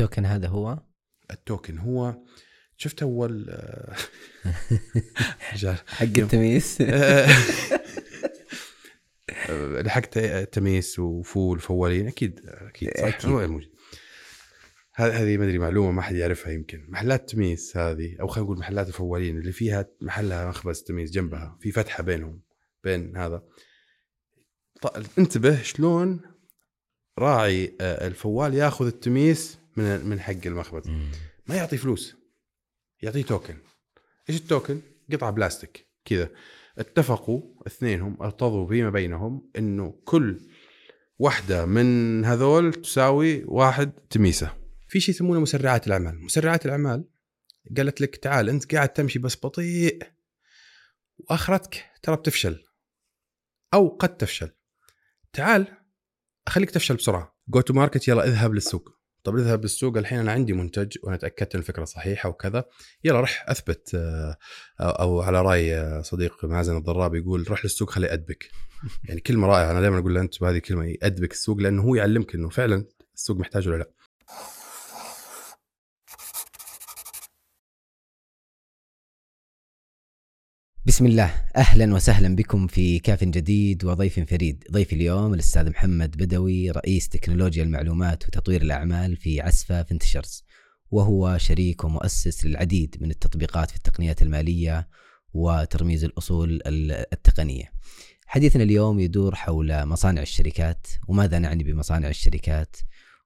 التوكن هذا هو؟ التوكن هو شفت أول آه، حق التمييز. آه، لحقت تميس وفول فوالين أكيد أكيد صح أكيد. هو موجود هذه ما أدري معلومة ما حد يعرفها يمكن. محلات تميس هذه أو خلينا نقول محلات الفوالين اللي فيها محلها مخبز تميس جنبها في فتحة بينهم بين هذا. انتبه شلون راعي آه، الفوال ياخذ التميس من من حق المخبز. ما يعطي فلوس. يعطيه توكن. إيش التوكن؟ قطعة بلاستيك. كذا. اتفقوا اثنينهم ارتضوا فيما بينهم إنه كل واحدة من هذول تساوي واحد تميسة. في شيء يسمونه مسرعات الأعمال. مسرعات الأعمال قالت لك تعال أنت قاعد تمشي بس بطيء وأخرتك ترى بتفشل أو قد تفشل. تعال أخليك تفشل بسرعة. go to market يلا اذهب للسوق. طب اذهب للسوق الحين أنا عندي منتج وأنا تأكدت إن الفكرة صحيحة وكذا يلا رح أثبت آه، أو على رأي آه، صديق مازن الضراب يقول روح للسوق خليه يأدبك. يعني كلمة رائعة أنا دائما أقول له أنت بهذه الكلمة يأدبك السوق لأنه هو يعلمك إنه فعلا السوق محتاج ولا لا. بسم الله. أهلا وسهلا بكم في كاف جديد وضيف فريد. ضيفي اليوم الأستاذ محمد بدوي رئيس تكنولوجيا المعلومات وتطوير الأعمال في عسفة فنتشرز وهو شريك ومؤسس للعديد من التطبيقات في التقنيات المالية وترميز الأصول ال- التقنية. حديثنا اليوم يدور حول مصانع الشركات وماذا نعني بمصانع الشركات؟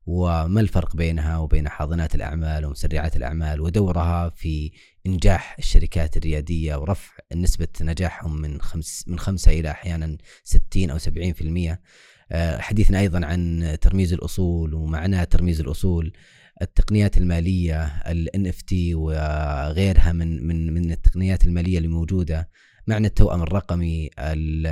وما الفرق بينها وبين حاضنات الأعمال ومسرعات الأعمال ودورها في إنجاح الشركات الريادية ورفع نسبة نجاحهم من خمس من خمسة إلى أحيانا 60 أو 70%. آه، حديثنا أيضا عن ترميز الأصول ومعنى ترميز الأصول التقنيات المالية ال NFT وغيرها من من من التقنيات المالية اللي موجوده معنى التوأم الرقمي ال-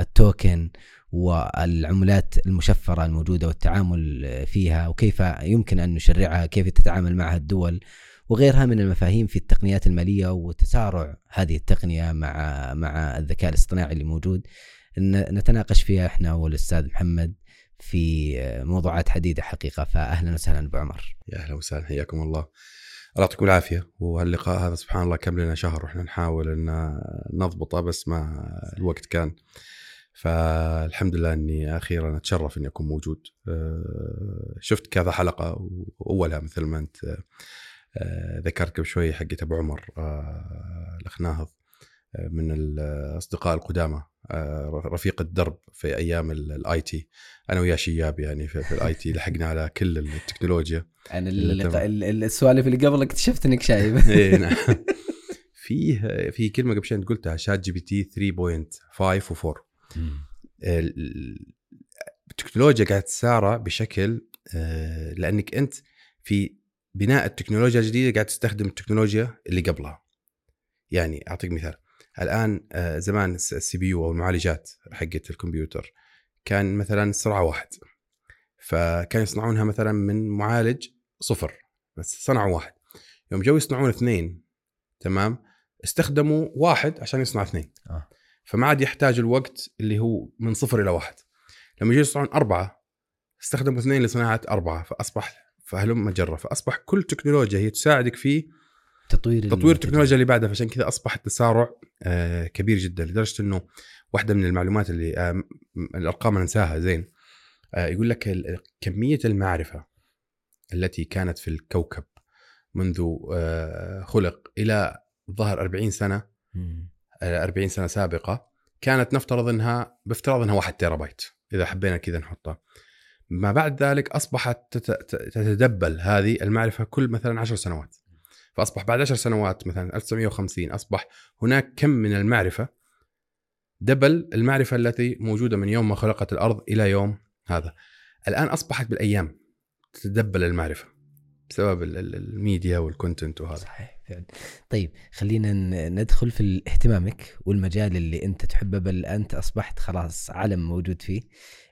التوكن والعملات المشفرة الموجودة والتعامل فيها وكيف يمكن أن نشرعها كيف تتعامل معها الدول وغيرها من المفاهيم في التقنيات المالية وتسارع هذه التقنية مع مع الذكاء الاصطناعي اللي موجود. نتناقش فيها إحنا والأستاذ محمد في موضوعات عديده حقيقة. فاهلا وسهلا أبو عمر. يا أهلا وسهلا حياكم الله. الله يعطيكم العافية. وهاللقاء هذا سبحان الله كم لنا شهر وإحنا نحاول أن نضبطه بس ما الوقت كان. فالحمد لله إني أخيرا أتشرف إني أكون موجود. أه، شفت كذا حلقة وأولها مثل ما أنت أه، ذكرت قبل شوي حقت أبو عمر أه، الاخ ناهض من الأصدقاء القدامى رفيق الدرب في أيام ال IT. أنا وياه شياب يعني في ال IT لحقنا على كل التكنولوجيا أنا ال- السوالف اللي قبل اكتشفت إنك شايب. إيه، نعم. فيه في كلمة قبل شوي أنت قلتها ChatGPT 3.5 و4 ال- التكنولوجيا قاعد تسارع بشكل آه، لأنك أنت في بناء التكنولوجيا الجديدة قاعد تستخدم التكنولوجيا اللي قبلها. يعني أعطيك مثال. الآن آه، زمان ال CPU أو المعالجات حقت الكمبيوتر كان مثلا سرعه واحد. فكانوا يصنعونها مثلا من معالج صفر بس صنعوا واحد. يوم جو يصنعون اثنين تمام استخدموا واحد عشان يصنع اثنين. آه. فما عاد يحتاج الوقت اللي هو من صفر إلى واحد. لما يجوا يصنعون أربعة استخدموا اثنين لصناعة أربعة فأصبح فهلم مجرة. فأصبح كل تكنولوجيا هي تساعدك في تطوير تطوير التكنولوجيا اللي بعدها. فعشان كذا أصبح التسارع آه، كبير جدا لدرجة إنه واحدة من المعلومات اللي آه، الأرقام أنا انساها زين آه، يقول لك كمية المعرفة التي كانت في الكوكب منذ خلق إلى ظهر 40 سنة 40 سنة سابقة كانت نفترض انها بافتراض إنها 1 تيرا بايت إذا حبينا كذا نحطها. ما بعد ذلك أصبحت تتدبل هذه المعرفة كل مثلا 10 سنوات. فأصبح بعد 10 سنوات مثلا 1950 أصبح هناك كم من المعرفة دبل المعرفة التي موجودة من يوم ما خلقت الأرض إلى يوم هذا. الآن أصبحت بالأيام تتدبل المعرفة. بسبب ال- ال- ال media وال content وهذا. صحيح فعلا. طيب خلينا ندخل في اهتمامك والمجال اللي أنت تحبه بل أنت أصبحت خلاص عالم موجود فيه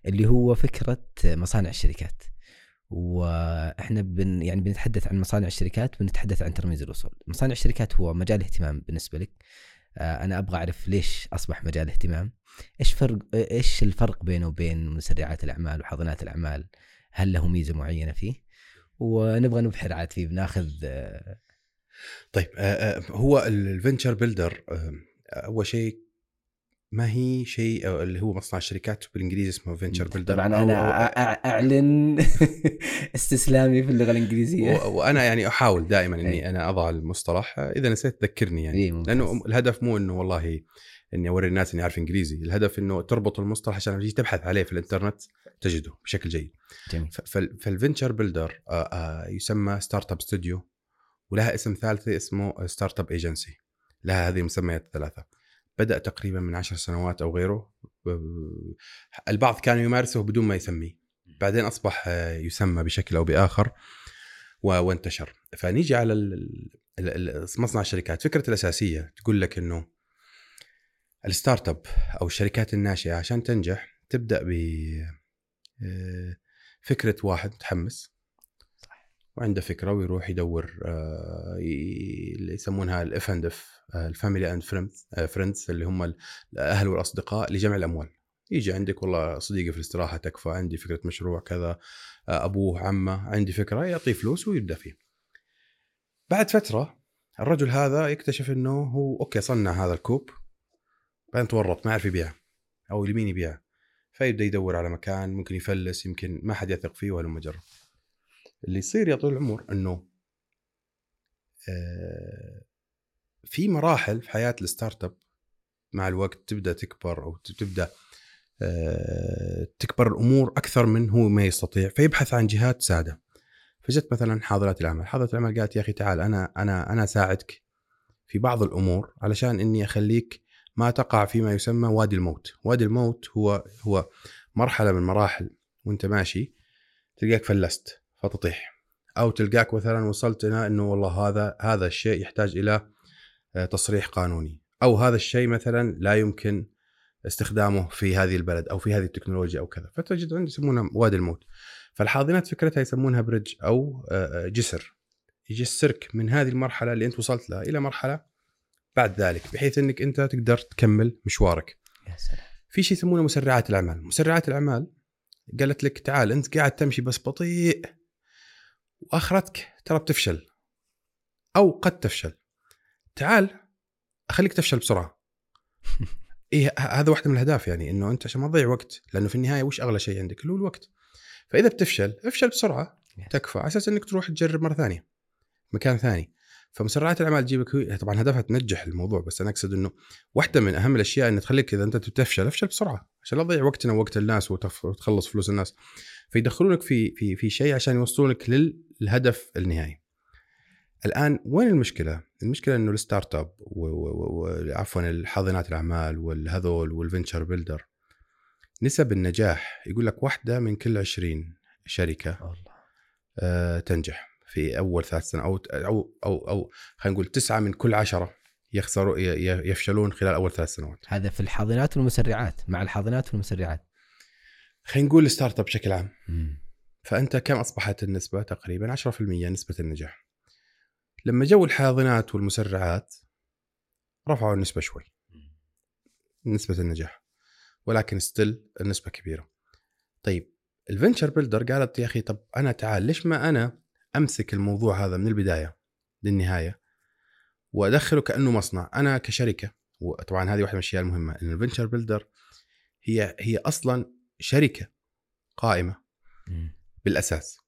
اللي هو فكرة مصانع الشركات. وإحنا بن يعني بنتحدث عن مصانع الشركات بنتحدث عن ترميز الاصول مصانع الشركات هو مجال اهتمام بالنسبة لك. آه، أنا أبغى أعرف ليش أصبح مجال اهتمام؟ إيش فرق إيش الفرق بينه وبين مسرعات الأعمال وحاضنات الأعمال؟ هل له ميزة معينة فيه؟ ونبغى نبحر عاد فيه بناخذ آه، طيب آه، آه، هو ال venture builder أول شيء ما هي شيء اللي هو مصنع الشركات بالإنجليزي اسمه venture builder. طبعا أنا أعلن استسلامي في اللغة الإنجليزية. وأنا يعني أحاول دائما. إني أنا أضع المصطلح. إذا نسيت ذكرني يعني. إيه،. لأنه الهدف مو إنه والله إني أوري الناس إني أعرف إنجليزي. الهدف إنه تربط المصطلح عشان تبحث عليه في الإنترنت. تجده بشكل جيد. جميل. فال venture builder آه، آه، يسمى startup studio ولها اسم ثالث اسمه startup agency. لها هذه المسميات الثلاثه بدأ تقريبا من عشر سنوات أو غيره البعض كانوا يمارسه بدون ما يسميه. بعدين أصبح آه، يسمى بشكل أو بآخر وانتشر. فنيجي على مصنع الشركات. فكرة الأساسية تقول لك أنه ال startup أو الشركات الناشئة عشان تنجح تبدأ آه، فكرة واحد متحمس. وعنده فكرة ويروح يدور آه، اللي يسمونها ال F and F ال family and friends اللي هم ال- الأهل والأصدقاء لجمع الأموال. يجي عندك والله صديقي في الاستراحة تكفى عندي فكرة مشروع كذا آه، أبوه عمه عندي فكرة يعطيه فلوس ويبدأ فيه. بعد فترة الرجل هذا يكتشف إنه هو okay صنع هذا الكوب بعدين تورط ما يعرف يبيعه أو لمين يبيعه. فيبدأ يدور على مكان ممكن يفلس يمكن ما حد يثق فيه ولا مجرد. اللي يصير يا طول العمر إنه آه، في مراحل في حياة ال startup مع الوقت تبدأ تكبر أو تبدأ آه، تكبر الأمور أكثر من هو ما يستطيع فيبحث عن جهات تساعده فجت مثلا حاضرات العمل حاضرة العمل قالت يا أخي تعال أنا أنا أنا أساعدك في بعض الأمور علشان إني أخليك ما تقع فيما يسمى وادي الموت. وادي الموت هو هو مرحلة من مراحل وانت ماشي تلقاك فلست فتطيح. أو تلقاك مثلا وصلت إلى إنه والله هذا هذا الشيء يحتاج إلى آه، تصريح قانوني. أو هذا الشيء مثلا لا يمكن استخدامه في هذه البلد أو في هذه التكنولوجيا أو كذا. فتجد عندي يسمونها وادي الموت. فالحاضنات فكرتها يسمونها بريدج أو آه، آه، جسر. يجسرك من هذه المرحلة اللي أنت وصلت لها إلى مرحلة بعد ذلك بحيث إنك أنت تقدر تكمل مشوارك. يا سلام. في شيء يسمونه مسرعات الأعمال. مسرعات الأعمال قالت لك تعال أنت قاعد تمشي بس بطيء وأخرتك ترى بتفشل أو قد تفشل. تعال أخليك تفشل بسرعة. إيه هذا واحدة من الأهداف يعني إنه أنت عشان ما تضيع وقت لأنه في النهاية وش أغلى شيء عندك؟ اللي هو الوقت. فإذا بتفشل افشل بسرعة. تكفى على أساس إنك تروح تجرب مرة ثانية مكان ثاني. فمسرعات الأعمال تجيبك هي- طبعا هدفها تنجح الموضوع بس أنا أقصد إنه واحدة من أهم الأشياء ان تخليك إذا أنت بتفشل أفشل بسرعة عشان لا تضيع وقتنا ووقت الناس وتخلص فلوس الناس. فيدخلونك في في في شيء عشان يوصلونك للهدف النهائي. الآن وين المشكلة؟ المشكلة إنه ال startup عفوا الحاضنات الأعمال والهذول وال venture builder. نسب النجاح يقول لك واحدة من كل 20 شركة والله آه، تنجح. في أول ثلاث سنوات أو أو أو, أو خلينا نقول تسعة من كل عشرة يخسروا يفشلون خلال أول ثلاث سنوات. هذا في الحاضنات والمسرعات مع الحاضنات والمسرعات خلينا نقول ال startup بشكل عام مم. فأنت كم أصبحت النسبة؟ تقريبا 10% نسبة النجاح. لما جو الحاضنات والمسرعات رفعوا النسبة شوي. نسبة النجاح. ولكن still النسبة كبيرة. طيب ال venture builder قالت يا أخي طب أنا تعال ليش ما أنا أمسك الموضوع هذا من البداية للنهاية وأدخله كأنه مصنع. أنا كشركة وطبعا هذه واحدة من الأشياء المهمة إن ال venture builder هي هي أصلا شركة قائمة. بالأساس.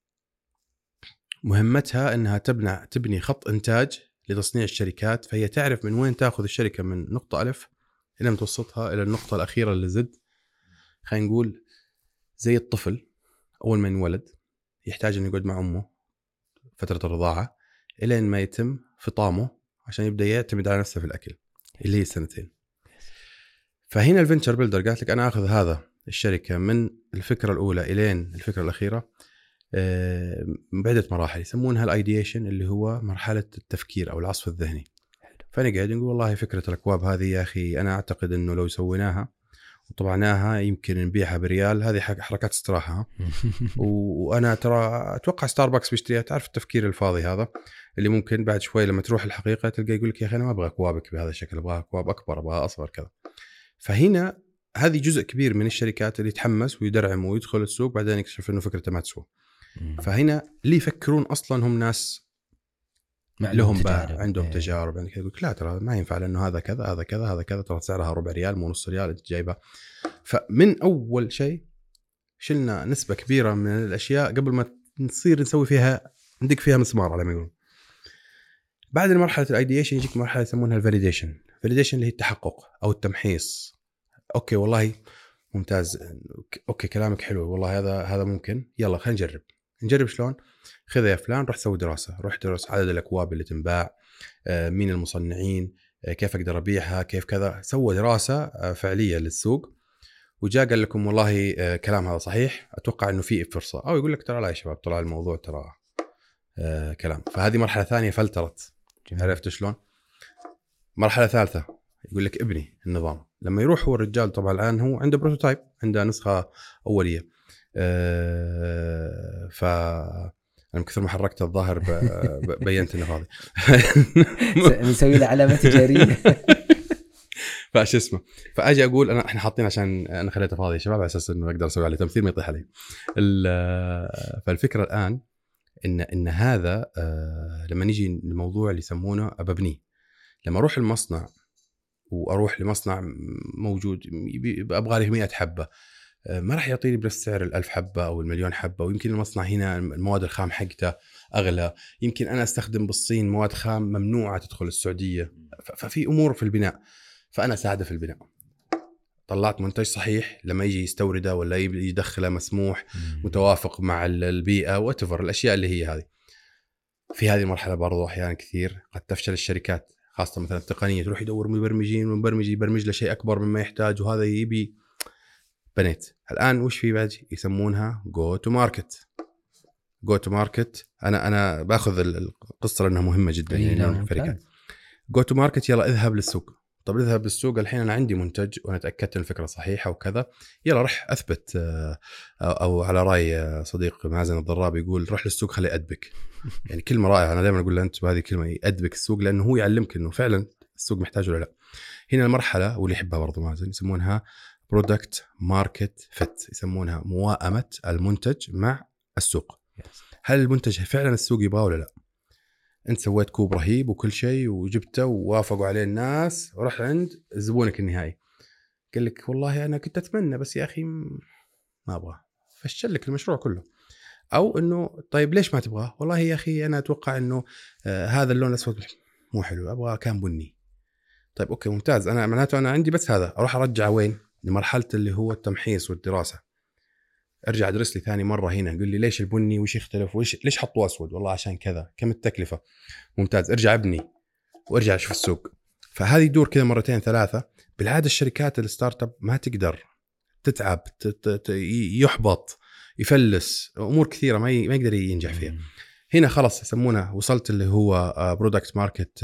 مهمتها إنها تبنى تبني خط إنتاج لتصنيع الشركات فهي تعرف من وين تأخذ الشركة من نقطة ألف إلى متوسطها إلى النقطة الأخيرة اللي زد. خلينا نقول زي الطفل أول ما ينولد يحتاج انه يقعد مع أمه. فترة الرضاعة الين ما يتم فطامه عشان يبدأ يعتمد على نفسه في الأكل اللي هي السنتين. فهنا الفنتشر بيلدر قالت لك أنا آخذ هذا الشركة من الفكرة الأولى إلين الفكرة الأخيرة آه، بعدة مراحل يسمونها ال ideation اللي هو مرحلة التفكير أو العصف الذهني. فنقعد نقول والله فكرة الأكواب هذه يا أخي أنا أعتقد إنه لو سويناها وطبعناها يمكن نبيعها بريال. هذه حركات استراحة. وأنا ترى أتوقع ستاربكس بيشتريها. تعرف التفكير الفاضي هذا؟ اللي ممكن بعد شوي لما تروح الحقيقة تلقى يقول لك يا أخي أنا ما أبغى اكوابك بهذا الشكل أبغى أكواب أكبر أبغى أصغر كذا. فهنا هذه جزء كبير من الشركات اللي يتحمس ويدرعم ويدخل السوق بعدين يكتشف إنه فكرته ما تسوى. فهنا اللي يفكرون أصلا هم ناس لهم باع. عندهم إيه. تجارب عندك يقول لا ترى ما ينفع لأنه هذا كذا هذا كذا هذا كذا ترى سعرها ربع ريال مو نص ريال أنت جايبها. فمن أول شيء شلنا نسبة كبيرة من الأشياء قبل ما نصير نسوي فيها ندق فيها مسمار على ما يقولون. بعد مرحلة ال ideation يجيك مرحلة يسمونها ال validation validation اللي هي التحقق أو التمحيص. okay والله ممتاز. okay كلامك حلو. والله هذا هذا ممكن. يلا خلينا نجرب. نجرب شلون؟ خذ يا فلان روح سوي دراسة روح درس عدد الأكواب اللي تنباع آه، مين المصنعين آه، كيف أقدر ابيعها كيف كذا. سوى دراسة آه، فعلية للسوق وجاء قال لكم والله كلام هذا صحيح أتوقع إنه في فرصة. أو يقول لك ترى لا يا شباب طلع الموضوع ترى كلام. فهذه مرحلة ثانية فلترت. عرفت شلون؟ مرحلة ثالثة يقول لك ابني النظام. لما يروح هو الرجال طبعا الآن هو عنده prototype عنده نسخة أولية. ف أنا من كثر ما حركت الظاهر بينت إنه فاضي نسوي له علامة تجارية. فايش اسمه. فأجي أقول انا إحنا حاطين عشان أنا خليته فاضي يا شباب على أساس إنه أقدر أسوي عليه تمثيل ما يطيح علي. ال- فالفكرة الآن ان إن هذا آه، لما نيجي الموضوع اللي يسمونه اببنيه لما أروح المصنع وأروح لمصنع موجود أبغى له 100 حبة آه، ما راح يعطيني بنفس سعر الألف حبة أو المليون حبة ويمكن المصنع هنا المواد الخام حقته أغلى. يمكن أنا أستخدم بالصين مواد خام ممنوعة تدخل السعودية. ف- ففي أمور في البناء. فأنا أساعده في البناء. طلعت منتج صحيح لما يجي يستورده ولا يدخله مسموح متوافق مع ال- البيئة whatever الأشياء اللي هي هذه. في هذه المرحلة برضو أحيانا كثير قد تفشل الشركات خاصة مثلا التقنية تروح يدور مبرمجين ومبرمج يبرمج له شيء أكبر مما يحتاج وهذا يبي بنيت. الآن وش في بعد؟ يسمونها go to market go to market أنا أنا باخذ ال- القصة لأنها مهمة جدا إي، يعني ممتاز. go to market يلا اذهب للسوق. طب اذهب للسوق. الحين أنا عندي منتج وأنا تأكدت إن الفكرة صحيحة وكذا. يلا رح أثبت آه، أو أو على رأي آه، صديق مازن الضراب يقول روح للسوق خليه يأدبك. يعني كلمة رائعة. أنا دائما أقول له أنت بهذه كلمه يأدبك السوق لأنه هو يعلمك إنه فعلا السوق محتاج ولا لا. هنا المرحلة واللي يحبها برضو مازن يسمونها product market fit يسمونها موائمه المنتج مع السوق. هل المنتج فعلا السوق يبغاه ولا لا؟ أنت سويت كوب رهيب وكل شيء وجبته ووافقوا عليه الناس ورحت عند زبونك النهائي. قال لك والله أنا كنت أتمنى بس يا أخي ما أبغى فشل لك المشروع كله. أو إنه طيب ليش ما تبغاه؟ والله يا أخي أنا أتوقع إنه آه هذا اللون الأسود مو حلو أبغى كان بني. طيب okay ممتاز. أنا معناته أنا عندي بس هذا أروح ارجعه وين؟ لمرحلة اللي هو التمحيص والدراسة. أرجع أدرس لي ثاني مرة هنا قول لي ليش البني وش يختلف؟ وش ليش حطوا أسود؟ والله عشان كذا. كم التكلفة؟ ممتاز. أرجع أبني وأرجع أشوف السوق. فهذه يدور كذا مرتين ثلاثة. بالعادة الشركات ال startup ما تقدر تتعب يحبط يفلس أمور كثيرة ما ما يقدر ينجح فيها. هنا خلاص يسمونه وصلت اللي هو product market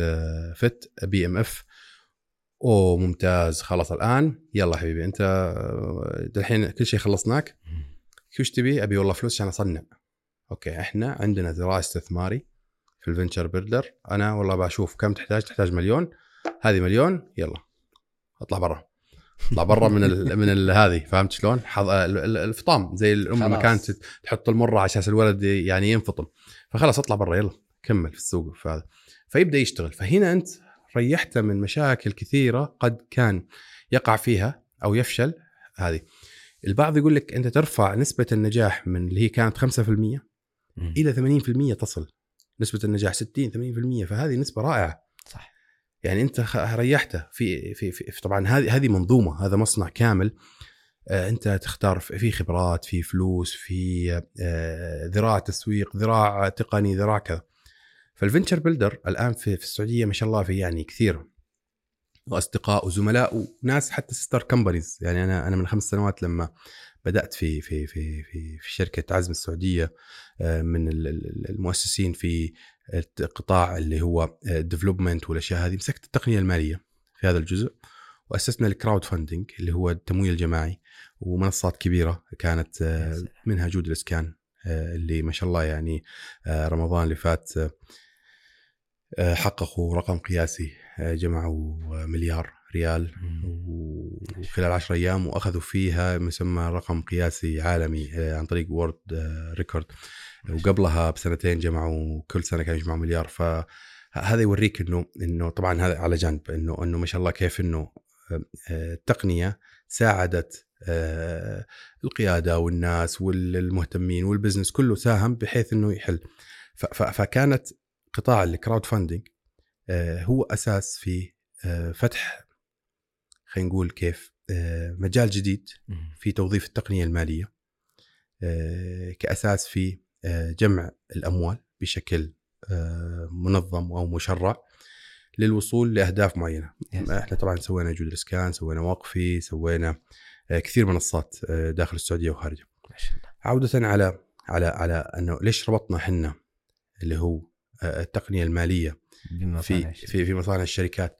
fit PMF أوه ممتاز. خلاص الآن. يلا حبيبي أنت آه، الحين كل شيء خلصناك. وش تبي؟ أبي والله فلوس عشان أصنع. okay إحنا عندنا ذراع استثماري في ال venture builder. أنا والله بشوف كم تحتاج. تحتاج مليون. هذه مليون. يلا أطلع برا. أطلع برا من ال من ال هذه. فهمت شلون؟ ال- الفطام. زي الام لما. كانت تحط المرة على أساس الولد يعني ينفطم. فخلاص أطلع برا. يلا كمل في السوق. فهذا فيبدأ يشتغل. فهنا أنت ريحته من مشاكل كثيرة قد كان يقع فيها أو يفشل هذه. البعض يقول لك أنت ترفع نسبة النجاح من اللي هي كانت 5% إلى 80% تصل. نسبة النجاح 60 80% فهذه نسبة رائعة. صح. يعني أنت ريحته في في, في في- طبعا هذه هذه منظومة هذا مصنع كامل. آه، أنت تختار في خبرات في فلوس في آه، ذراع تسويق ذراع تقني ذراع كذا. فالفنتشر بيلدر الآن في, في السعودية ما شاء الله في يعني كثير وأصدقاء وزملاء وناس حتى startup companies يعني أنا أنا من خمس سنوات لما بدأت في في في في, في شركة عزم السعودية آه، من ال- ال- المؤسسين في القطاع اللي هو ال development والأشياء هذه مسكت التقنية المالية في هذا الجزء وأسسنا ال crowdfunding اللي هو التمويل الجماعي ومنصات كبيرة كانت آه، منها جود الإسكان آه، اللي ما شاء الله يعني آه، رمضان اللي فات آه، آه، حققوا رقم قياسي آه، جمعوا آه، مليار ريال وخلال 10 أيام وأخذوا فيها مسمى رقم قياسي عالمي آه، عن طريق world record وقبلها بسنتين جمعوا كل سنة كانوا يجمعوا مليار. فهذا يوريك انه إنه طبعا هذا على جنب انه إنه ما شاء الله كيف إنه آه، التقنية ساعدت آه، القيادة والناس والمهتمين وال business كله ساهم بحيث إنه يحل. فكانت قطاع ال crowdfunding آه، هو أساس في فتح خلينا نقول كيف مجال جديد في توظيف التقنية المالية كأساس في جمع الأموال بشكل منظم أو مشرع للوصول لأهداف معينة. Yes. إحنا طبعا سوينا جود اسكان سوينا وقفي سوينا آه، كثير منصات آه، داخل السعودية وخارجها. عودة على على على أنه ليش ربطنا إحنا اللي هو آه، التقنية المالية في في في مصانع الشركات.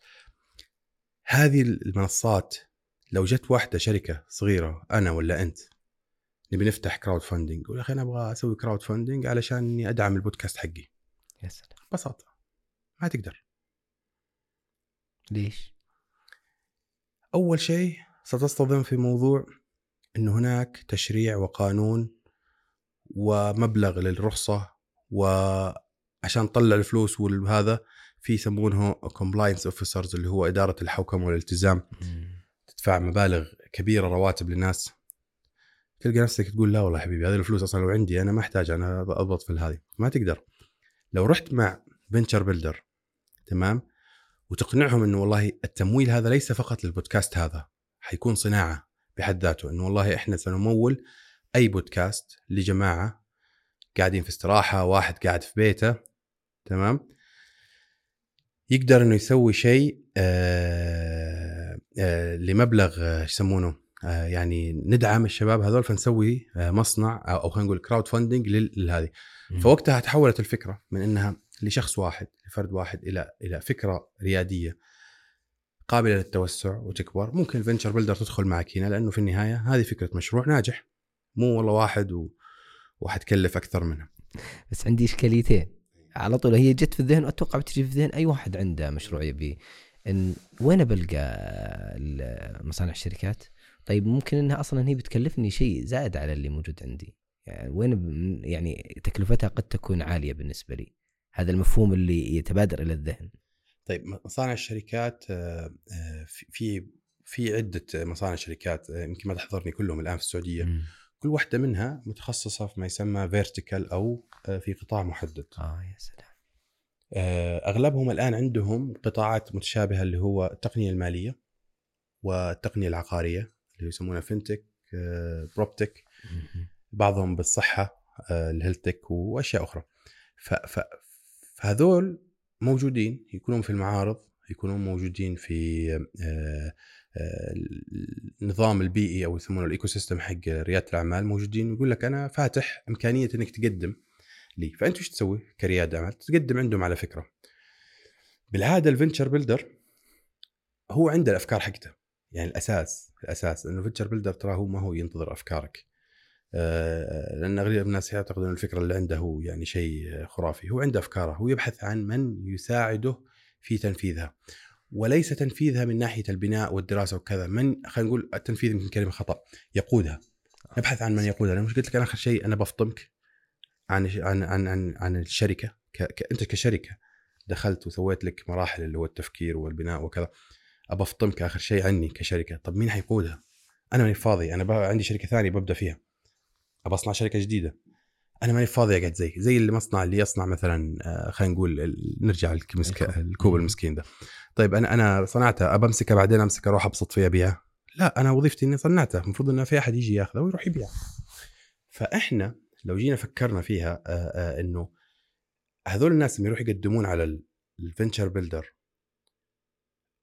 هذه المنصات لو جت واحدة شركة صغيرة أنا ولا أنت نبي نفتح crowdfunding يا أخي أنا أبغى أسوي crowdfunding علشان إني أدعم البودكاست حقي. يا سلام. ببساطة. ما تقدر. ليش؟ أول شيء ستصطدم في موضوع أنه هناك تشريع وقانون ومبلغ للرخصة وعشان تطلع الفلوس وهذا في يسمونه compliance officers اللي هو إدارة الحوكمة والالتزام. تدفع مبالغ كبيرة رواتب لناس تلقى نفسك تقول لا والله حبيبي هذه الفلوس أصلا لو عندي أنا ما أحتاج أنا أضبط في هذه. ما تقدر. لو رحت مع venture builder تمام؟ وتقنعهم إنه والله التمويل هذا ليس فقط للبودكاست هذا حيكون صناعة بحد ذاته. إنه والله إحنا سنمول أي بودكاست لجماعة قاعدين في استراحة واحد قاعد في بيته تمام؟ يقدر إنه يسوي شيء آه آه لمبلغ إيش يسمونه؟ آه يعني ندعم الشباب هذول فنسوي مصنع أو خلينا نقول crowdfunding لهذه. فوقتها تحولت الفكرة من إنها لشخص واحد لفرد واحد إلى إلى فكرة ريادية قابلة للتوسع وتكبر. ممكن الفنشر بيلدر تدخل معك هنا لأنه في النهاية هذه فكرة مشروع ناجح. مو والله واحد و... وحتكلف أكثر منها. بس عندي إشكاليتين. على طول هي جت في الذهن أتوقع بتجي في الذهن أي واحد عنده مشروع يبي. إن وين بلقى مصانع الشركات؟ طيب ممكن إنها أصلا هي بتكلفني شيء زائد على اللي موجود عندي. يعني وين يعني تكلفتها قد تكون عالية بالنسبة لي. هذا المفهوم اللي يتبادر إلى الذهن. طيب مصانع الشركات آه، آه، في في عدة مصانع شركات آه، يمكن ما تحضرني كلهم الآن في السعودية. م. كل واحدة منها متخصصة في ما يسمى فيرتيكال أو في قطاع محدد. آه يا سلام. أغلبهم الآن عندهم قطاعات متشابهة اللي هو التقنية المالية والتقنية العقارية اللي يسمونها fintech proptech بعضهم بالصحة ال healthtech وأشياء أخرى. فهذول موجودين يكونون في المعارض يكونون موجودين في آه، آه، النظام البيئي أو يسمونه ال ecosystem حق ريادة الأعمال موجودين يقول لك أنا فاتح إمكانية إنك تقدم لي. فأنت إيش تسوي كريادة أعمال؟ تقدم عندهم على فكرة. بالعادة ال venture builder هو عنده الأفكار حقته. يعني الأساس الأساس إنه ال venture builder ترى هو ما هو ينتظر أفكارك. آه، لأن أغلب الناس يعتقدون الفكرة اللي عنده هو يعني شيء خرافي. هو عنده أفكاره هو يبحث عن من يساعده في تنفيذها. وليس تنفيذها من ناحية البناء والدراسة وكذا. من خلينا نقول التنفيذ يمكن كلمة خطأ. يقودها. نبحث عن من يقودها. أنا مش قلت لك أنا آخر شيء أنا بفطمك عن عن عن عن, عن الشركة. ك... ك... أنت كشركة دخلت وسويت لك مراحل اللي هو التفكير والبناء وكذا. أبى أفطمك آخر شيء عني كشركة. طب مين حيقودها؟ أنا ماني فاضي. أنا عندي شركة ثانية ببدأ فيها. أبى أصنع شركة جديدة. أنا ماني فاضي أقعد زي زي المصنع اللي يصنع مثلا آه، خلينا نقول نرجع الكوب المسكين ده. طيب أنا أنا صنعتها أبى امسكها بعدين امسكها أروح أبسط فيها ابيعها لا أنا وظيفتي إني صنعتها المفروض إنه في أحد يجي ياخذها ويروح يبيع فإحنا لو جينا فكرنا فيها آه، آه، إنه هذول الناس اللي يروحوا يقدمون على الفنتشر بيلدر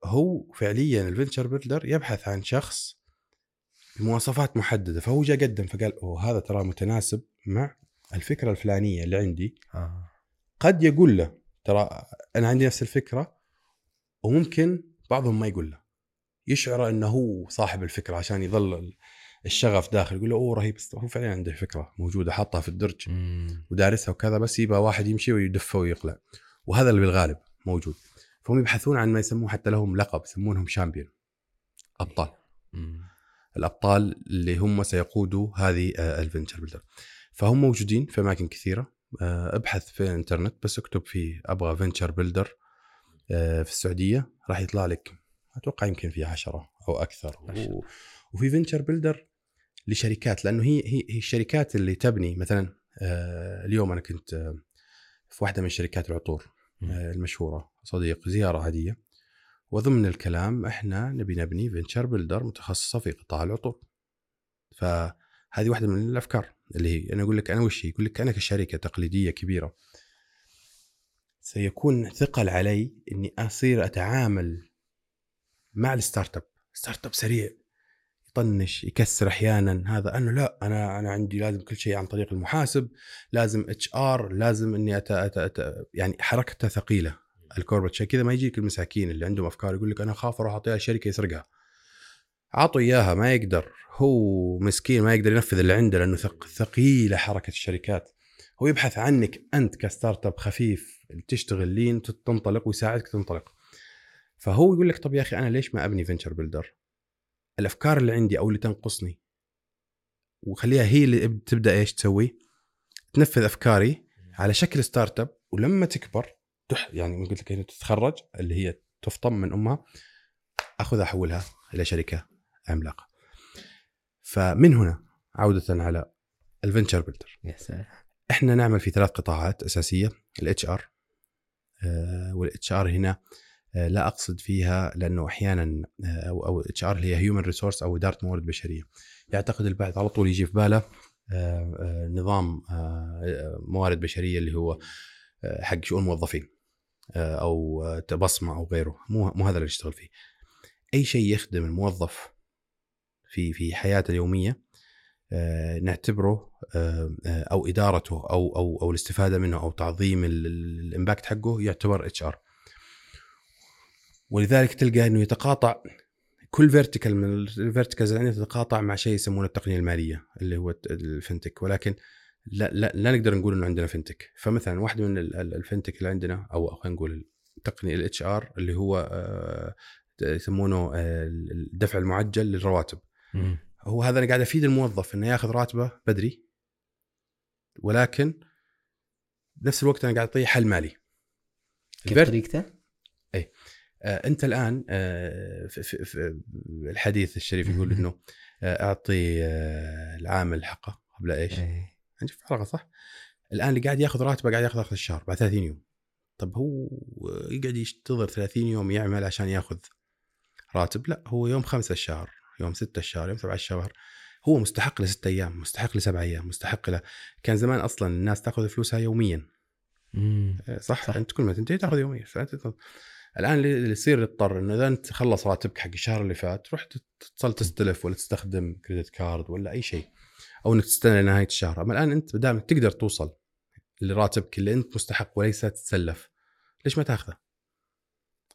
هو فعليا الفنتشر بيلدر يبحث عن شخص بمواصفات محددة. فهو جاء قدم فقال أوه هذا ترى متناسب مع الفكرة الفلانية اللي عندي آه. قد يقول له ترى أنا عندي نفس الفكرة وممكن بعضهم ما يقول له يشعر إنه هو صاحب الفكرة عشان يظل الشغف داخل يقول له أوه رهيب هو فعلا عنده فكرة موجودة حاطها في الدرج مم. ودارسها وكذا بس يبغى واحد يمشي ويدفه ويقلع وهذا اللي بالغالب موجود فهم يبحثون عن ما يسموه حتى لهم لقب يسمونهم champion أبطال مم. الأبطال اللي هم سيقودوا هذه آه، ال venture builder فهم موجودين في أماكن كثيرة. آه، أبحث في الإنترنت بس أكتب فيه أبغى venture builder في السعودية. راح يطلع لك أتوقع يمكن في عشرة أو أكثر. و... وفي venture builder لشركات لأنه هي هي هي الشركات اللي تبني مثلا آه، اليوم أنا كنت آه، في واحدة من شركات العطور آه، المشهورة. صديق زيارة عادية. وضمن الكلام إحنا نبي نبني venture builder متخصصة في قطاع العطور. فهذه واحدة من الأفكار. اللي هي أنا أقول لك أنا وش هي؟ يقول لك أنا كشركة تقليدية كبيرة سيكون ثقل علي إني أصير أتعامل مع ال startup startup سريع يطنش يكسر أحيانا. هذا أنه لا أنا أنا عندي لازم كل شيء عن طريق المحاسب لازم HR لازم إني أت أت أت يعني حركته ثقيلة. ال corporate عشان كذا ما يجيك المساكين اللي عندهم أفكار يقول لك أنا أخاف أروح أعطيها شركة يسرقها. عطوا إياها ما يقدر. هو مسكين ما يقدر ينفذ اللي عنده لأنه ثق ثقيلة حركة الشركات. هو يبحث عنك أنت ك startup خفيف تشتغل لين تنطلق ويساعدك تنطلق. فهو يقول لك طب يا أخي أنا ليش ما أبني venture builder الأفكار اللي عندي أو اللي تنقصني. وخليها هي اللي تبدأ إيش تسوي؟ تنفذ أفكاري على شكل startup ولما تكبر يعني قلت لك تتخرج اللي هي تفطم من أمها أخذها احولها إلى شركة. عملاقة. فمن هنا عودة على ال venture builder. يا سلام. إحنا نعمل في ثلاث قطاعات أساسية الاتش ار والاتش ار هنا آه، لا أقصد فيها لأنه أحيانا آه، أو أو HR هي human resource أو اداره موارد بشرية. يعتقد البعض على طول يجي في باله آه، نظام موارد بشرية اللي هو حق شؤون موظفين أو بصمة أو غيره. مو مو هذا اللي يشتغل فيه. أي شيء يخدم الموظف في في حياته اليومية نعتبره أو إدارته أو أو أو الاستفادة منه أو تعظيم ال impact حقه يعتبر HR. ولذلك تلقى إنه يتقاطع كل vertical من ال verticals اللي عندنا تتقاطع مع شيء يسمونه التقنية المالية اللي هو ال fintech ولكن لا, لا, لا نقدر نقول إنه عندنا fintech فمثلا واحدة من ال fintech اللي عندنا أو خلينا نقول التقنية ال HR اللي هو آه، يسمونه آه، الدفع المعجل للرواتب. هو هذا أنا قاعد أفيد الموظف إنه ياخذ راتبه بدري ولكن بنفس الوقت أنا قاعد أعطيه حل مالي. كيف طريقته؟ اي آه أنت الآن آه في, في, في الحديث الشريف يقول إنه آه أعطي آه العامل حقه قبل إيش؟ انت في حلقة صح؟ الآن اللي قاعد ياخذ راتبه قاعد ياخذ آخر الشهر بعد 30 يوم. طب هو يقعد ينتظر 30 يوم يعمل عشان ياخذ راتب؟ لا هو يوم خمسة الشهر. يوم ستة الشهر يوم سبعة الشهر هو مستحق لستة أيام مستحق لسبع أيام مستحق له. كان زمان أصلا الناس تأخذ فلوسها يوميا. مم. صح, صح. أنت كل ما تنتهي تأخذ يوميا فأنت الآن اللي يصير يضطر إنه إذا أنت خلص راتبك حق الشهر اللي فات تروح تصل تستلف ولا تستخدم كريدت كارد ولا أي شيء أو إنك تستنى لنهاية الشهر. أما الآن أنت دائما تقدر توصل لراتبك اللي أنت مستحق وليس تتسلف. ليش ما تأخذه؟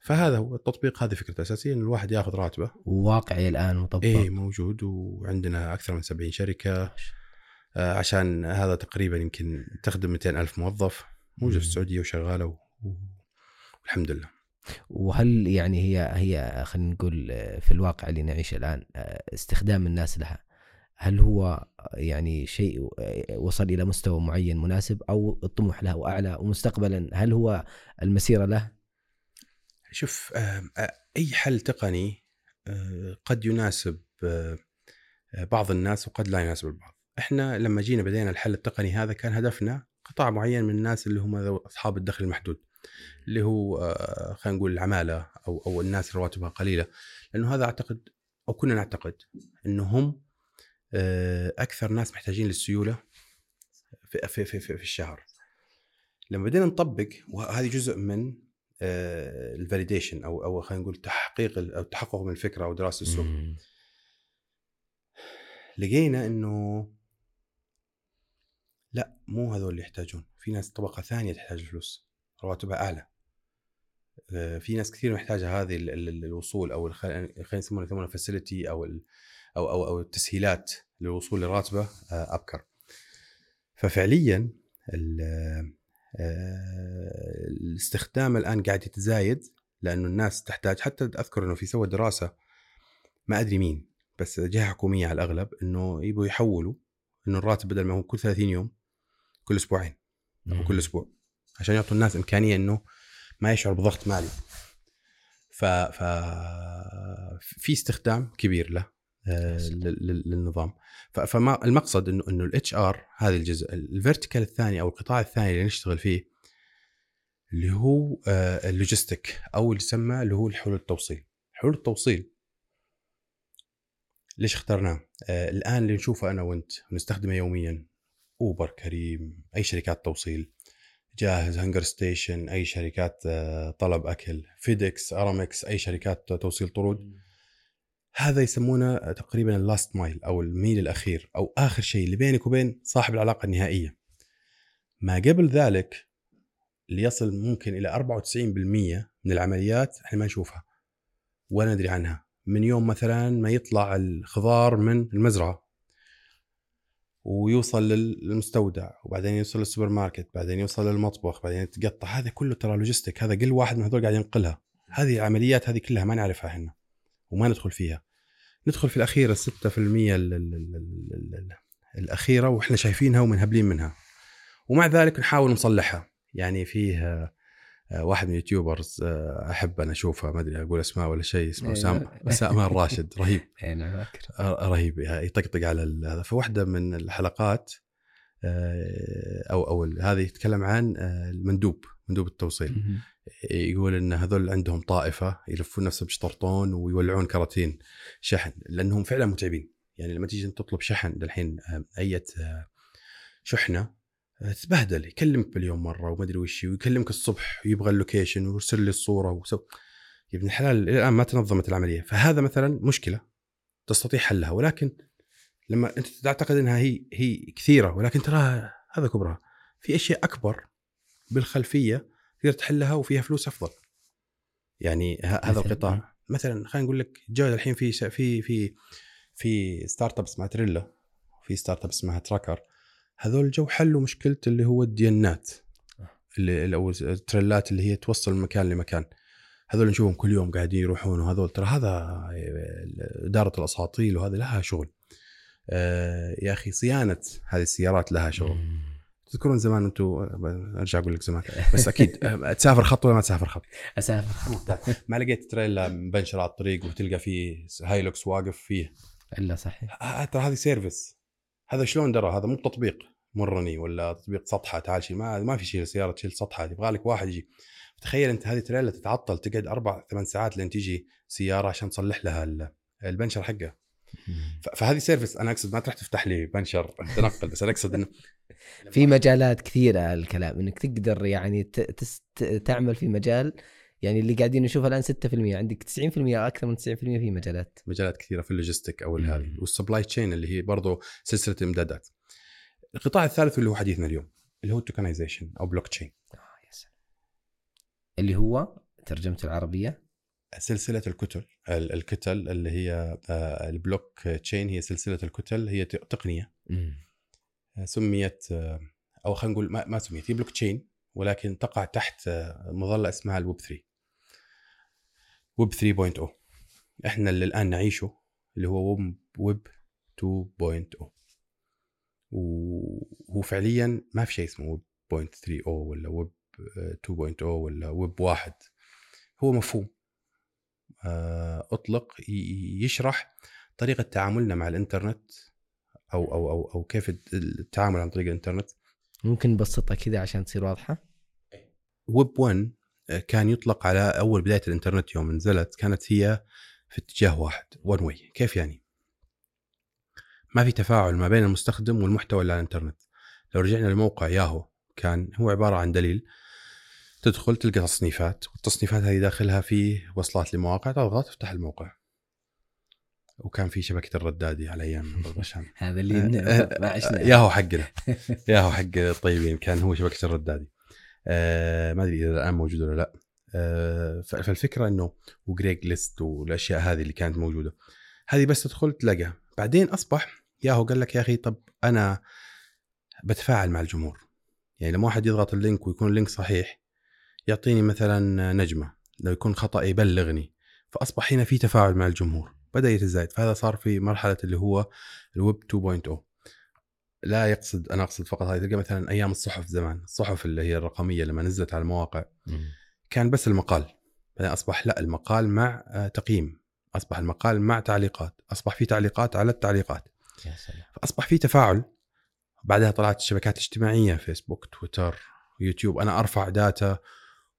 فهذا هو التطبيق هذه فكرته الأساسية إن الواحد ياخذ راتبه. وواقعي الآن مطبق. اي موجود وعندنا أكثر من 70 شركة. آه، عشان هذا تقريبا يمكن تخدم 200 ألف موظف موجود في السعودية وشغالة والحمد لله. وهل يعني هي هي خلينا نقول في الواقع اللي نعيشه الآن استخدام الناس لها هل هو يعني شيء وصل إلى مستوى معين مناسب أو الطموح له أعلى ومستقبلا هل هو المسيرة له؟ شوف أي حل تقني قد يناسب بعض الناس وقد لا يناسب البعض. إحنا لما جينا بدينا الحل التقني هذا كان هدفنا قطاع معين من الناس اللي هم أصحاب الدخل المحدود. اللي هو آه، خلينا نقول العمالة أو أو الناس رواتبها قليلة لأنه هذا أعتقد أو كنا نعتقد انه هم آه، أكثر ناس محتاجين للسيولة في في في, في, الشهر لما بدينا نطبق وهذه جزء من آه، الفاليديشن أو أو خلينا نقول تحقيق أو التحقق من الفكرة أو دراسة السوق. لقينا إنه لا مو هذول اللي يحتاجون. في ناس طبقة ثانية تحتاج الفلوس رواتبها أعلى. آه، في ناس كثير محتاجة هذه الوصول أو خلينا نسمونها يسمونها فاسيلتي أو أو أو أو التسهيلات للوصول لراتبه آه، أبكر. ففعليا آه، الاستخدام الآن قاعد يتزايد لأنه الناس تحتاج حتى أذكر إنه في سوى دراسة ما أدري مين بس جهة حكومية على الأغلب إنه يبغوا يحولوا إنه الراتب بدل ما هو كل 30 يوم كل أسبوعين أو كل أسبوع عشان يعطوا الناس إمكانية إنه ما يشعر بضغط مالي. ف ف في استخدام كبير له. آه، للنظام. ف- فما المقصد إنه إنه ال HR هذا الجزء ال vertical الثاني أو القطاع الثاني اللي نشتغل فيه اللي هو آه، ال logistic أو اللي يسمى اللي هو الحلول التوصيل. حلول التوصيل ليش اخترناه؟ آه الآن اللي نشوفه أنا وأنت ونستخدمه يوميا اوبر كريم أي شركات توصيل جاهز هنجر ستيشن أي شركات آه طلب أكل فيدكس ارامكس أي شركات توصيل طرود. هذا يسمونه تقريبا ال last mile أو الميل الأخير أو آخر شيء اللي بينك وبين صاحب العلاقة النهائية. ما قبل ذلك اللي يصل ممكن إلى 94% من العمليات إحنا ما نشوفها ولا ندري عنها. من يوم مثلا ما يطلع الخضار من المزرعة ويوصل للمستودع وبعدين يوصل للسوبر ماركت بعدين يوصل للمطبخ بعدين يتقطع. هذا كله ترى logistic هذا كل واحد من هذول قاعد ينقلها. هذه العمليات هذه كلها ما نعرفها إحنا. وما ندخل فيها. ندخل في الأخيرة 6% ال- ال- ال- ال- ال- ال- الأخيرة وإحنا شايفينها ومنهبلين منها. ومع ذلك نحاول نصلحها. يعني فيه آه، واحد من اليوتيوبرز آه، أحب أنا اشوفه ما أدري أقول أسماء ولا شيء اسمه إيه. اسامه اسامه الراشد. رهيب. اي نعم آه، رهيب. يطقطق على هذا. فواحدة من الحلقات أو أو هذه يتكلم عن المندوب مندوب التوصيل. يقول إن هذول عندهم طائفة يلفون نفسهم بشطرطون ويولعون كراتين شحن لأنهم فعلا متعبين. يعني لما تيجي تطلب شحن الحين أي شحنة آه، تبهدل يكلمك باليوم مرة وما أدري وش ويكلمك الصبح ويبغى اللوكيشن ويرسل لي الصورة وسو يا ابن الحلال الآن ما تنظمت العملية. فهذا مثلا مشكلة تستطيع حلها. ولكن لما أنت تعتقد إنها هي هي كثيرة ولكن تراها هذا كبرها. في أشياء أكبر بالخلفية تقدر تحلها وفيها فلوس أفضل. يعني هذا؟ القطاع. مثلا خلينا نقول لك جاء الحين في في في في startup اسمها تريلا في startup اسمها Trukker هذول جو حلوا مشكله اللي هو الديانّات. اللي اللي- أو التريلات اللي هي توصل من مكان لمكان. هذول نشوفهم كل يوم قاعدين يروحون وهذول. ترى هذا إدارة الأساطيل وهذا لها شغل. آه، يا أخي صيانة هذه السيارات لها شغل. تذكرون زمان أنتم ارجع أقول لك زمان بس أكيد آه، تسافر خط ولا ما تسافر خط؟ أسافر. ما لقيت تريلا مبنشر على الطريق وتلقى فيه هايلوكس واقف فيه؟ إلا صحيح. آه، ترى هذه service. هذا شلون درى؟ هذا مو تطبيق مرني ولا تطبيق سطحة تعال شيل ما ما في شيء سياره تشيل سطحة يبغى لك واحد يجي. تخيل أنت هذه تريلا تتعطل تقعد أربع ثمان ساعات لين تيجي سيارة عشان تصلح لها ال- البنشر حقه فهذه service أنا أقصد ما تروح تفتح لي بنشر تنقل بس أنا أقصد إنه في مجالات كثيرة الكلام إنك تقدر يعني تعمل في مجال يعني اللي قاعدين نشوفه الآن 6% عندك 90% أكثر من 90% في مجالات. مجالات كثيرة في ال logistic أو. هذه وال supply chain اللي هي برضو سلسلة إمدادات. القطاع الثالث اللي هو حديثنا اليوم اللي هو ال tokenization أو بلوك تشين آه، سلام. اللي هو ترجمته العربية. سلسلة الكتل ال- الكتل اللي هي آه، البلوك تشين هي سلسلة الكتل هي تقنية. آه، سميت آه، أو خلينا نقول ما, سميت هي بلوك تشين ولكن تقع تحت مظلة اسمها الويب 3 ويب 3.0 إحنا اللي الآن نعيشه اللي هو web- web 2.0 وهو فعليا ما في شيء اسمه ويب 0.30 ولا ويب آه، 2.0 ولا ويب واحد. هو مفهوم. أطلق ي- يشرح طريقة تعاملنا مع الإنترنت أو أو أو أو كيف التعامل عن طريق الإنترنت. ممكن نبسطها كذا عشان تصير واضحة؟ ويب 1 كان يطلق على أول بداية الإنترنت يوم نزلت كانت هي في اتجاه واحد one way كيف يعني؟ ما في تفاعل ما بين المستخدم والمحتوى اللي على الإنترنت. لو رجعنا لموقع ياهو كان هو عبارة عن دليل تدخل تلقى تصنيفات والتصنيفات هذه داخلها في وصلات لمواقع. تضغط تفتح الموقع. وكان في شبكة الردادي على أيام الرشام هذا اللي ما عشنا ياهو حقنا. ياهو حق الطيبين. كان هو شبكة الردادي. آه ما أدري إذا الآن موجود ولا لا. آه فالفكرة إنه و Craigslist والأشياء هذه اللي كانت موجودة هذه بس تدخل تلاقيها. بعدين أصبح ياهو قال لك يا أخي طب أنا بتفاعل مع الجمهور. يعني لما واحد يضغط ال link ويكون ال link صحيح يعطيني مثلا نجمة لو يكون خطأ يبلغني فأصبح هنا في تفاعل مع الجمهور بدأ يتزايد. فهذا صار في مرحلة اللي هو الويب 2.0 لا يقصد أنا أقصد فقط هذه تلقى مثلا أيام الصحف زمان الصحف اللي هي الرقمية لما نزلت على المواقع كان بس المقال. بعدين أصبح لا المقال مع آه، تقييم. أصبح المقال مع تعليقات. أصبح في تعليقات على التعليقات. يا سلام. فأصبح في تفاعل. بعدها طلعت الشبكات الاجتماعية فيسبوك تويتر يوتيوب. أنا أرفع data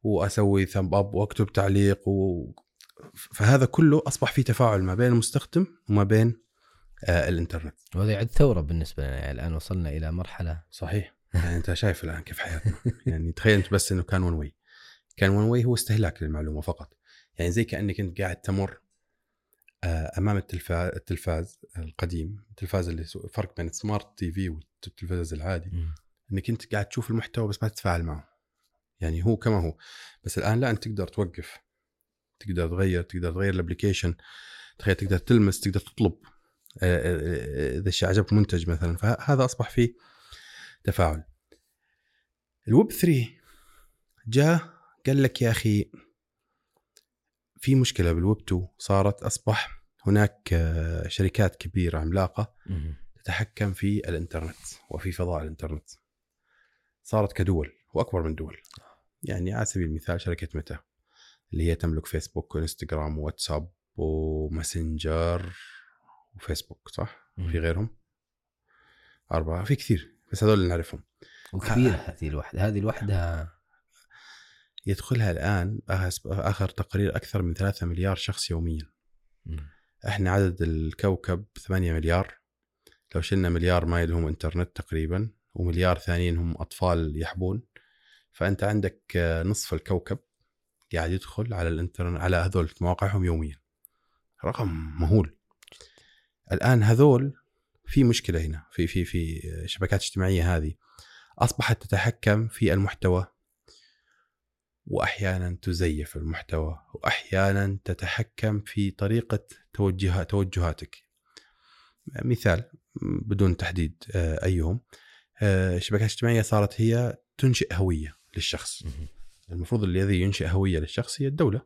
وأسوي thumb up وأكتب تعليق و... فهذا كله أصبح في تفاعل ما بين المستخدم وما بين آه الإنترنت. وهذا يعد ثورة بالنسبة لنا يعني الآن وصلنا إلى مرحلة صحيح. يعني أنت شايف الآن كيف حياتنا. يعني تخيل انت بس إنه كان one way كان one way هو استهلاك للمعلومة فقط. يعني زي كأنك أنت قاعد تمر آه، أمام التلفاز التلفاز القديم التلفاز اللي فرق بين ال smart TV والتلفاز العادي. إنك أنت قاعد تشوف المحتوى بس ما تتفاعل معه. يعني هو كما هو. بس الآن لا أنت تقدر توقف تقدر تغير تقدر تغير ال application تخيل تقدر تلمس تقدر تطلب آه، آه، آه، إذا الشيء عجبك منتج مثلا. فهذا أصبح فيه تفاعل. الويب 3 جاء قال لك يا أخي في مشكلة بالويب 2 صارت أصبح هناك شركات كبيرة عملاقة تتحكم في الإنترنت وفي فضاء الإنترنت. صارت كدول وأكبر من دول. يعني على سبيل المثال شركة ميتا اللي هي تملك فيسبوك وانستغرام وواتساب وماسنجر وفيسبوك صح؟ مم. في غيرهم؟ أربعة في كثير بس هذول اللي نعرفهم وكبيرة هذه الوحدة هذه الوحدة يدخلها الآن آخر- تقرير أكثر من 3 مليار شخص يوميا إحنا عدد الكوكب 8 مليار لو شلنا مليار ما لهم إنترنت تقريبا ومليار ثانيين هم أطفال يحبون فأنت عندك آه، نصف الكوكب قاعد يدخل على الانترنت على هذول مواقعهم يوميا. رقم مهول. الآن هذول في مشكلة هنا في في في شبكات اجتماعية هذه. أصبحت تتحكم في المحتوى واحيانا تزيف المحتوى واحيانا تتحكم في طريقة توجه توجهاتك. مثال بدون تحديد آه، أيهم آه، الشبكات الاجتماعيه صارت هي تنشئ هوية. للشخص. المفروض الذي ينشئ هوية للشخص هي الدولة.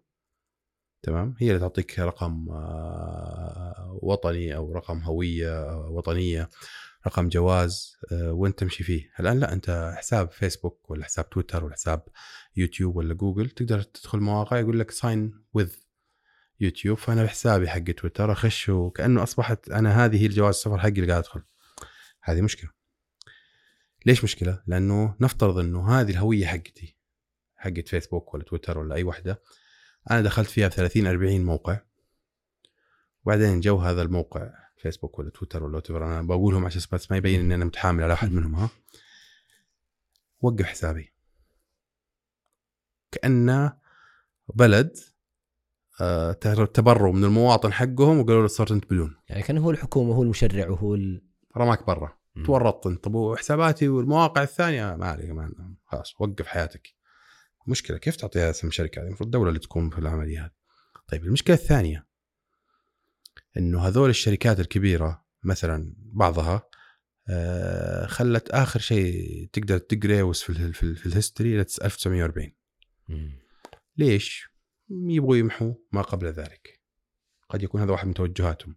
تمام؟ هي اللي تعطيك رقم آه، وطني أو رقم هوية آه، وطنية رقم جواز آه، وين تمشي فيه. الآن لا أنت حساب فيسبوك ولا حساب تويتر ولا حساب يوتيوب ولا جوجل تقدر تدخل مواقع يقول لك sign with يوتيوب فأنا بحسابي حق تويتر أخش وكأنه أصبحت أنا هذه هي الجواز السفر حقي اللي قاعد أدخل. هذه مشكلة. ليش مشكلة؟ لأنه نفترض إنه هذه الهوية حقتي حقت فيسبوك ولا تويتر ولا أي واحدة أنا دخلت فيها ب 30 40 موقع وبعدين جو هذا الموقع فيسبوك ولا تويتر ولا whatever، أنا بقولهم عشان بس ما يبين إني أنا متحامل على احد منهم ها؟ وقف حسابي. كانه بلد آه، تبروا من المواطن حقهم وقالوا له صرت أنت بدون. يعني كان هو الحكومة هو المشرع وهو ال... رماك برا. تورطت انت طب وحساباتي والمواقع الثانية ما عليك ما خلاص وقف حياتك. مشكلة كيف تعطيها اسم شركة؟ هذه المفروض الدولة اللي تقوم في العملية هذه. طيب المشكلة الثانية إنه هذول الشركات الكبيرة مثلا بعضها آه، خلت آخر شيء تقدر تقريوس في ال في, ال في الهيستوري 1940 ليش؟ يبغوا يمحوا ما قبل ذلك. قد يكون هذا واحد من توجهاتهم.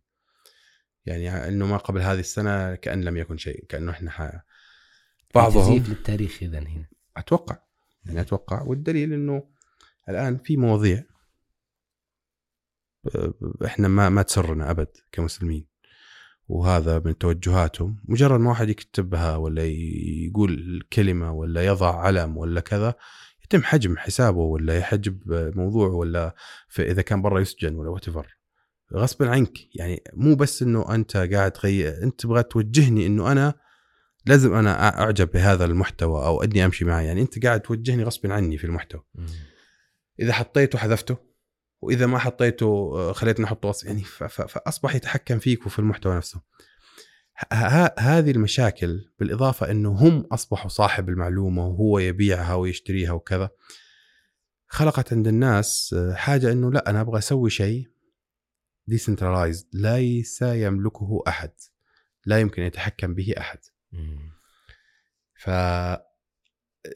يعني إنه ما قبل هذه السنة كأن لم يكن شيء كأنه إحنا ح... بعضهم. للتاريخ اذا هنا. أتوقع يعني أتوقع. والدليل إنه الآن في مواضيع آه، إحنا ما ما تسرنا أبد كمسلمين. وهذا من توجهاتهم. مجرد ما واحد يكتبها ولا يقول كلمة ولا يضع علم ولا كذا يتم حجم حسابه ولا يحجب موضوع ولا إذا كان برا يسجن ولا وات غصبا عنك. يعني مو بس إنه أنت قاعد تغير أنت تبغى توجهني إنه أنا لازم أنا أعجب بهذا المحتوى أو أني أمشي معه يعني أنت قاعد توجهني غصبا عني في المحتوى. إذا حطيته حذفته وإذا ما حطيته آه، خليتني أحطه يعني فأصبح يتحكم فيك وفي المحتوى نفسه. هذه المشاكل بالإضافة إنه هم أصبحوا صاحب المعلومة وهو يبيعها ويشتريها وكذا خلقت عند الناس آه، حاجة إنه لا أنا أبغى أسوي شيء decentralized ليس يملكه أحد لا يمكن أن يتحكم به أحد. ف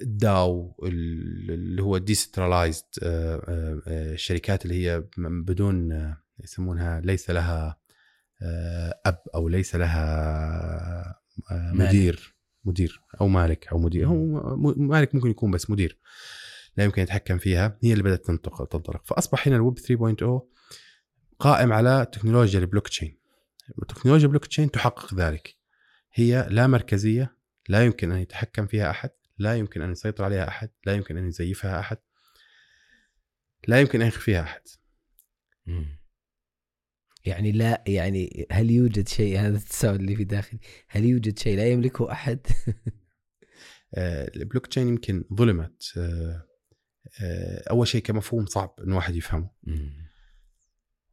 DAO اللي هو decentralized الشركات اللي هي بدون آه، يسمونها ليس لها آه، أب أو ليس لها آه، مالك. مدير مدير أو مالك أو مدير. هو مالك ممكن يكون بس مدير لا يمكن يتحكم فيها. هي اللي بدأت تنطق تنطلق. فأصبح هنا الويب 3.0 قائم على تكنولوجيا البلوك تشين تكنولوجيا البلوك تشين تحقق ذلك. هي لا مركزية لا يمكن أن يتحكم فيها أحد لا يمكن أن يسيطر عليها أحد لا يمكن أن يزيفها أحد لا يمكن أن يخفيها أحد. مم. يعني لا يعني هل يوجد شيء هذا التساؤل اللي في داخلي هل يوجد شيء لا يملكه أحد؟ آه، البلوك تشين يمكن ظلمت آه، آه، أول شيء كمفهوم صعب إن واحد يفهمه.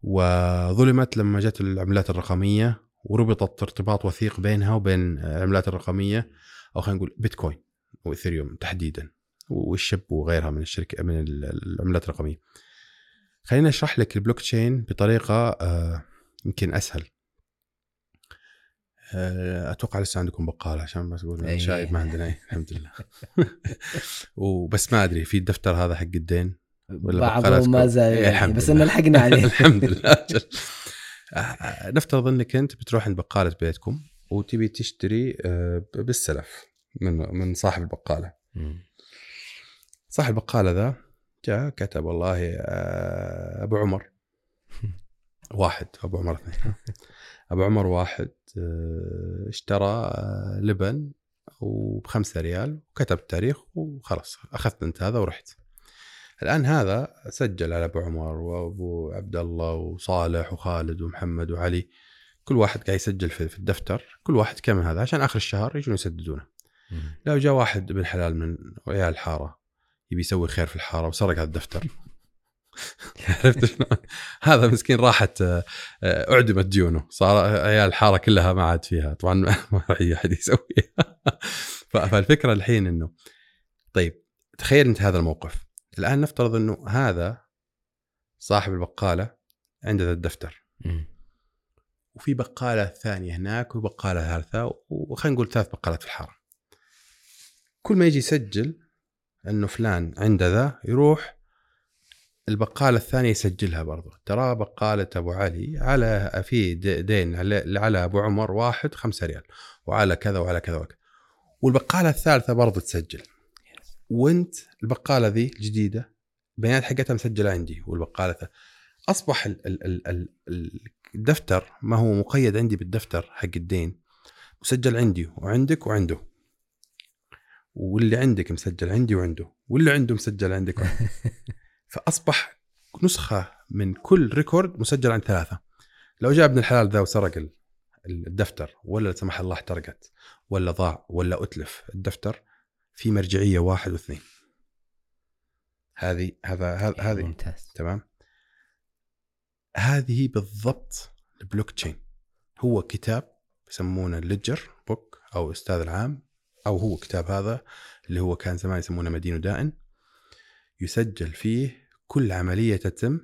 وظلمت لما جت العملات الرقمية وربطت ارتباط وثيق بينها وبين العملات الرقمية أو خلينا نقول بيتكوين واثيريوم تحديدا والشب وغيرها من الشركة من ال- العملات الرقمية. خلينا أشرح لك البلوك تشين بطريقة آه، يمكن أسهل. آه، أتوقع لسه عندكم بقالة عشان ما تقول أي. شايب ما عندنا أي. الحمد لله. وبس ما أدري في الدفتر هذا حق الدين بعضهم ما زال إيه، يعني الحمد بس. ان لحقنا عليه الحمد لله. آه، آه، نفترض إنك أنت بتروح عند بقالة بيتكم وتبي تشتري آه، بالسلف من من صاحب البقالة. صاحب البقالة ذا جاء كتب والله أبو عمر واحد أبو عمر اثنين أبو عمر واحد اشترى لبن وبخمسة ريال وكتب التاريخ وخلاص أخذت أنت هذا ورحت الآن هذا سجل على أبو عمر وأبو عبد الله وصالح وخالد ومحمد وعلي. كل واحد قاعد يسجل في الدفتر. كل واحد كم هذا؟ عشان آخر الشهر يجون يسددونه. لو جاء واحد ابن حلال من عيال الحارة يبي يسوي خير في الحارة وسرق هذا الدفتر. عرفت شلون؟ هذا مسكين راحت آه، أعدمت ديونه صار عيال الحارة كلها ما عاد فيها. طبعا ما راح يجي أحد يسويها. فالفكرة الحين إنه طيب تخيل أنت هذا الموقف. الآن نفترض إنه هذا صاحب البقالة عنده ذا الدفتر. وفي بقالة ثانية هناك وبقالة ثالثة وخلينا نقول ثلاث بقالات في الحارة. كل ما يجي يسجل إنه فلان عنده ذا يروح البقالة الثانية يسجلها برضو ترى بقالة أبو علي على في دين على, أبو عمر واحد خمسة ريال وعلى كذا وعلى كذا وكذا والبقالة الثالثة برضو تسجل وانت البقالة ذي الجديدة بيانات حقتها مسجلة عندي والبقالة أصبح ال ال ال ال ال- الدفتر ما هو مقيد عندي بالدفتر حق الدين مسجل عندي وعندك وعنده. واللي عندك مسجل عندي وعنده واللي عنده مسجل عندك وعنده. فأصبح نسخة من كل record مسجل عند ثلاثة. لو جاء ابن الحلال ذا وسرق ال- الدفتر ولا لا سمح الله احترقت ولا ضاع ولا أتلف الدفتر في مرجعية واحد واثنين. هذه هذا هذا- هذه. ممتاز. تمام؟ هذه بالضبط البلوك تشين هو كتاب يسمونه ال ledger book أو أستاذ العام أو هو كتاب هذا اللي هو كان زمان يسمونه مدين ودائن يسجل فيه كل عملية تتم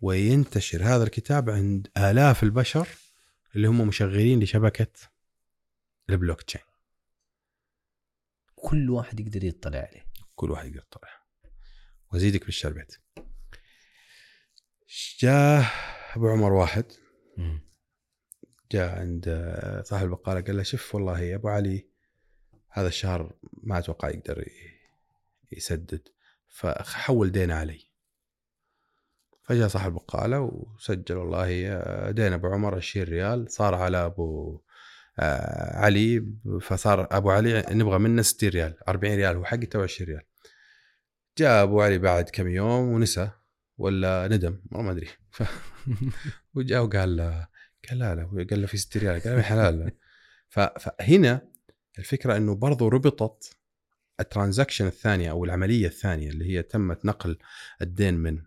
وينتشر هذا الكتاب عند آلاف البشر اللي هم مشغلين لشبكة البلوك تشين كل واحد يقدر يطلع عليه. كل واحد يقدر يطلع. وأزيدك بالشربت جاء؟ أبو عمر واحد. جاء عند صاحب البقالة قال له شوف والله يا أبو علي هذا الشهر ما أتوقع يقدر يسدد. فحول دينه علي. فجاء صاحب البقالة وسجل والله دين أبو عمر 20 ريال صار على أبو آه، علي فصار أبو علي نبغى منه 60 ريال 40 ريال هو حقي تو 20 ريال. جاء أبو علي بعد كم يوم ونسى ولا ندم ما أدري. ف... وجاء وقال له قال لا لا قال له في 60 ريال قال حلال. ف... فهنا الفكرة إنه برضو ربطت ال transaction الثانية أو العملية الثانية اللي هي تمت نقل الدين من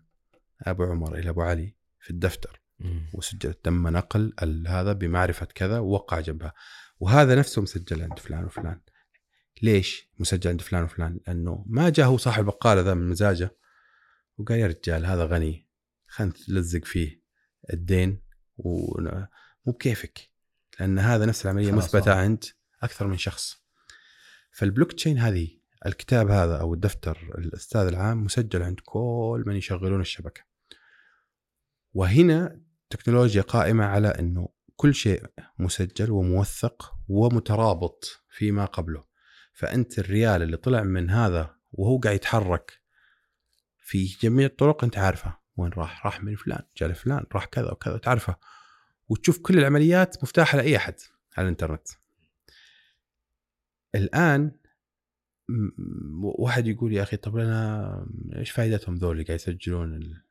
أبو عمر إلى أبو علي في الدفتر. مم. وسجل تم نقل هذا بمعرفة كذا ووقع جنبها وهذا نفسه مسجل عند فلان وفلان. ليش مسجل عند فلان وفلان؟ لأنه ما جاء هو صاحب البقاله ذا من مزاجه وقال يا رجال هذا غني خلينا نلزق فيه الدين ومو بكيفك. لأن هذا نفس العملية مثبتة صار. عند أكثر من شخص. فالبلوك تشين هذه الكتاب هذا أو الدفتر الأستاذ العام مسجل عند كل من يشغلون الشبكة. وهنا تكنولوجيا قائمة على إنه كل شيء مسجل وموثق ومترابط فيما قبله. فأنت الريال اللي طلع من هذا وهو قاعد يتحرك في جميع الطرق أنت عارفه وين راح؟ راح من فلان جاء لفلان راح كذا وكذا تعرفه وتشوف كل العمليات مفتاحة لأي أحد على الإنترنت. الآن واحد يقول يا أخي طب أنا إيش فائدتهم ذول اللي قاعد يسجلون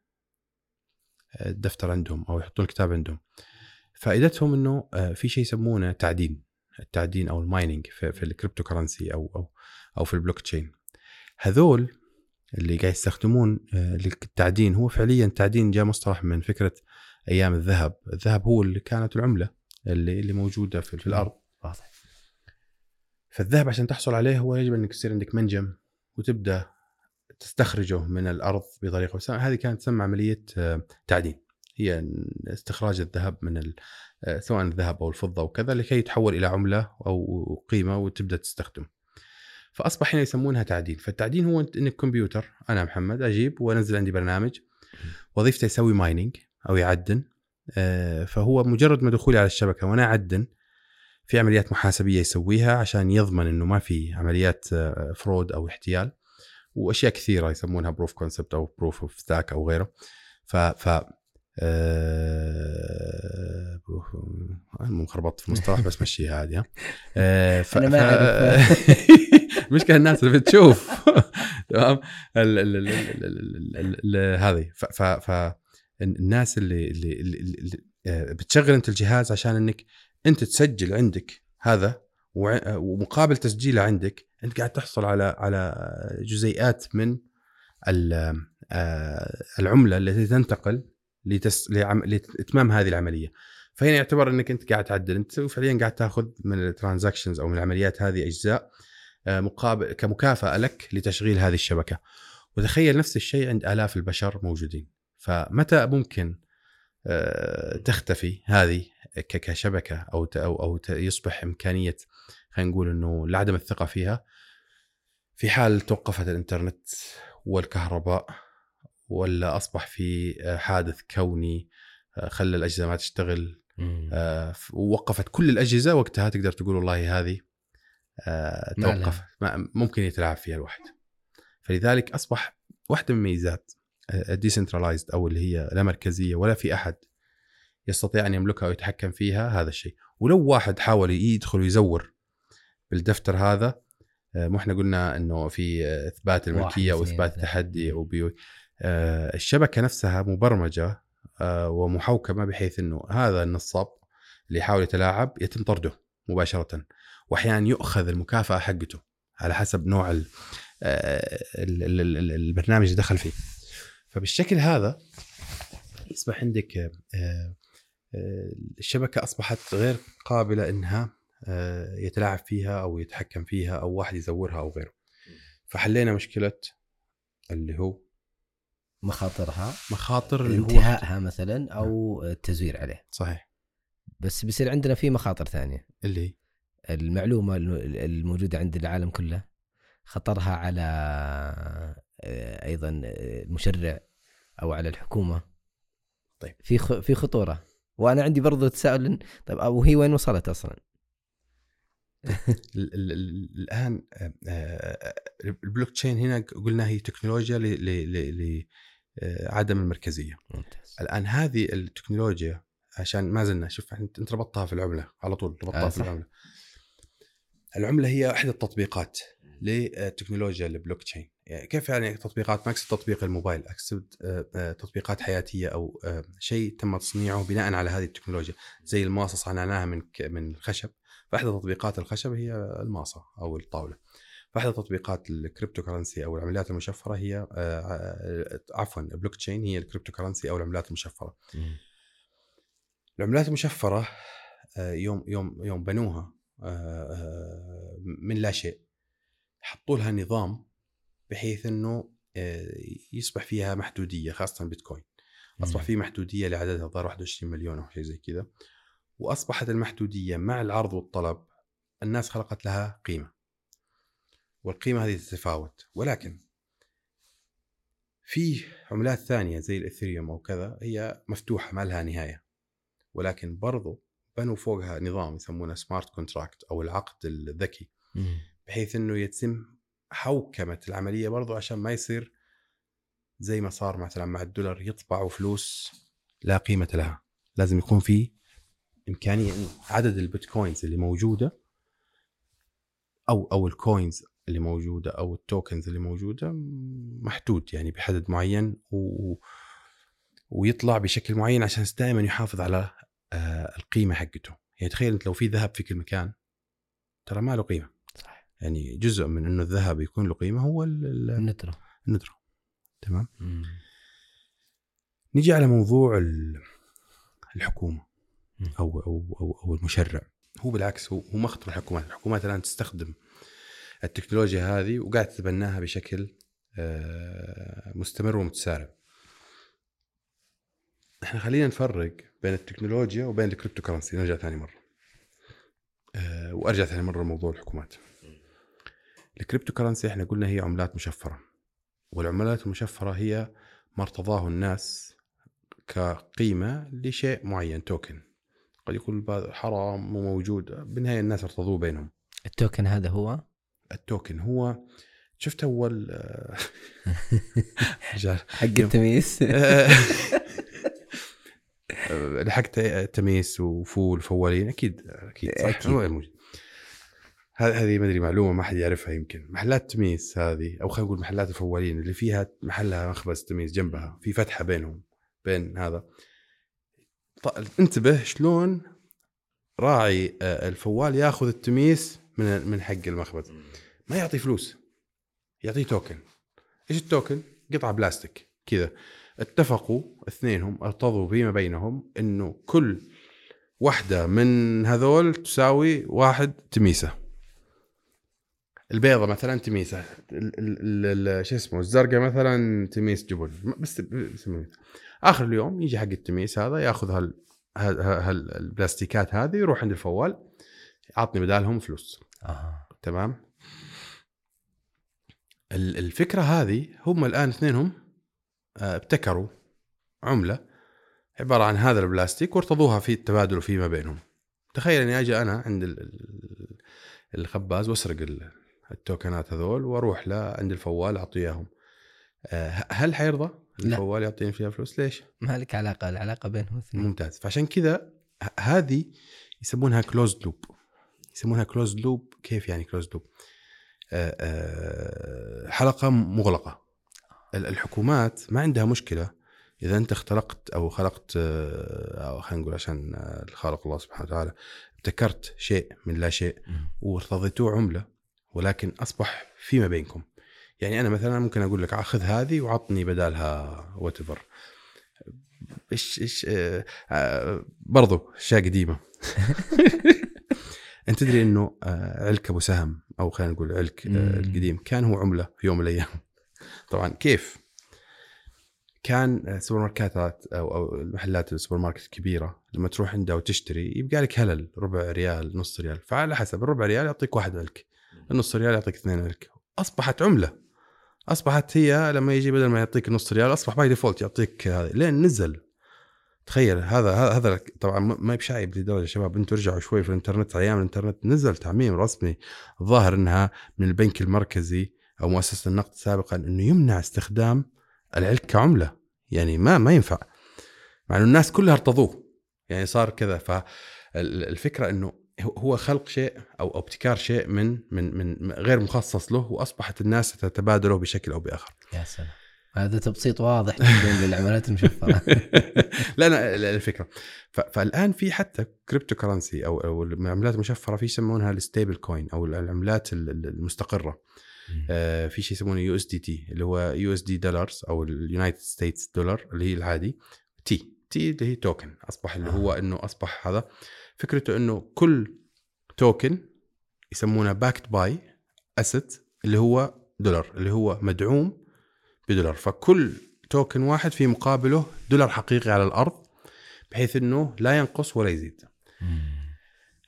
الدفتر عندهم أو يحطون الكتاب عندهم. فائدتهم إنه آه، في شيء يسمونه تعدين التعدين أو ال mining في, في ال cryptocurrency أو أو أو في البلوك تشين. هذول اللي قاعد يستخدمون آه، التعدين هو فعليا التعدين جاء مصطلح من فكرة أيام الذهب. الذهب هو اللي كانت العملة اللي اللي موجودة في, في الأرض. واضح. فالذهب عشان تحصل عليه هو يجب أنك يصير عندك منجم وتبدأ تستخرجه من الأرض بطريقة هذه كانت تسمى عملية آه، تعدين. هي استخراج الذهب من آه، سواء الذهب أو الفضة وكذا لكي يتحول إلى عملة أو قيمة وتبدأ تستخدم. فأصبح هنا يسمونها تعدين، فالتعدين هو انك كمبيوتر أنا محمد أجيب وأنزل عندي برنامج وظيفته يسوي mining أو يعدن آه، فهو مجرد ما دخولي على الشبكة وأنا أعدن في عمليات محاسبية يسويها عشان يضمن إنه ما في عمليات fraud أو احتيال. وأشياء كثيرة يسمونها proof concept أو proof of stake أو غيره. ف ف proof المهم خربطت في مصطلح بس مشيها عادي ها. آه، ف- أنا ما ف- أعرف. المشكلة الناس اللي بتشوف. تمام؟ هذه. ف- ف الناس اللي اللي, اللي, اللي آه، بتشغل أنت الجهاز عشان إنك أنت تسجل عندك هذا ومقابل تسجيله عندك أنت قاعد تحصل على على جزيئات من آه، العملة التي تنتقل لتس... لعم... لإتمام هذه العملية. فهنا يعتبر إنك أنت قاعد تعدل. أنت فعليا قاعد تأخذ من الترانزاكشنز أو من العمليات هذه أجزاء آه، مقابل كمكافأة لك لتشغيل هذه الشبكة. وتخيل نفس الشيء عند آلاف البشر موجودين. فمتى ممكن آه، تختفي هذه كشبكة أو أو أو يصبح إمكانية خلينا نقول إنه لعدم الثقة فيها في حال توقفت الإنترنت والكهرباء ولا أصبح في آه، حادث كوني آه، خلى الأجهزة ما تشتغل. آه، ووقفت كل الأجهزة وقتها تقدر تقول والله هذه. توقف ممكن يتلاعب فيها الواحد فلذلك أصبح واحدة من ميزات ال decentralized أو اللي هي لا مركزية ولا في أحد يستطيع أن يملكها ويتحكم فيها هذا الشيء ولو واحد حاول يدخل ويزور بالدفتر هذا آه، مو إحنا قلنا إنه في آه، إثبات الملكية وإثبات التحدي وبي آه، الشبكة نفسها مبرمجة ومحوكمة بحيث إنه هذا النصاب اللي يحاول يتلاعب يتم طرده مباشرة واحيانا يؤخذ المكافأة حقته على حسب نوع ال ال- ال- ال- البرنامج اللي دخل فيه. فبالشكل هذا يصبح عندك الشبكة أصبحت غير قابلة إنها يتلاعب فيها أو يتحكم فيها أو واحد يزورها أو غيره. فحلينا مشكلة اللي هو مخاطرها مخاطر هو انتهائها مثلا أو التزوير عليه. صحيح. بس بيصير عندنا في مخاطر ثانية. اللي هي؟ المعلومة الموجودة عند العالم كله خطرها على آه، أيضا آه، المشرع أو على الحكومة. طيب. في خ- في خطورة. وأنا عندي برضو تساؤل طيب وهي وين وصلت أصلا؟ ال- ال- ال- الآن آه، آه، البلوك تشين هنا قلنا هي تكنولوجيا ل- ل- ل- لعدم المركزية. ممتاز. الآن هذه التكنولوجيا عشان ما زلنا شوف انت ربطتها في العملة على طول ربطتها آه، في. العملة. العملة هي إحدى التطبيقات لتكنولوجيا البلوك تشين يعني كيف يعني تطبيقات؟ ما أقصد تطبيق الموبايل أقصد آه، آه، تطبيقات حياتية أو آه، شيء تم تصنيعه بناء على هذه التكنولوجيا زي الماصه صنعناها من من الخشب فأحدى تطبيقات الخشب هي الماصه أو الطاولة. فأحدى تطبيقات ال cryptocurrency أو العملات المشفرة هي آه، آه، عفوا البلوك تشين هي ال cryptocurrency أو العملات المشفرة. مم. العملات المشفرة آه، يوم يوم يوم بنوها من لا شيء حطوا لها نظام بحيث إنه يصبح فيها محدودية خاصة البيتكوين أصبح في محدودية لعددها ظهر 21 مليون أو شيء زي كذا. وأصبحت المحدودية مع العرض والطلب الناس خلقت لها قيمة. والقيمة هذه تتفاوت ولكن في عملات ثانية زي الإثيريوم أو كذا هي مفتوحة ما لها نهاية. ولكن برضو بنوا فوقها نظام يسمونه سمارت كونتراكت أو العقد الذكي. بحيث إنه يتم حوكمة العملية برضو عشان ما يصير زي ما صار مثلا مع الدولار يطبعوا فلوس لا قيمة لها. لازم يكون في امكانيه إن عدد البيتكوينز اللي موجودة أو أو ال coins اللي موجودة أو ال tokens اللي موجودة محدود يعني بحدد معين و ويطلع بشكل معين عشان دائما يحافظ على آه، القيمة حقته. يعني تخيل أنت لو في ذهب في كل مكان ترى ما له قيمة. صح يعني جزء من إنه الذهب يكون له قيمة هو الندره الندره تمام؟ نيجي على موضوع الحكومة. أو أو أو, أو المشرع. هو بالعكس هو هو مخطر الحكومات. الحكومات الآن تستخدم التكنولوجيا هذه وقاعد تتبناها بشكل آه، مستمر ومتسارع. إحنا خلينا نفرق بين التكنولوجيا وبين ال cryptocurrency نرجع ثاني مرة. أه وأرجع ثاني مرة لموضوع الحكومات. ال cryptocurrency إحنا قلنا هي عملات مشفرة. والعملات المشفرة هي ما ارتضاه الناس كقيمة لشيء معين token. قد يكون حرام وموجود. بالنهاية الناس ارتضوه بينهم. ال token هذا هو؟ التوكن هو شفت أول آه، حق التمييز. لحقت تميس وفول فوالين. أكيد أكيد صح أكيد. موجود هذه ما أدري معلومة ما حد يعرفها يمكن. محلات تميس هذه أو خلينا نقول محلات الفوالين اللي فيها محلها مخبز تميس جنبها في فتحة بينهم بين هذا. انتبه شلون راعي آه، الفوال ياخذ التميس من من حق المخبز. ما يعطي فلوس يعطيه توكن. إيش التوكن؟ قطعة بلاستيك كذا. اتفقوا اثنينهم ارتضوا فيما بينهم إنه كل واحدة من هذول تساوي واحد تميسة. البيضة مثلا تميسة شو اسمه الزرقاء مثلا تميس جبن. بس آخر اليوم يجي حق التميس هذا ياخذ هال هالبلاستيكات هذه يروح عند الفوال عطني بدالهم فلوس. آه. تمام؟ الفكرة هذه هم الآن اثنينهم آه، ابتكروا عملة عبارة عن هذا البلاستيك وارتضوها في التبادل فيما بينهم. تخيل إني أجي أنا عند الخباز وأسرق ال token ات هذول وأروح له عند الفوال أعطيه إياهم. آه، هل حيرضى؟ الفوال يعطيني فيها فلوس ليش؟ ما لك علاقة؟ العلاقة بينهم اثنين. ممتاز. فعشان كذا هذه يسمونها closed loop يسمونها closed loop كيف يعني closed loop؟ حلقة مغلقة. الحكومات ما عندها مشكلة إذا أنت اخترقت أو خلقت آه، أو خلينا نقول عشان آه، الخالق الله سبحانه وتعالى ابتكرت شيء من لا شيء وارتضيتوه عملة ولكن أصبح فيما بينكم. يعني أنا مثلا ممكن أقول لك خذ هذه وعطني بدالها وات إيش إيش آه, آه، برضو أشياء قديمة. أنت تدري إنه آه علك أبو سهم أو خلينا نقول علك آه القديم كان هو عملة في يوم من الأيام. طبعا كيف؟ كان سوبر ماركتات أو أو المحلات السوبر ماركت الكبيرة لما تروح عندها وتشتري يبقى لك هلل ربع ريال نص ريال. فعلى حسب الربع ريال يعطيك واحد علك النص ريال يعطيك اثنين علك. أصبحت عملة. أصبحت هي لما يجي بدل ما يعطيك نص ريال أصبح by default يعطيك هذا لين نزل. تخيل هذا هذا طبعا ما بشايب لدرجه شباب. أنتم رجعوا شوي في الانترنت أيام الانترنت نزل تعميم رسمي الظاهر إنها من البنك المركزي أو مؤسسة النقد سابقا إنه يمنع استخدام العلك كعملة. يعني ما ما ينفع. مع إنه الناس كلها ارتضوه. يعني صار كذا. فالفكرة إنه هو خلق شيء أو ابتكار شيء من من من غير مخصص له وأصبحت الناس تتبادله بشكل أو بآخر. يا سلام. هذا تبسيط واضح جدا للعملات المشفرة. لا لا الفكرة فالآن في حتى cryptocurrency أو أو العملات المشفرة في يسمونها ال stablecoin أو العملات المستقرة. آه في شيء يسمونه USDT اللي هو USD dollars أو ال United States dollar اللي هي العادي T T اللي هي token أصبح اللي هو آه. إنه أصبح هذا فكرته إنه كل token يسمونه backed by اسيت اللي هو دولار اللي هو مدعوم بدولار فكل توكن واحد في مقابله دولار حقيقي على الأرض بحيث إنه لا ينقص ولا يزيد.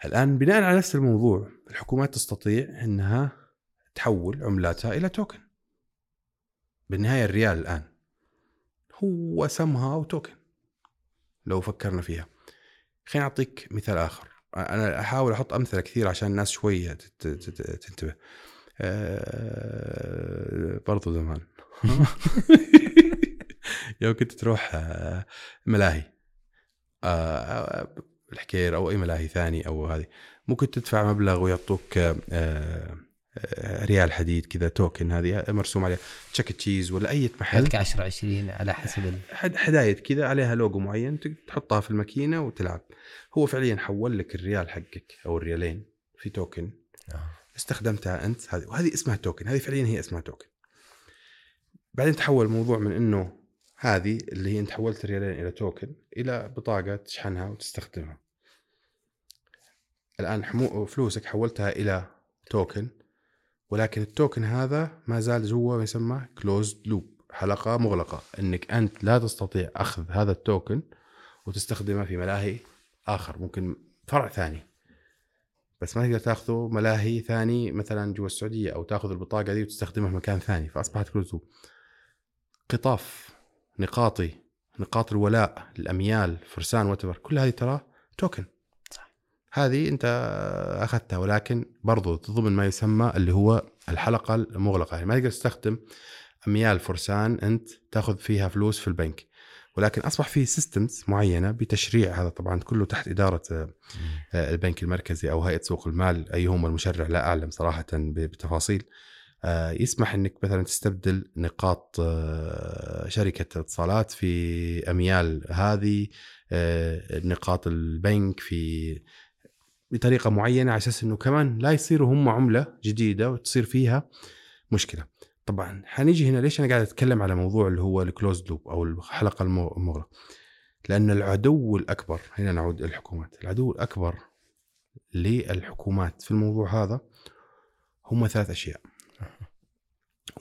الآن بناء على نفس الموضوع الحكومات تستطيع إنها تحول عملاتها إلى توكن. بالنهاية الريال الآن هو سمها توكن لو فكرنا فيها. خليني أعطيك مثال آخر. أنا أحاول أحط أمثلة كثير عشان الناس شوية تنتبه. أه برضو زمان. يوم كنت تروح آه، ملاهي. آه، آه، الحكير أو أي ملاهي ثاني أو هذه. ممكن تدفع مبلغ ويعطوك آه، آه، ريال حديد كذا token هذه مرسوم عليها. Chuck E. Cheese ولا أي محل. لك 10 20 على حسب ال... حدايد كذا عليها لوجو معين تحطها في الماكينة وتلعب. هو فعليا حول لك الريال حقك أو الريالين في توكن. استخدمتها أنت. هذه وهذه اسمها توكن. هذه فعليا هي اسمها توكن. بعدين تحول الموضوع من إنه هذه اللي هي أنت حولت الريالين إلى توكن إلى بطاقة تشحنها وتستخدمها. الآن حمو فلوسك حولتها إلى توكن ولكن التوكن هذا ما زال جوا ما يسمى كلوزد لوب حلقة مغلقة. إنك أنت لا تستطيع أخذ هذا التوكن وتستخدمه في ملاهي آخر ممكن فرع ثاني. بس ما تقدر تاخذه ملاهي ثاني مثلا جوا السعودية أو تاخذ البطاقة دي وتستخدمها في مكان ثاني فأصبحت لوب قطاف نقاطي نقاط الولاء الأميال فرسان وتبر كل هذه ترى توكن هذه أنت أخذتها ولكن برضو ضمن ما يسمى اللي هو الحلقة المغلقة. يعني ما تقدر تستخدم أميال فرسان أنت تاخذ فيها فلوس في البنك. ولكن أصبح في سيستمز معينة بتشريع هذا طبعا كله تحت إدارة آه، آه، البنك المركزي أو هيئة سوق المال اي هم المشرع لا أعلم صراحة بتفاصيل آه، يسمح إنك مثلا تستبدل نقاط شركة اتصالات في أميال هذه نقاط البنك في بطريقة معينة على أساس إنه كمان لا يصيروا هم عملة جديدة وتصير فيها مشكلة. طبعا حنيجي هنا ليش أنا قاعد أتكلم على موضوع اللي هو ال closed loop أو الحلقة المغ- المغلقه؟ لأن العدو الأكبر هنا نعود الحكومات، العدو الأكبر للحكومات في الموضوع هذا هم ثلاث أشياء.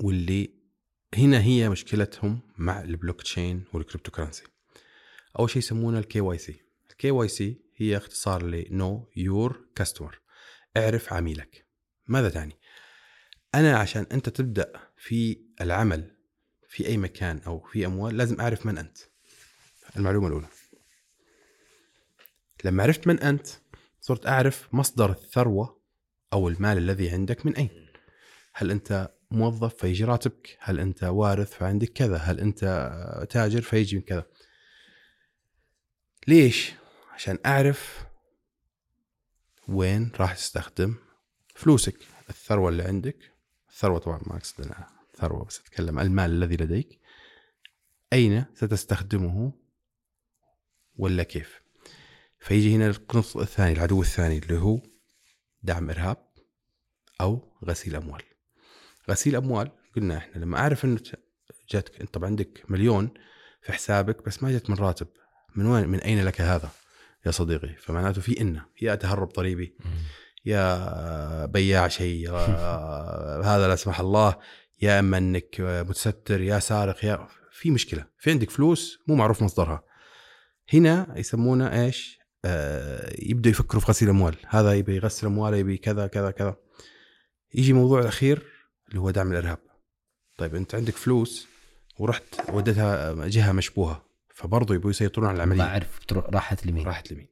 واللي هنا هي مشكلتهم مع ال blockchain وال cryptocurrency. أول شيء يسمونه الكي واي سي. الكي واي سي هي اختصار ل know your customer اعرف عميلك ماذا تعني أنا عشان أنت تبدأ في العمل في أي مكان أو في أموال لازم أعرف من أنت. المعلومة الأولى. لما عرفت من أنت صرت أعرف مصدر الثروة أو المال الذي عندك من أين. هل أنت موظف فيجي راتبك؟ هل أنت وارث فعندك كذا؟ هل أنت تاجر فيجي من كذا؟ ليش؟ عشان أعرف وين راح تستخدم فلوسك الثروة اللي عندك الثروه طبعا ما أقصد ثروة بس أتكلم المال الذي لديك. أين ستستخدمه ولا كيف؟ فيجي هنا النقطة الثاني العدو الثاني اللي هو دعم إرهاب أو غسيل أموال. غسيل أموال قلنا إحنا لما أعرف إنه جاتك أنت طبعا عندك مليون في حسابك بس ما جت من راتب. من وين؟ من أين لك هذا يا صديقي؟ فمعناته في إن يا تهرب ضريبي يا بياع شيء هذا لا سمح الله يا أما إنك متستر يا سارق يا في مشكلة. في عندك فلوس مو معروف مصدرها. هنا يسمونه إيش؟ آه يبدأ يفكروا في غسيل أموال. هذا يبي يغسل أمواله يبي كذا كذا كذا. يجي موضوع الأخير اللي هو دعم الإرهاب. طيب أنت عندك فلوس ورحت وديتها جهة مشبوهة فبرضه يبغوا يسيطرون على العملية. ما أعرف راحت لمين؟ راحت لمين؟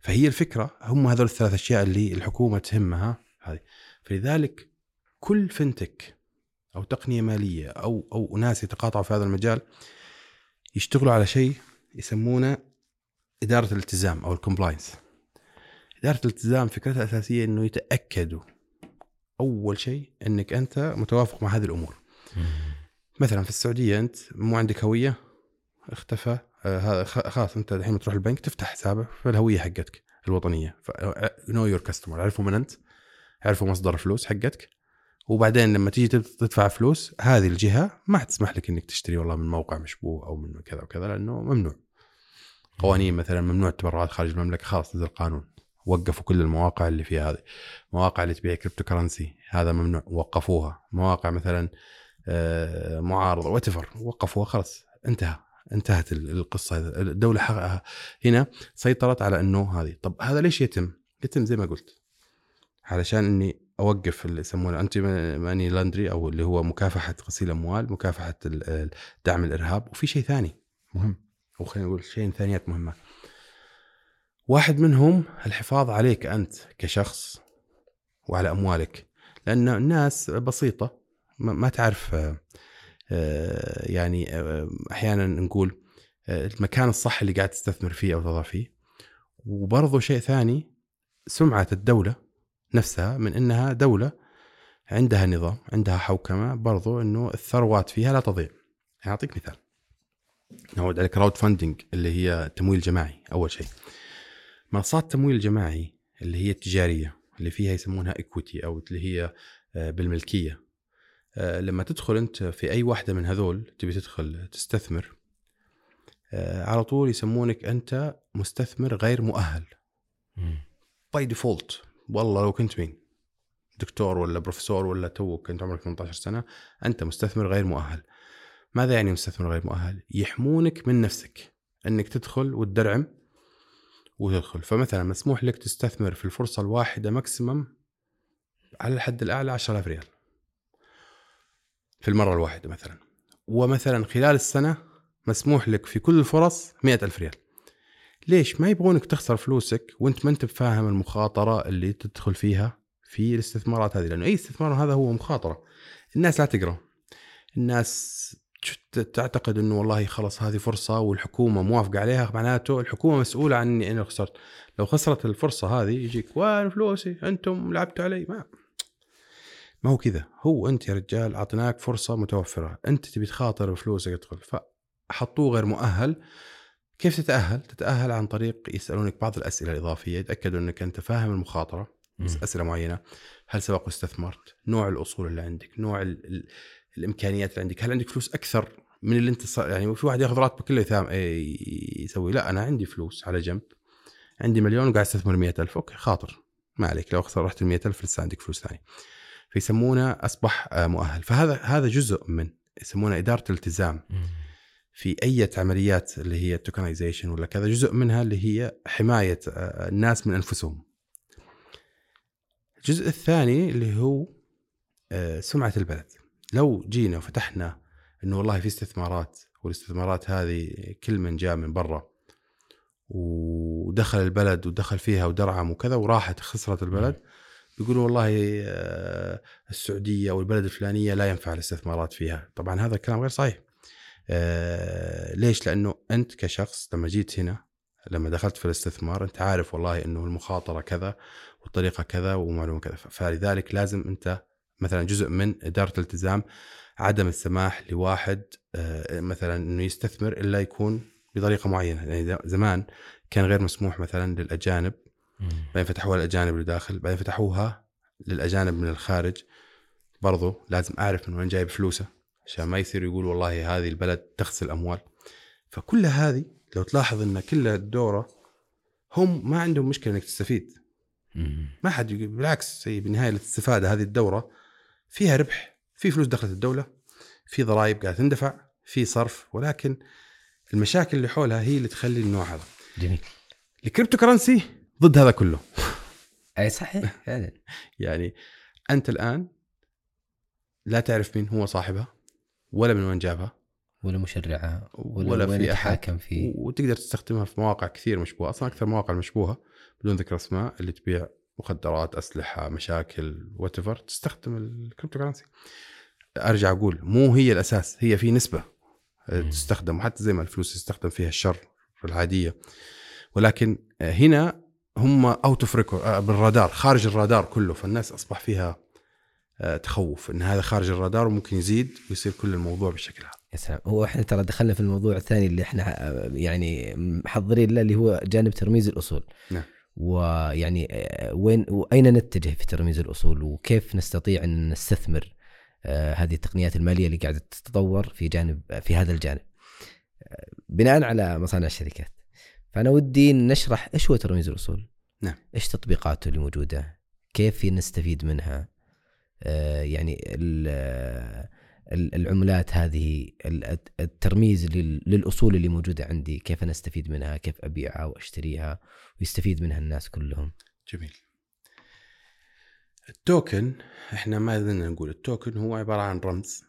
فهي الفكرة هم هذول الثلاث أشياء اللي الحكومة تهمها هذه. فلذلك كل فنتك أو تقنية مالية أو أو ناس يتقاطعوا في هذا المجال يشتغلوا على شيء يسمونه إدارة الالتزام أو الكومبلاينس إدارة الالتزام فكرتها الاساسيه إنه يتأكدوا أول شيء إنك أنت متوافق مع هذه الأمور. مثلا في السعودية أنت مو عندك هوية اختفى هذا خ- خلاص انت الحين تروح البنك تفتح حسابك في الهوية حقتك الوطنية. نو يور كاستمر. عرفوا من انت؟ عرفوا مصدر الفلوس حقتك. وبعدين لما تيجي تد- تدفع فلوس هذه الجهة ما حتسمح لك انك تشتري والله من موقع مشبوه أو من كذا وكذا لأنه ممنوع. قوانين مثلا ممنوع التبرعات خارج المملكة خلاص نزل قانون وقفوا كل المواقع اللي فيها هذه. مواقع اللي تبيع cryptocurrency هذا ممنوع. وقفوها. مواقع مثلا آه، معارضة whatever وقفوها خلاص انتهى. انتهت ال- القصة. الدولة حقها هنا سيطرت على إنه هذه. طب هذا ليش يتم؟ يتم زي ما قلت. علشان إني أوقف اللي يسمونه anti money laundry أو اللي هو مكافحة غسيل أموال مكافحة دعم الإرهاب وفي شيء ثاني. مهم. أو خلينا نقول شيء ثانيات مهمة. واحد منهم الحفاظ عليك أنت كشخص وعلى أموالك لأن الناس بسيطة ما تعرف يعني آه، أحيانا نقول آه، المكان الصح اللي قاعد تستثمر فيه أو تضع فيه. وبرضه شيء ثاني سمعة الدولة نفسها من إنها دولة عندها نظام عندها حوكمة برضو إنه الثروات فيها لا تضيع. يعني أعطيك مثال. نعود على crowdfunding اللي هي تمويل جماعي أول شيء. منصات التمويل الجماعي اللي هي التجارية اللي فيها يسمونها equity أو اللي هي آه، بالملكية. آه، لما تدخل أنت في أي واحدة من هذول تبي تدخل تستثمر آه، على طول يسمونك أنت مستثمر غير مؤهل. by default والله لو كنت مين؟ دكتور ولا بروفيسور ولا دوك كنت عمرك 18 سنة أنت مستثمر غير مؤهل. ماذا يعني مستثمر غير مؤهل؟ يحمونك من نفسك أنك تدخل وتدرعم وتدخل. فمثلا مسموح لك تستثمر في الفرصة الواحدة maximum على الحد الأعلى 10000 ريال. في المرة الواحدة مثلا. ومثلا خلال السنة مسموح لك في كل الفرص 100000 ريال. ليش؟ ما يبغونك تخسر فلوسك وانت ما انت بفاهم المخاطرة اللي تدخل فيها في الاستثمارات هذه لأنه أي استثمار هذا هو مخاطرة. الناس لا تقرأ. الناس تعتقد إنه والله خلاص هذه فرصة والحكومة موافقة عليها معناته الحكومة مسؤولة عني أنا خسرت. لو خسرت الفرصة هذه يجيك وين فلوسي؟ أنتم لعبتوا علي. ما ما هو كذا. هو أنت يا رجال أعطيناك فرصة متوفرة. أنت تبي تخاطر بفلوسك تدخل فحطوه غير مؤهل. كيف تتأهل؟ تتأهل عن طريق يسألونك بعض الأسئلة الإضافية يتاكدوا أنك أنت فاهم المخاطرة. أسئلة معينة. هل سبق واستثمرت؟ نوع الأصول اللي عندك، نوع ال ال الإمكانيات اللي عندك، هل عندك فلوس أكثر من اللي أنت يعني في واحد ياخذ راتبه كله يثام إيه يسوي. لا أنا عندي فلوس على جنب. عندي مليون وقاعد أستثمر 100000 أوكي خاطر. ما عليك. لو خسر رحت ال 100000 لسه عندك فلوس ثانية. فيسمونه أصبح آه، مؤهل فهذا هذا جزء من يسمونه إدارة الالتزام في أي عمليات اللي هي التوكنايزيشن ولا كذا جزء منها اللي هي حماية آه، الناس من أنفسهم. الجزء الثاني اللي هو آه، سمعة البلد. لو جينا وفتحنا إنه والله في استثمارات والاستثمارات هذه كل من جاء من برا ودخل البلد ودخل فيها ودرعم وكذا وراحت خسرت البلد بيقولوا والله آه، السعودية أو البلد الفلانية لا ينفع الاستثمارات فيها، طبعا هذا الكلام غير صحيح. آه، ليش؟ لأنه أنت كشخص لما جيت هنا لما دخلت في الاستثمار أنت عارف والله إنه المخاطرة كذا والطريقة كذا ومعلومة كذا فلذلك لازم أنت مثلا جزء من إدارة الالتزام عدم السماح لواحد آه، مثلا إنه يستثمر إلا يكون بطريقة معينة يعني زمان كان غير مسموح مثلا للأجانب بعدين فتحوها للأجانب اللي داخل بعدين فتحوها للأجانب من الخارج. برضو لازم أعرف من وين جايب فلوسه عشان ما يصير يقول والله هذه البلد تغسل اموال فكل هذه لو تلاحظ إن كل الدورة هم ما عندهم مشكلة إنك تستفيد. ما حد يقول بالعكس هي بالنهاية الاستفادة هذه الدورة فيها ربح في فلوس دخلت الدولة في ضرائب قاعدة تندفع في صرف ولكن المشاكل اللي حولها هي اللي تخلي النوع هذا. جميل. ال cryptocurrency ضد هذا كله. أي صحيح فعلا. يعني أنت الآن لا تعرف مين هو صاحبها ولا من وين جابها. ولا مشرعها ولا, ولا في أحد. يتحاكم فيه وتقدر تستخدمها في مواقع كثير مشبوهة أصلا أكثر المواقع المشبوهه بدون ذكر أسماء اللي تبيع مخدرات أسلحة مشاكل what تستخدم ال cryptocurrency أرجع أقول مو هي الأساس هي في نسبة. مم. تستخدم وحتى زي ما الفلوس يستخدم فيها الشر العادية. ولكن هنا هم out of بالرادار خارج الرادار كله. فالناس أصبح فيها آه، تخوف إن هذا خارج الرادار وممكن يزيد ويصير كل الموضوع بالشكل هذا. يا سلام. هو إحنا ترى دخلنا في الموضوع الثاني اللي إحنا آه، يعني محضرين له اللي هو جانب ترميز الأصول. نعم. ويعني آه، وين وأين نتجه في ترميز الأصول؟ وكيف نستطيع أن نستثمر هذه التقنيات المالية اللي قاعدة تتطور في جانب في هذا الجانب؟ بناء على مصانع الشركات. فأنا ودي نشرح إيش هو ترميز الأصول. نعم. إيش تطبيقاته اللي موجودة؟ كيف نستفيد منها؟ آه، يعني ال- آه، ال- العملات هذه ال- الترميز لل- للأصول اللي موجودة عندي كيف أنا أستفيد منها؟ كيف أبيعها وأشتريها؟ ويستفيد منها الناس كلهم. جميل. ال token إحنا ما زلنا نقول ال token هو عبارة عن رمز.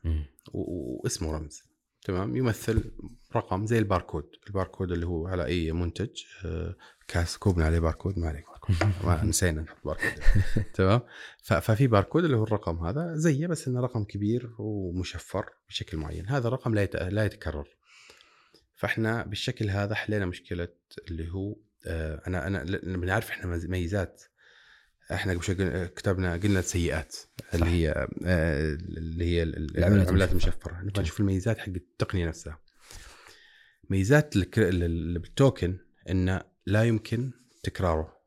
و- واسمه رمز. تمام؟ يمثل رقم زي الباركود. الباركود اللي هو على أي منتج آه، كاس كوبنا عليه باركود ما عليه باركود. ما نسينا نحط باركود. تمام؟ ففي باركود اللي هو الرقم هذا زيه بس إنه رقم كبير ومشفر بشكل معين. هذا الرقم لا لا يتكرر. فإحنا بالشكل هذا حلينا مشكلة اللي هو آه، أنا أنا بنعرف إحنا ميزات إحنا قلنا- كتبنا قلنا سيئات اللي هي آه، اللي هي ال- ال- العملات العملات المشفرة. المشفرة. نبغى نشوف الميزات حق التقنية نفسها. ميزات الك- ال- ال- بالتوكن انه لا يمكن تكراره.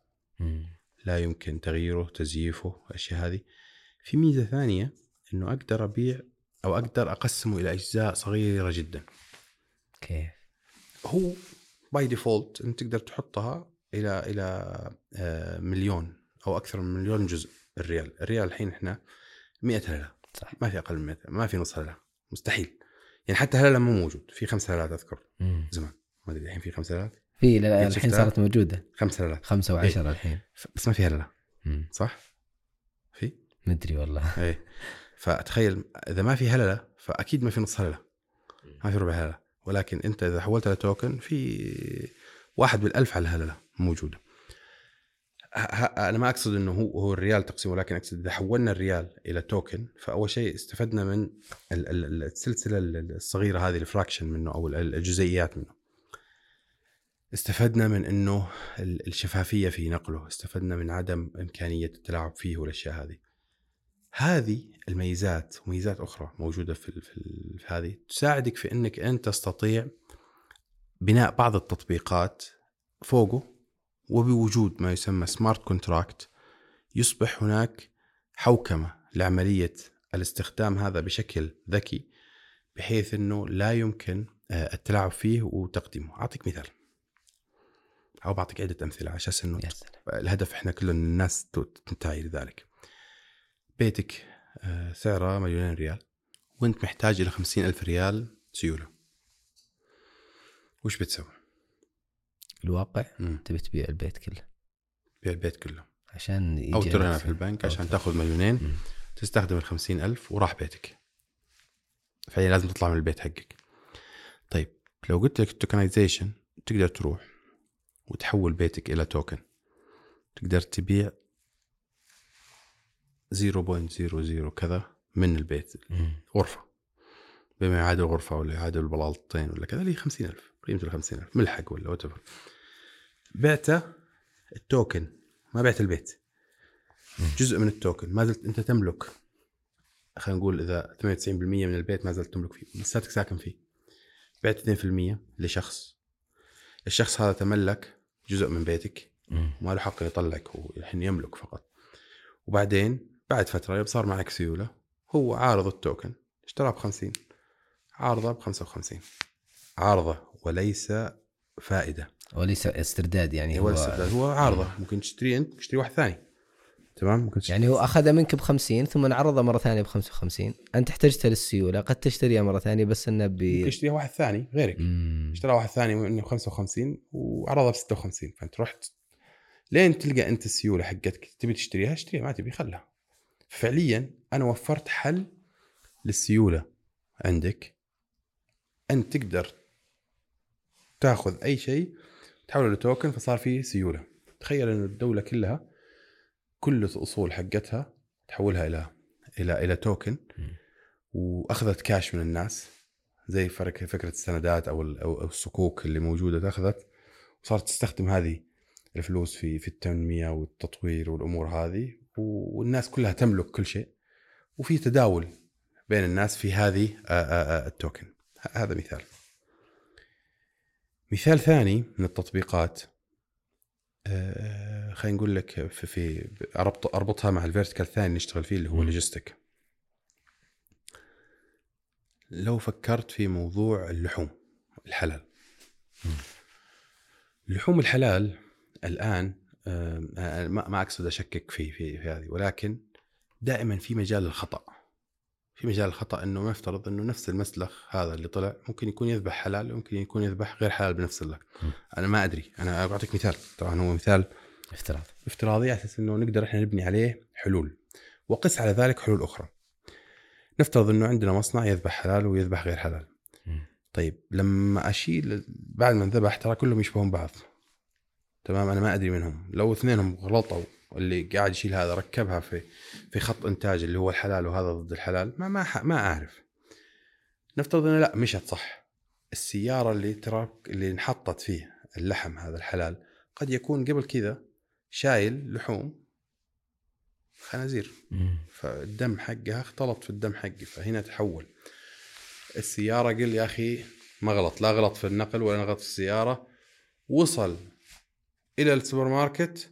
لا يمكن تغييره تزييفه الأشياء هذه. في ميزة ثانية إنه أقدر أبيع أو أقدر أقسمه إلى أجزاء صغيرة جدا. كيف؟ هو by default انت تقدر تحطها إلى إلى آه، مليون. أو أكثر من مليون جزء الريال الريال الحين إحنا 100 هلله صح. ما في أقل من 100 ما في نص هلله مستحيل. يعني حتى هلله مو موجود. في خمس هلالات أذكر. مم. زمان. ما أدري الحين في خمس هلالات؟ في لا- قد الحين؟ صارت موجودة. خمس هلالات. خمسة وعشرة الحين. ف- بس ما في هلله. صح؟ في؟ مدري والله. إيه. فتخيل إذا ما في هلله فأكيد ما في نص هلله ما في ربع هلله ولكن أنت إذا حولتها لتوكن في واحد بالألف على الهلله موجودة. أنا ما أقصد إنه هو هو الريال تقسيمه ولكن أقصد إذا حولنا الريال إلى توكن فأول شيء استفدنا من ال- ال- ال- السلسلة ال- الصغيرة هذه الفراكشن منه أو ال- الجزيئات منه. استفدنا من إنه ال- الشفافية في نقله استفدنا من عدم إمكانية التلاعب فيه والأشياء هذه. هذه الميزات وميزات أخرى موجودة في في هذه. تساعدك في إنك أنت تستطيع بناء بعض التطبيقات فوقه وبوجود ما يسمى سمارت كونتراكت يصبح هناك حوكمة لعملية الاستخدام هذا بشكل ذكي بحيث إنه لا يمكن آه، التلاعب فيه وتقديمه. أعطيك مثال. أو بعطيك عدة أمثلة على يا سلام. الهدف إحنا كلنا الناس تنتهي لذلك. بيتك آه، سعره مليونين ريال وأنت محتاج إلى خمسين ألف ريال سيولة. وش بتسوي؟ الواقع. تبي تبيع البيت كله. بيع البيت كله. عشان يجي لك ترهنها في البنك عشان. تاخذ مليونين. مم. تستخدم الخمسين ألف وراح بيتك. فهي لازم تطلع من البيت حقك. طيب لو قلت لك ال tokenization تقدر تروح وتحول بيتك إلى token. تقدر تبيع 0.00 كذا من البيت. غرفة. بما يعادل غرفة ولا يعادل بلاطتين ولا كذا اللي هي 50000 قيمة ال 50000 ملحق ولا what بعته ال token. ما بعت البيت. جزء من ال token. ما زلت أنت تملك. خلينا نقول إذا 98% من البيت ما زلت تملك فيه. لساتك ساكن فيه. بعت 2% لشخص. الشخص هذا تملك جزء من بيتك. مم. ما له حق يطلعك. هو الحين يملك فقط. وبعدين بعد فترة صار معك سيولة هو عارض التوكن. اشتراه ب 50 عارضه ب 55 عارضه. وليس فائدة. وليس استرداد يعني هو هو الاستبداد هو عارضة. ممكن تشتري أنت تشتري واحد ثاني. تمام؟ ممكن تشتري يعني هو اخذها منك ب 50 ثم عرضها مرة ثانية ب 55 أنت احتجتها للسيولة قد تشتريها مرة ثانية بس إنه ب ممكن تشتريها واحد ثاني غيرك. اشترى واحد ثاني ب 55 وعرضها ب 56 فأنت رحت لين تلقى أنت السيولة حقتك. تبي تشتريها؟ اشتريها ما تبي خلها. فعليا أنا وفرت حل للسيولة عندك. أنت تقدر تاخذ أي شيء تحوله لتوكن فصار فيه سيولة. تخيل إن الدولة كلها كل الأصول حقتها تحولها إلى إلى إلى توكن. وأخذت كاش من الناس. زي فرق فكرة السندات أو أو الصكوك اللي موجودة تاخذت وصارت تستخدم هذه الفلوس في في التنمية والتطوير والأمور هذه والناس كلها تملك كل شيء. وفي تداول بين الناس في هذه ال token. هذا مثال. مثال ثاني من التطبيقات آه، خلينا نقول لك في, في أربط أربطها مع ال vertical الثاني اللي نشتغل فيه اللي هو مم. ال logistic لو فكرت في موضوع اللحوم الحلال. لحوم الحلال الآن آه، آه، ما ما أقصد أشكك في في في هذه ولكن دائما في مجال للخطأ في مجال الخطأ إنه نفترض إنه نفس المسلخ هذا اللي طلع ممكن يكون يذبح حلال وممكن يكون يذبح غير حلال بنفس اللك مم. أنا ما أدري. أنا بعطيك مثال. طبعا هو مثال افتراض. افتراضي على أساس إنه نقدر إحنا نبني عليه حلول. وقس على ذلك حلول أخرى. نفترض إنه عندنا مصنع يذبح حلال ويذبح غير حلال. مم. طيب لما أشيل بعد ما انذبح ترى كلهم يشبهون بعض. تمام؟ أنا ما أدري منهم. لو اثنينهم غلطوا اللي قاعد يشيل هذا ركبها في في خط إنتاج اللي هو الحلال وهذا ضد الحلال. ما ما ما أعرف. نفترض إنه لا مشت صح. السيارة اللي ترى اللي انحطت فيه اللحم هذا الحلال قد يكون قبل كذا شايل لحوم خنازير. فالدم حقها اختلط في الدم حقي فهنا تحول. السيارة قل يا أخي ما غلط. لا غلط في النقل ولا غلط في السيارة. وصل إلى السوبر ماركت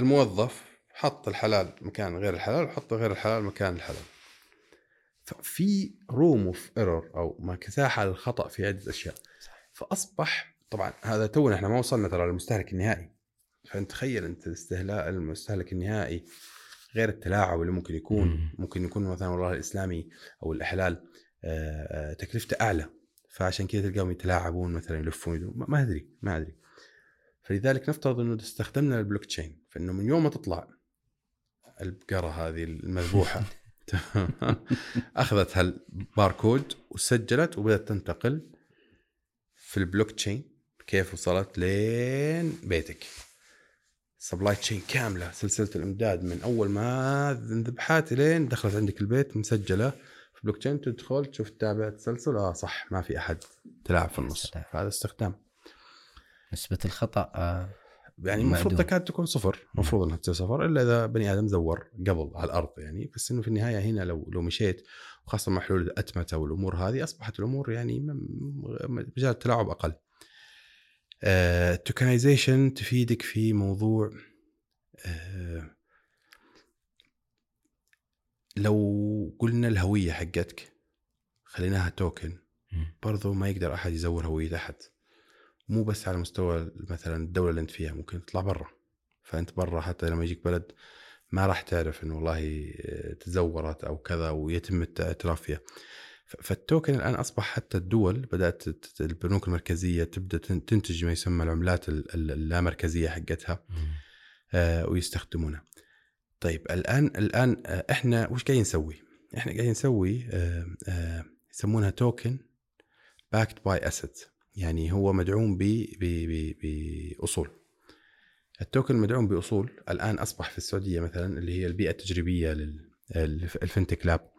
الموظف حط الحلال مكان غير الحلال وحط غير الحلال مكان الحلال. ففي room of error أو مساحه للخطا في عده اشياء فأصبح طبعا هذا تونا إحنا ما وصلنا ترى للمستهلك النهائي. فانت تخيل أنت استهلاء المستهلك النهائي غير التلاعب اللي ممكن يكون. مم. ممكن يكون مثلا والله الإسلامي أو الحلال آه، آه، تكلفته أعلى. فعشان كذا تلقاهم يتلاعبون مثلا يلفون ما أدري ما أدري. فلذلك نفترض إنه استخدمنا البلوك تشين فإنه من يوم ما تطلع البقرة هذه المذبوحة؟ أخذت هالباركود وسجلت وبدأت تنتقل في البلوك تشين كيف وصلت لين بيتك. supply chain كاملة سلسلة الإمداد من أول ما ذبحت لين دخلت عندك البيت مسجلة في بلوك تشين. تدخل تشوف تتابع تسلسل آه صح ما في أحد تلاعب في النص. فهذا استخدام. نسبة الخطأ آه، يعني المفروض. تكاد تكون صفر المفروض إنها تصير صفر إلا إذا بني آدم زور قبل على الأرض يعني بس إنه في النهاية هنا لو لو مشيت وخاصة مع حلول الأتمتة والأمور هذه أصبحت الأمور يعني مجال التلاعب أقل. ال tokenization تفيدك في موضوع آه، لو قلنا الهوية حقتك خليناها توكن. برضو ما يقدر أحد يزور هوية أحد مو بس على مستوى مثلا الدولة اللي أنت فيها ممكن تطلع برا فأنت برا حتى لما يجيك بلد ما راح تعرف إنه والله تزورت أو كذا ويتم الاعتراف فيها فالتوكن الآن أصبح حتى الدول بدأت البنوك المركزية تبدأ تن- تنتج ما يسمى العملات ال- ال- اللامركزية حقتها. آه، ويستخدمونها. طيب الآن الآن آه، إحنا وش قاعدين نسوي؟ إحنا قاعدين نسوي آه، آه، يسمونها token backed by asset يعني هو مدعوم ب ب- ب- بأصول. ال token مدعوم بأصول الآن أصبح في السعودية مثلا اللي هي البيئة التجريبية لل fintech lab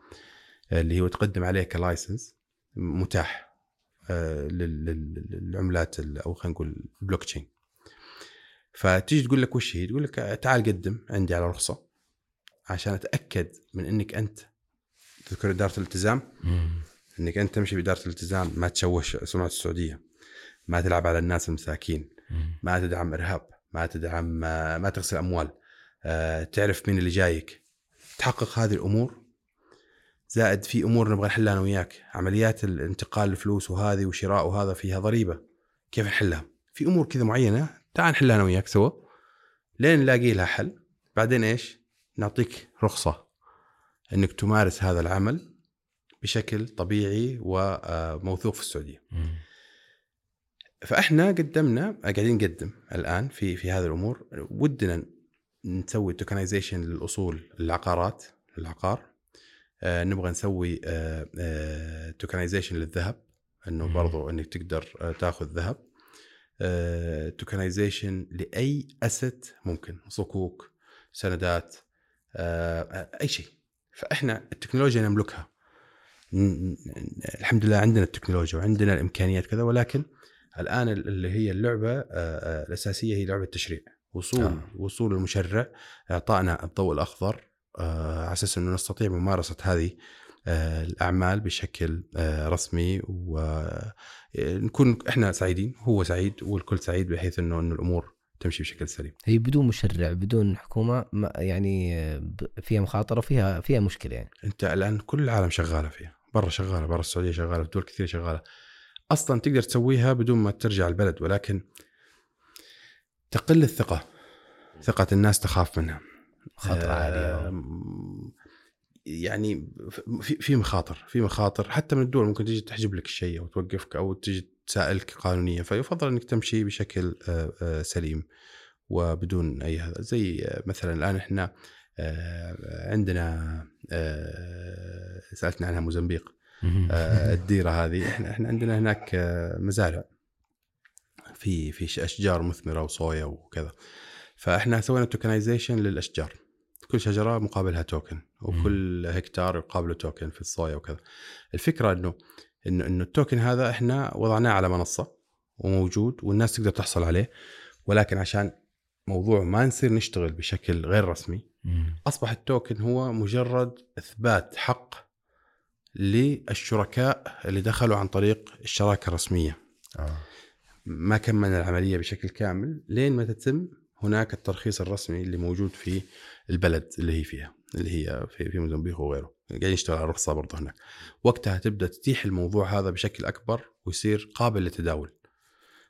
اللي هو تقدم عليه ك license متاح آه، لل- لل- للعملات أو خلينا نقول البلوك تشين فتيجي تقول لك وش هي؟ تقول لك تعال قدم عندي على رخصة عشان أتأكد من إنك أنت تذكر إدارة الالتزام. إنك أنت تمشي بإدارة الالتزام ما تشوش سمعة السعودية ما تلعب على الناس المساكين. ما تدعم إرهاب ما تدعم ما تغسل أموال. آه، تعرف مين اللي جايك؟ تحقق هذه الأمور. زائد في أمور نبغى نحلها أنا وياك. عمليات الانتقال الفلوس وهذه وشراء وهذا فيها ضريبة. كيف نحلها؟ في أمور كذا معينة تعال نحلها أنا وياك سوا. لين نلاقي لها حل. بعدين إيش؟ نعطيك رخصة إنك تمارس هذا العمل بشكل طبيعي وموثوق في السعودية. فإحنا قدمنا قاعدين نقدم الآن في في هذه الأمور. ودنا نسوي tokenization للأصول العقارات العقار آه نبغى نسوي آه tokenization للذهب. إنه مم. برضو إنك تقدر آه تاخذ ذهب. tokenization لأي asset ممكن. صكوك سندات آه آه، أي شيء. فإحنا التكنولوجيا نملكها. الحمد لله عندنا التكنولوجيا وعندنا الإمكانيات كذا ولكن الآن ال- اللي هي اللعبة الأساسية هي لعبة تشريع. وصول آه. وصول المشرع إعطائنا الضوء الأخضر على أساس إنه نستطيع ممارسة هذه الأعمال بشكل رسمي. ونكون إحنا سعيدين هو سعيد والكل سعيد بحيث إنه إنه الأمور تمشي بشكل سليم. هي بدون مشرع بدون حكومة ما يعني فيها مخاطرة وفيها فيها مشكلة يعني. أنت الآن كل العالم شغالة فيها. برا شغالة برا السعودية شغالة في دول كثير شغالة. أصلا تقدر تسويها بدون ما ترجع البلد ولكن تقل الثقة. ثقة الناس تخاف منها. مخاطره عاليه آم، يعني في في مخاطر في مخاطر. حتى من الدول ممكن تيجي تحجب لك الشيء أو توقفك أو تيجي تسائلك قانونيا فيفضل إنك تمشي بشكل آه، آه، سليم وبدون أي هذا زي آه، مثلا الآن إحنا آه، عندنا آه، سألتنا عنها موزمبيق. آه، الديرة هذه. إحنا إحنا عندنا هناك آه، مزارع. في في أشجار مثمرة وصويا وكذا. فإحنا سوينا توكنايزيشن للأشجار. كل شجرة مقابلها توكن وكل هكتار يقابله توكن في الصويا وكذا. الفكرة انه انه إنه التوكن هذا إحنا وضعناه على منصة وموجود والناس تقدر تحصل عليه. ولكن عشان موضوع ما نصير نشتغل بشكل غير رسمي أصبح التوكن هو مجرد إثبات حق للشركاء اللي دخلوا عن طريق الشراكة الرسمية. آه. ما كملنا العملية بشكل كامل. لين ما تتم هناك الترخيص الرسمي اللي موجود في البلد اللي هي فيها اللي هي في في موزمبيق وغيره. قاعدين نشتغل على رخصه برضه هناك. وقتها تبدأ تتيح الموضوع هذا بشكل أكبر ويصير قابل للتداول.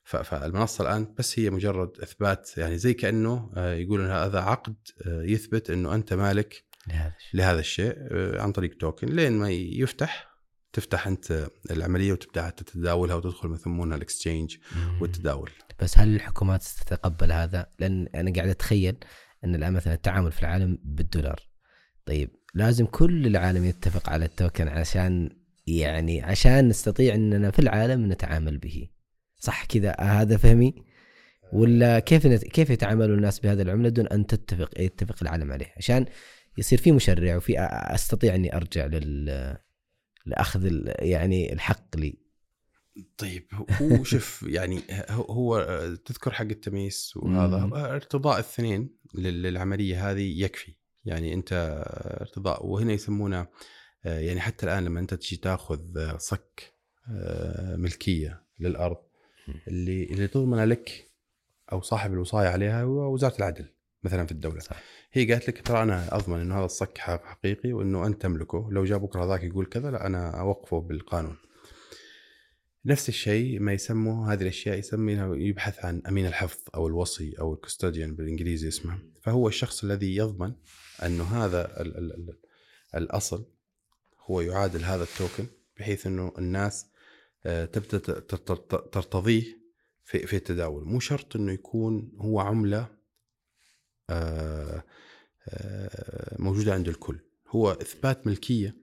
فالمنصة الآن بس هي مجرد إثبات يعني زي كأنه آه، يقولون هذا عقد آه، يثبت إنه أنت مالك لهذا الشيء لهذا الشيء آه، عن طريق توكن لين ما يفتح تفتح أنت العملية وتبدأ تتداولها وتدخل ما يسمونها الاكسشينج والتداول بس هل الحكومات ستتقبل هذا؟ لأن أنا قاعد أتخيل أن الآن مثلا التعامل في العالم بالدولار. طيب لازم كل العالم يتفق على التوكن عشان يعني عشان نستطيع أننا في العالم نتعامل به. صح كذا هذا فهمي؟ ولا كيف نت... كيف يتعامل الناس بهذه العملة دون أن تتفق يتفق العالم عليه؟ عشان يصير في مشرع وفي أستطيع أني أرجع لل لأخذ ال... يعني الحق لي. طيب هو شوف يعني هو- تذكر حق التمييز وهذا ارتضاء الاثنين لل- للعملية هذه يكفي يعني أنت ارتضاء وهنا يسمونه آه، يعني حتى الآن لما أنت تجي تاخذ آه، صك آه، ملكية للأرض اللي اللي تضمن لك أو صاحب الوصاية عليها هو وزارة العدل مثلا في الدولة صح. هي قالت لك ترى أنا أضمن إنه هذا الصك حق- حقيقي وإنه انت تملكه. لو جاء بكره ذاك يقول كذا لا أنا أوقفه بالقانون. نفس الشيء ما يسموا هذه الأشياء يسميها يبحث عن أمين الحفظ أو الوصي أو الكستوديان بالإنجليزي اسمه. فهو الشخص الذي يضمن انه هذا ال ال ال الأصل هو يعادل هذا التوكن بحيث إنه الناس آه، تبدأ ترتضيه في في التداول. مو شرط إنه يكون هو عملة موجودة عند الكل. هو إثبات ملكية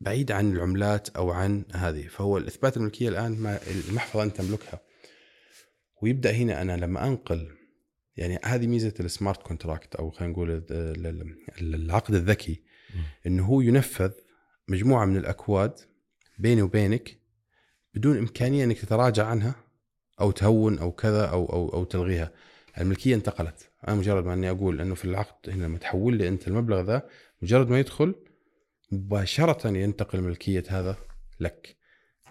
بعيد عن العملات أو عن هذه. فهو الإثبات الملكية الآن ما المحفظة أنت تملكها. ويبدأ هنا أنا لما أنقل يعني هذه ميزة السمارت كونتراكت أو خلينا نقول ال- ال- ال- العقد الذكي. إنه هو ينفذ مجموعة من الأكواد بيني وبينك بدون إمكانية إنك تتراجع عنها أو تهون أو كذا أو أو أو تلغيها. الملكية انتقلت. أنا مجرد ما أني أقول إنه في العقد هنا لما تحول لي أنت المبلغ ذا مجرد ما يدخل مباشرة ينتقل ملكية هذا لك.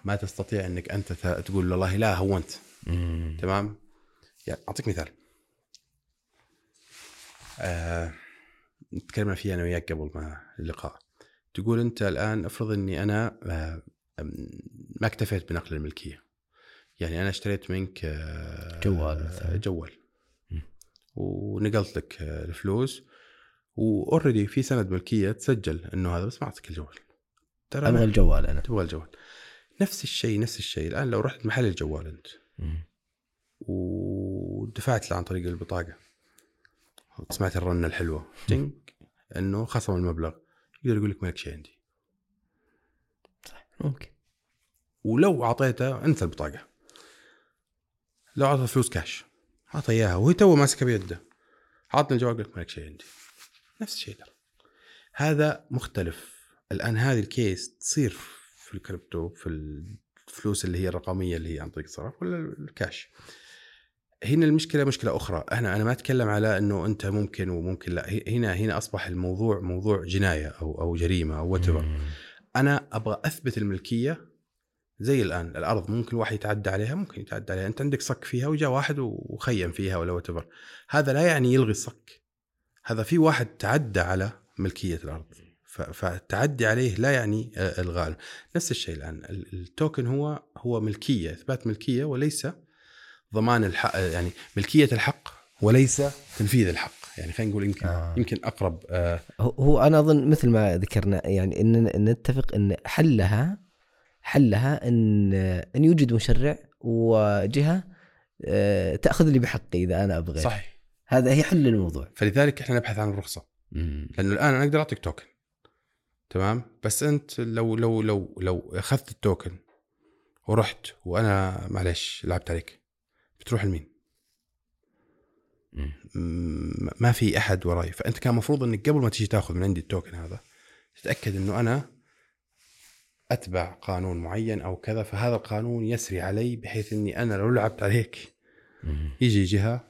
ما تستطيع إنك أنت تقول والله لا هونت تمام؟ يعني أعطيك مثال. آه، تكلمنا فيها أنا وياك قبل ما اللقاء. تقول أنت الآن افرض إني أنا آه، ما اكتفيت بنقل الملكية. يعني أنا اشتريت منك آه، جوال مثلاً. جوال. ونقلت لك الفلوس و already في سند ملكية تسجل إنه هذا بس ما أعطيك الجوال. ترى أبغى الجوال أنا. تبغى الجوال. نفس الشيء نفس الشيء. الآن لو رحت محل الجوال أنت. ودفعت له عن طريق البطاقة سمعت الرنة الحلوة. تنك إنه خصم المبلغ. يقدر يقول لك مالك شيء عندي. ممكن. ولو أعطيته انسى البطاقة. لو اعطى فلوس كاش اعطى إياها وهي تو ماسكه بيده. عطني الجوال قلت مالك شيء عندي؟ نفس الشيء ترى. هذا مختلف. الآن هذه ال case تصير في الكريبتو في الفلوس اللي هي الرقمية اللي هي عن طريق الصرف ولا الكاش. هنا المشكلة مشكلة أخرى. إحنا أنا ما أتكلم على إنه أنت ممكن وممكن لا. هنا هنا أصبح الموضوع موضوع جناية أو أو جريمة أو what. أنا أبغى أثبت الملكية زي الآن الأرض ممكن واحد يتعدى عليها ممكن يتعدى عليها. أنت عندك صك فيها وجاء واحد وخيم فيها ولا what هذا لا يعني يلغي الصك. هذا في واحد تعدى على ملكية الأرض. فالتعدي عليه لا يعني آه، إلغاء نفس الشيء الآن. ال- التوكن هو هو ملكية إثبات ملكية وليس ضمان الحق يعني ملكية الحق وليس تنفيذ الحق. يعني خلينا نقول يمكن آه. يمكن أقرب آه. هو- هو أنا أظن مثل ما ذكرنا يعني ان نتفق إن حلها حلها إن إن يوجد مشرع وجهة آه، تأخذ لي بحقي إذا أنا أبغى. صحيح. هذا هي حل الموضوع. فلذلك إحنا نبحث عن الرخصة. مم. لأنه الآن أنا أقدر أعطيك توكن تمام؟ بس أنت لو لو لو لو أخذت التوكن ورحت وأنا معلش لعبت عليك بتروح لمين؟ ما في أحد وراي. فأنت كان المفروض إنك قبل ما تيجي تاخذ من عندي التوكن هذا تتأكد إنه أنا أتبع قانون معين أو كذا فهذا القانون يسري علي بحيث إني أنا لو لعبت عليك. يجي جهة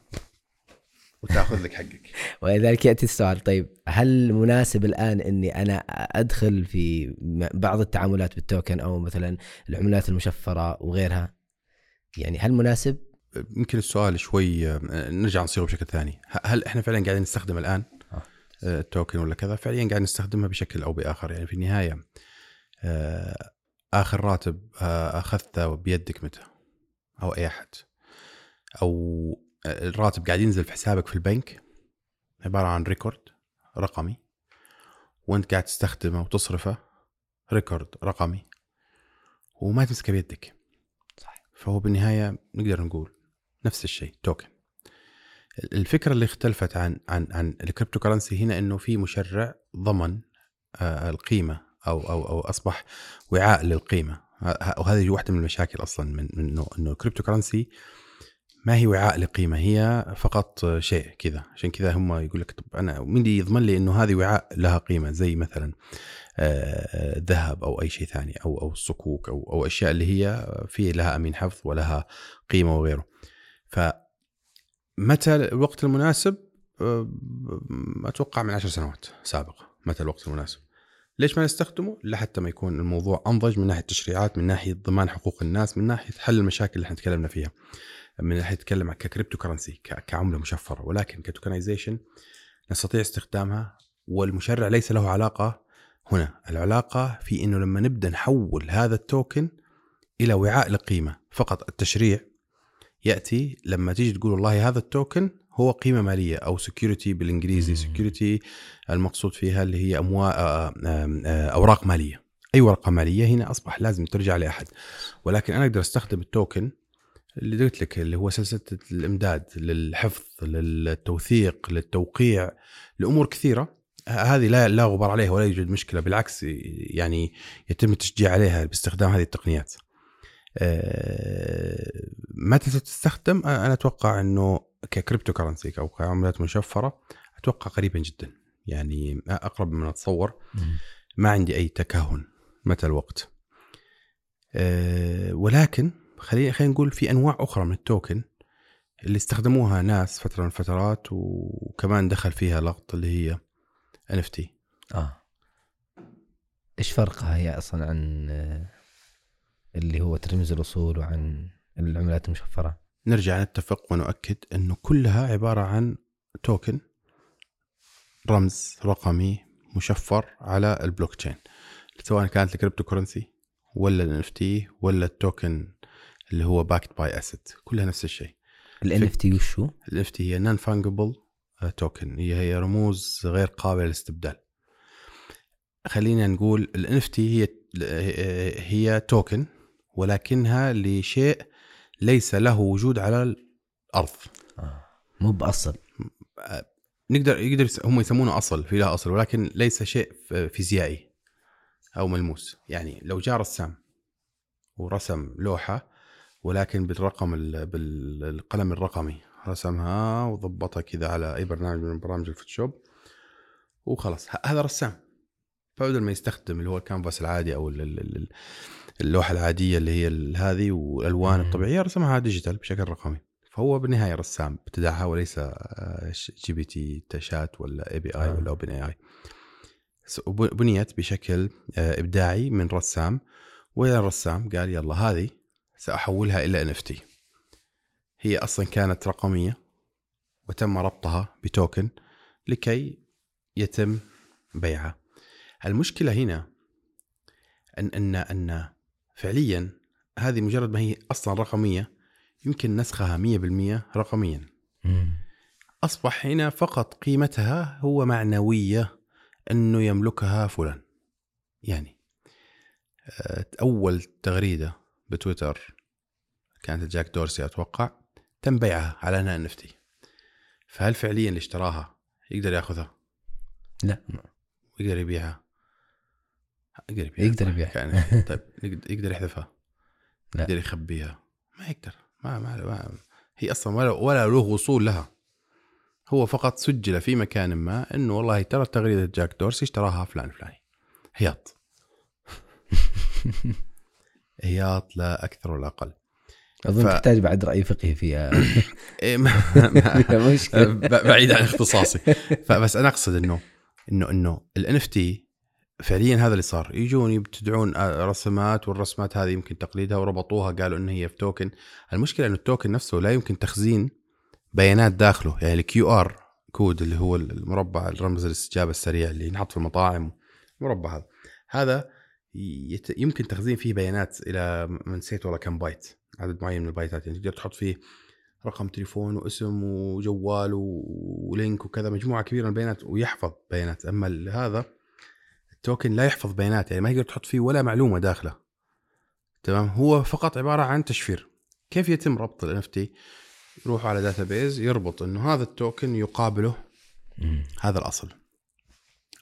وتأخذ لك حقك ولذلك يأتي السؤال طيب هل مناسب الآن إني أنا أدخل في بعض التعاملات بالتوكن أو مثلا العملات المشفرة وغيرها يعني هل مناسب؟ يمكن السؤال شوي آه، نرجع نصيغه بشكل ثاني هل إحنا فعلا قاعدين نستخدم الآن آه. التوكن ولا كذا فعليا قاعد نستخدمها بشكل أو بآخر يعني في النهاية آخر راتب آه، أخذته بيدك متى؟ أو أي أحد. أو آه، الراتب قاعد ينزل في حسابك في البنك عبارة عن record رقمي وأنت قاعد تستخدمه وتصرفه record رقمي وما تمسكه بيدك. صح فهو بالنهاية نقدر نقول نفس الشيء token الفكرة اللي اختلفت عن عن عن ال crypto currency هنا إنه في مشرع ضمن آه، القيمة. أو أو أو أصبح وعاء للقيمة وهذه واحدة من المشاكل أصلا من إنه إنه ال crypto currency ما هي وعاء لقيمة هي فقط شيء كذا عشان كذا هم يقول لك طب أنا مين اللي يضمن لي إنه هذه وعاء لها قيمة زي مثلا آه، ذهب أو أي شيء ثاني أو أو الصكوك أو أو أشياء اللي هي في لها أمين حفظ ولها قيمة وغيره. فمتى الوقت المناسب؟ آه، أتوقع من عشر سنوات سابقة متى الوقت المناسب؟ ليش ما نستخدمه؟ لحتى ما يكون الموضوع أنضج من ناحية التشريعات، من ناحية ضمان حقوق الناس، من ناحية حل المشاكل اللي إحنا تكلمنا فيها. من ناحية نتكلم ك crypto currency كعملة مشفرة ولكن ك tokenization نستطيع استخدامها والمشرع ليس له علاقة هنا، العلاقة في إنه لما نبدأ نحول هذا ال token إلى وعاء لقيمة، فقط التشريع يأتي لما تيجي تقول والله هذا ال token هو قيمة مالية أو security بالإنجليزي. security المقصود فيها اللي هي اموال أوراق مالية أي ورقة مالية هنا أصبح لازم ترجع لأحد ولكن أنا أقدر أستخدم التوكن اللي قلت لك اللي هو سلسلة الإمداد للحفظ للتوثيق للتوقيع لأمور كثيرة هذه لا لا غبار عليها ولا يوجد مشكلة بالعكس يعني يتم التشجيع عليها باستخدام هذه التقنيات. آه، متى تستخدم؟ أنا أتوقع إنه ك crypto currency أو كعملات مشفرة أتوقع قريبا جدا. يعني أقرب من أتصور. ما عندي أي تكهن متى الوقت. أه ولكن خلينا خلينا نقول في أنواع أخرى من ال token اللي استخدموها ناس فترة من الفترات وكمان دخل فيها لغط اللي هي NFT آه. إيش فرقها هي أصلا عن آه، اللي هو ترميز الاصول وعن العملات المشفرة؟ نرجع نتفق ونؤكد إنه كلها عبارة عن token رمز رقمي مشفر على البلوك تشين سواء كانت ال crypto currency ولا ال NFT ولا ال token اللي هو backed by asset كلها نفس الشيء. ال NFT وش هو؟ ال NFT هي non-fungible token هي هي رموز غير قابلة للاستبدال. خلينا نقول ال NFT هي هي توكن ولكنها لشيء ليس له وجود على الأرض. آه. مو بأصل. نقدر يقدر هم يسمونه أصل في له أصل ولكن ليس شيء فيزيائي أو ملموس. يعني لو جاء رسام ورسم لوحة ولكن بالرقم ال- بالقلم الرقمي رسمها وضبطها كذا على أي برنامج من برامج الفوتوشوب وخلاص. هذا رسام. فبدل ما يستخدم اللي هو الكانفاس العادي أو اللوحة العادية اللي هي هذه والألوان. الطبيعية رسمها digital بشكل رقمي. فهو بالنهاية رسام ابتدعها وليس آه، GPT Chat ولا API. ولا OpenAI بنيت بشكل آه، إبداعي من رسام. وإلى الرسام؟ قال يلا هذه سأحولها إلى NF هي أصلا كانت رقمية وتم ربطها بتوكن لكي يتم بيعها. المشكلة هنا ان ان أن فعليا هذه مجرد ما هي أصلا رقمية يمكن نسخها 100% رقميا. أصبح هنا فقط قيمتها هو معنوية أنه يملكها فلان. يعني آه، أول تغريدة بتويتر كانت جاك دورسي أتوقع تم بيعها على أنها نفتي فهل فعليا اللي اشتراها يقدر يأخذها؟ لا. ويقدر يبيعها؟ يقدر يبيعها. يقدر يبيعها. كان طيب يقدر- يحذفها. لا. يقدر يخبيها. ما يقدر. ما ما, ما هي أصلا ولا ولا له وصول لها. هو فقط سجل في مكان ما إنه والله ترى تغريده جاك دورسي اشتراها فلان فلاني. هياط. هياط لا أكثر ولا أقل. أظن ف- تحتاج بعد رأي فقهي فيها. إيه ما ما بعيد عن اختصاصي. فبس أنا أقصد إنه إنه إنه ال NFT فعليا هذا اللي صار. يجون يبتدعون آه، رسمات والرسمات هذه يمكن تقليدها وربطوها قالوا ان هي في token. المشكلة إنه ال token نفسه لا يمكن تخزين بيانات داخله. يعني ال QR code اللي هو المربع الرمز الاستجابه السريع اللي ينحط في المطاعم المربع هذا. هذا. يمكن تخزين فيه بيانات إلى ما نسيت والله كم بايت عدد معين من البايتات. يعني تقدر تحط فيه رقم تليفون واسم وجوال و link وكذا مجموعة كبيرة من البيانات ويحفظ بيانات. أما هذا ال token لا يحفظ بيانات يعني ما يقدر تحط فيه ولا معلومة داخله. تمام؟ هو فقط عبارة عن تشفير. كيف يتم ربط ال NFT يروحوا على database يربط إنه هذا ال token يقابله مم. هذا الأصل.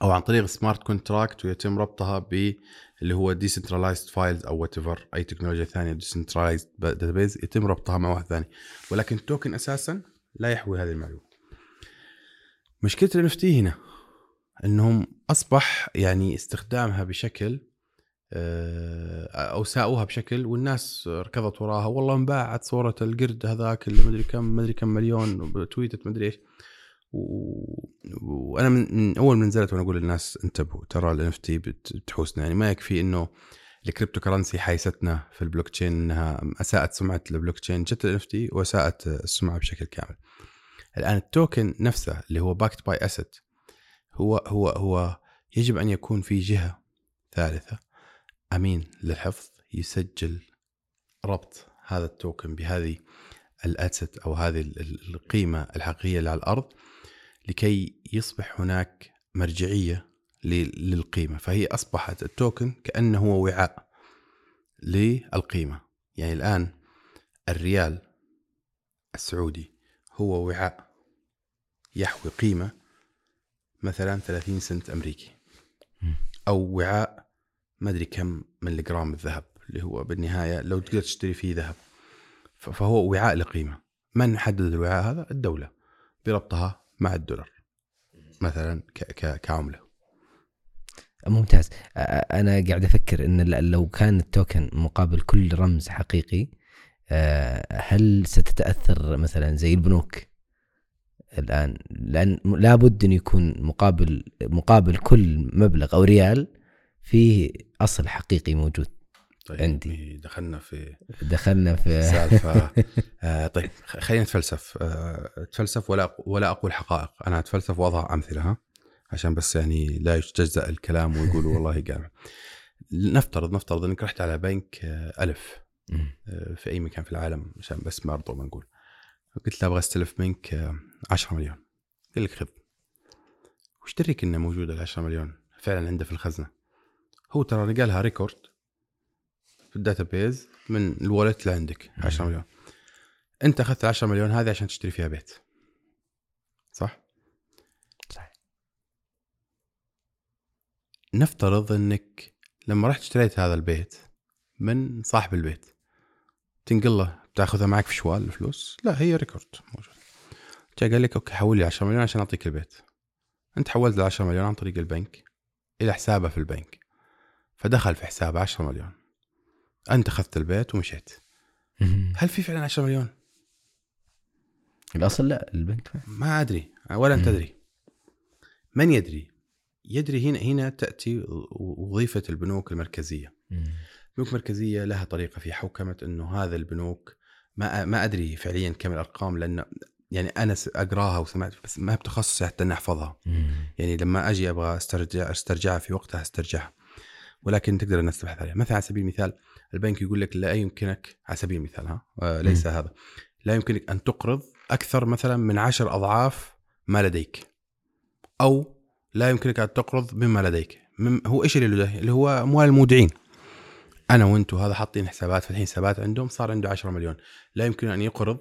أو عن طريق smart contract ويتم ربطها ب اللي هو decentralized files أو whatever أي تكنولوجيا ثانية decentralized database يتم ربطها مع واحد ثاني. ولكن ال token أساسا لا يحوي هذه المعلومة. مشكلة ال NFT هنا إنهم أصبح يعني استخدامها بشكل آه، أو أساؤوها بشكل والناس ركضت وراها والله انباعت صورة القرد هذاك اللي مدري كم مدري كم مليون tweet مدري إيش. وأنا من... أول ما نزلت وأنا أقول للناس انتبهوا ترى ال NFT بت- بتحوسنا يعني ما يكفي إنه ال crypto currency حاستنا في البلوك تشين إنها أساءت سمعة البلوك تشين جت ال NFT واساءت السمعة بشكل كامل. الآن ال token نفسه اللي هو backed by asset هو هو هو يجب أن يكون في جهة ثالثة. أمين للحفظ يسجل ربط هذا ال token بهذه الأسيت أو هذه ال- ال- القيمة الحقيقية اللي على الأرض لكي يصبح هناك مرجعية ل- للقيمة. فهي أصبحت التوكن كأنه هو وعاء للقيمة. يعني الآن الريال السعودي هو وعاء يحوي قيمة مثلا 30 سنت أمريكي. أو وعاء ما أدري كم ملي جرام الذهب اللي هو بالنهاية لو تقدر تشتري فيه ذهب. فهو وعاء لقيمة. من حدد الوعاء هذا؟ الدولة. بربطها مع الدولار. مثلا ك- ك- كعملة. ممتاز. أنا قاعد أفكر إن لو كان التوكن مقابل كل رمز حقيقي هل ستتأثر مثلا زي البنوك؟ الآن. لأن لابد أن يكون مقابل مقابل كل مبلغ أو ريال فيه أصل حقيقي موجود طيب عندي. دخلنا في دخلنا في سالفة. آه طيب خلينا نتفلسف. آه أتفلسف ولا أق- ولا أقول حقائق. أنا أتفلسف وأضع أمثلة ها عشان بس يعني لا يجزأ الكلام ويقولوا والله قال نفترض نفترض إنك رحت على بنك آه ألف مم. آه، في أي مكان في العالم عشان بس برضو ما نقول. قلت له أبغى أستلف منك آه، 10 مليون. قال لك خذ. وش دريك انه موجود ال 10 مليون؟ فعلا عنده في الخزنة. هو ترى نقلها record في ال database من ال wallet اللي عندك 10 مم. مليون. أنت أخذت ال 10 مليون هذه عشان تشتري فيها بيت. صح؟ صحيح. نفترض إنك لما رحت اشتريت هذا البيت من صاحب البيت. تنقل له بتاخذها معك في شوال الفلوس؟ لا هي record موجود. جاء قال لك أوكي حول لي 10 مليون عشان أعطيك البيت. أنت حولت ال 10 مليون عن طريق البنك إلى حسابه في البنك. فدخل في حسابه 10 مليون. أنت أخذت البيت ومشيت. هل في فعلا 10 مليون؟ الأصل لا البنك ما. أدري. ولا أنت. تدري. من يدري؟ يدري هنا هنا تأتي وظيفة البنوك المركزية. مم. البنوك المركزيه لها طريقة في حوكمة إنه هذا البنوك ما ما أدري فعليا كم الأرقام لأن يعني أنا أقراها وسمعت بس ما بتخصصي حتى إني أحفظها. مم. يعني لما أجي أبغى استرجع أسترجعها في وقتها أسترجعها. ولكن تقدر الناس تبحث عليها. مثلا على سبيل المثال البنك يقول لك لا يمكنك على سبيل المثال ها آه ليس هذا. لا يمكنك أن تقرض أكثر مثلا من عشر أضعاف ما لديك. أو لا يمكنك أن تقرض مما لديك. مم هو إيش اللي لديه اللي هو أموال المودعين. أنا وأنتم هذا حاطين حسابات فاتحين حسابات عندهم صار عنده 10 مليون. لا يمكن أن يقرض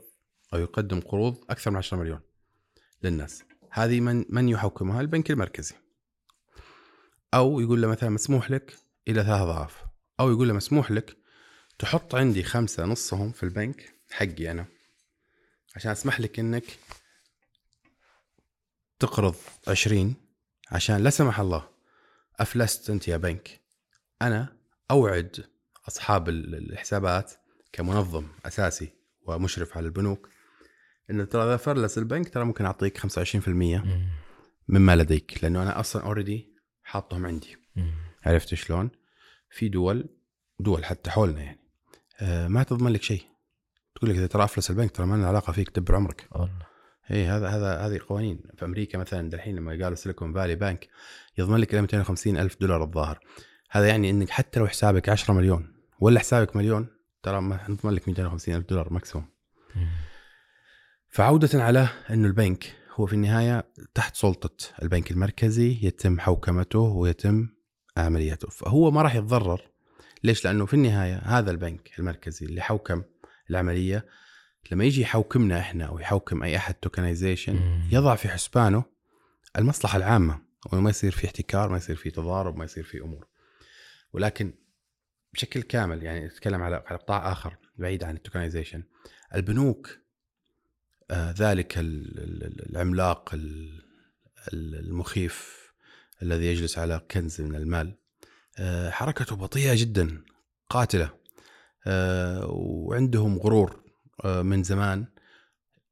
أو يقدم قروض أكثر من 10 مليون للناس. هذه من من يحكمها البنك المركزي. أو يقول له مثلا مسموح لك إلى ثلاث أضعاف. أو يقول له مسموح لك تحط عندي خمسة نصهم في البنك حقي أنا عشان أسمح لك إنك تقرض 20 عشان لا سمح الله أفلست أنت يا بنك. أنا أوعد أصحاب ال- الحسابات كمنظم أساسي ومشرف على البنوك إنه ترى اذا فلس البنك ترى ممكن أعطيك 25% مما لديك لأنه أنا أصلا already حاطهم عندي. عرفت شلون؟ في دول دول حتى حولنا يعني. آه ما تضمن لك شيء. تقول لك إذا ترى أفلس البنك ترى ما لنا علاقة فيك دبر عمرك. والله. اي هذا هذا هذه القوانين في أمريكا مثلا الحين لما قالوا سيليكون فالي بانك يضمن لك إلى 250 ألف دولار الظاهر. هذا يعني إنك حتى لو حسابك 10 مليون ولا حسابك مليون؟ ترى ما نضمن لك 250 ألف دولار maximum فعودة على إنه البنك هو في النهاية تحت سلطة البنك المركزي يتم حوكمته ويتم عملياته. فهو ما راح يتضرر. ليش؟ لأنه في النهاية هذا البنك المركزي اللي حوكم العملية لما يجي يحوكمنا إحنا أو يحوكم أي أحد tokenization يضع في حسبانه المصلحة العامة وما يصير في احتكار ما يصير في تضارب ما يصير في أمور. ولكن بشكل كامل يعني نتكلم على على قطاع آخر بعيد عن ال tokenization. البنوك آه ذلك ال- ال- ال- العملاق ال- ال- المخيف الذي يجلس على كنز من المال. آه حركته بطيئة جدا قاتلة. آه وعندهم غرور آه من زمان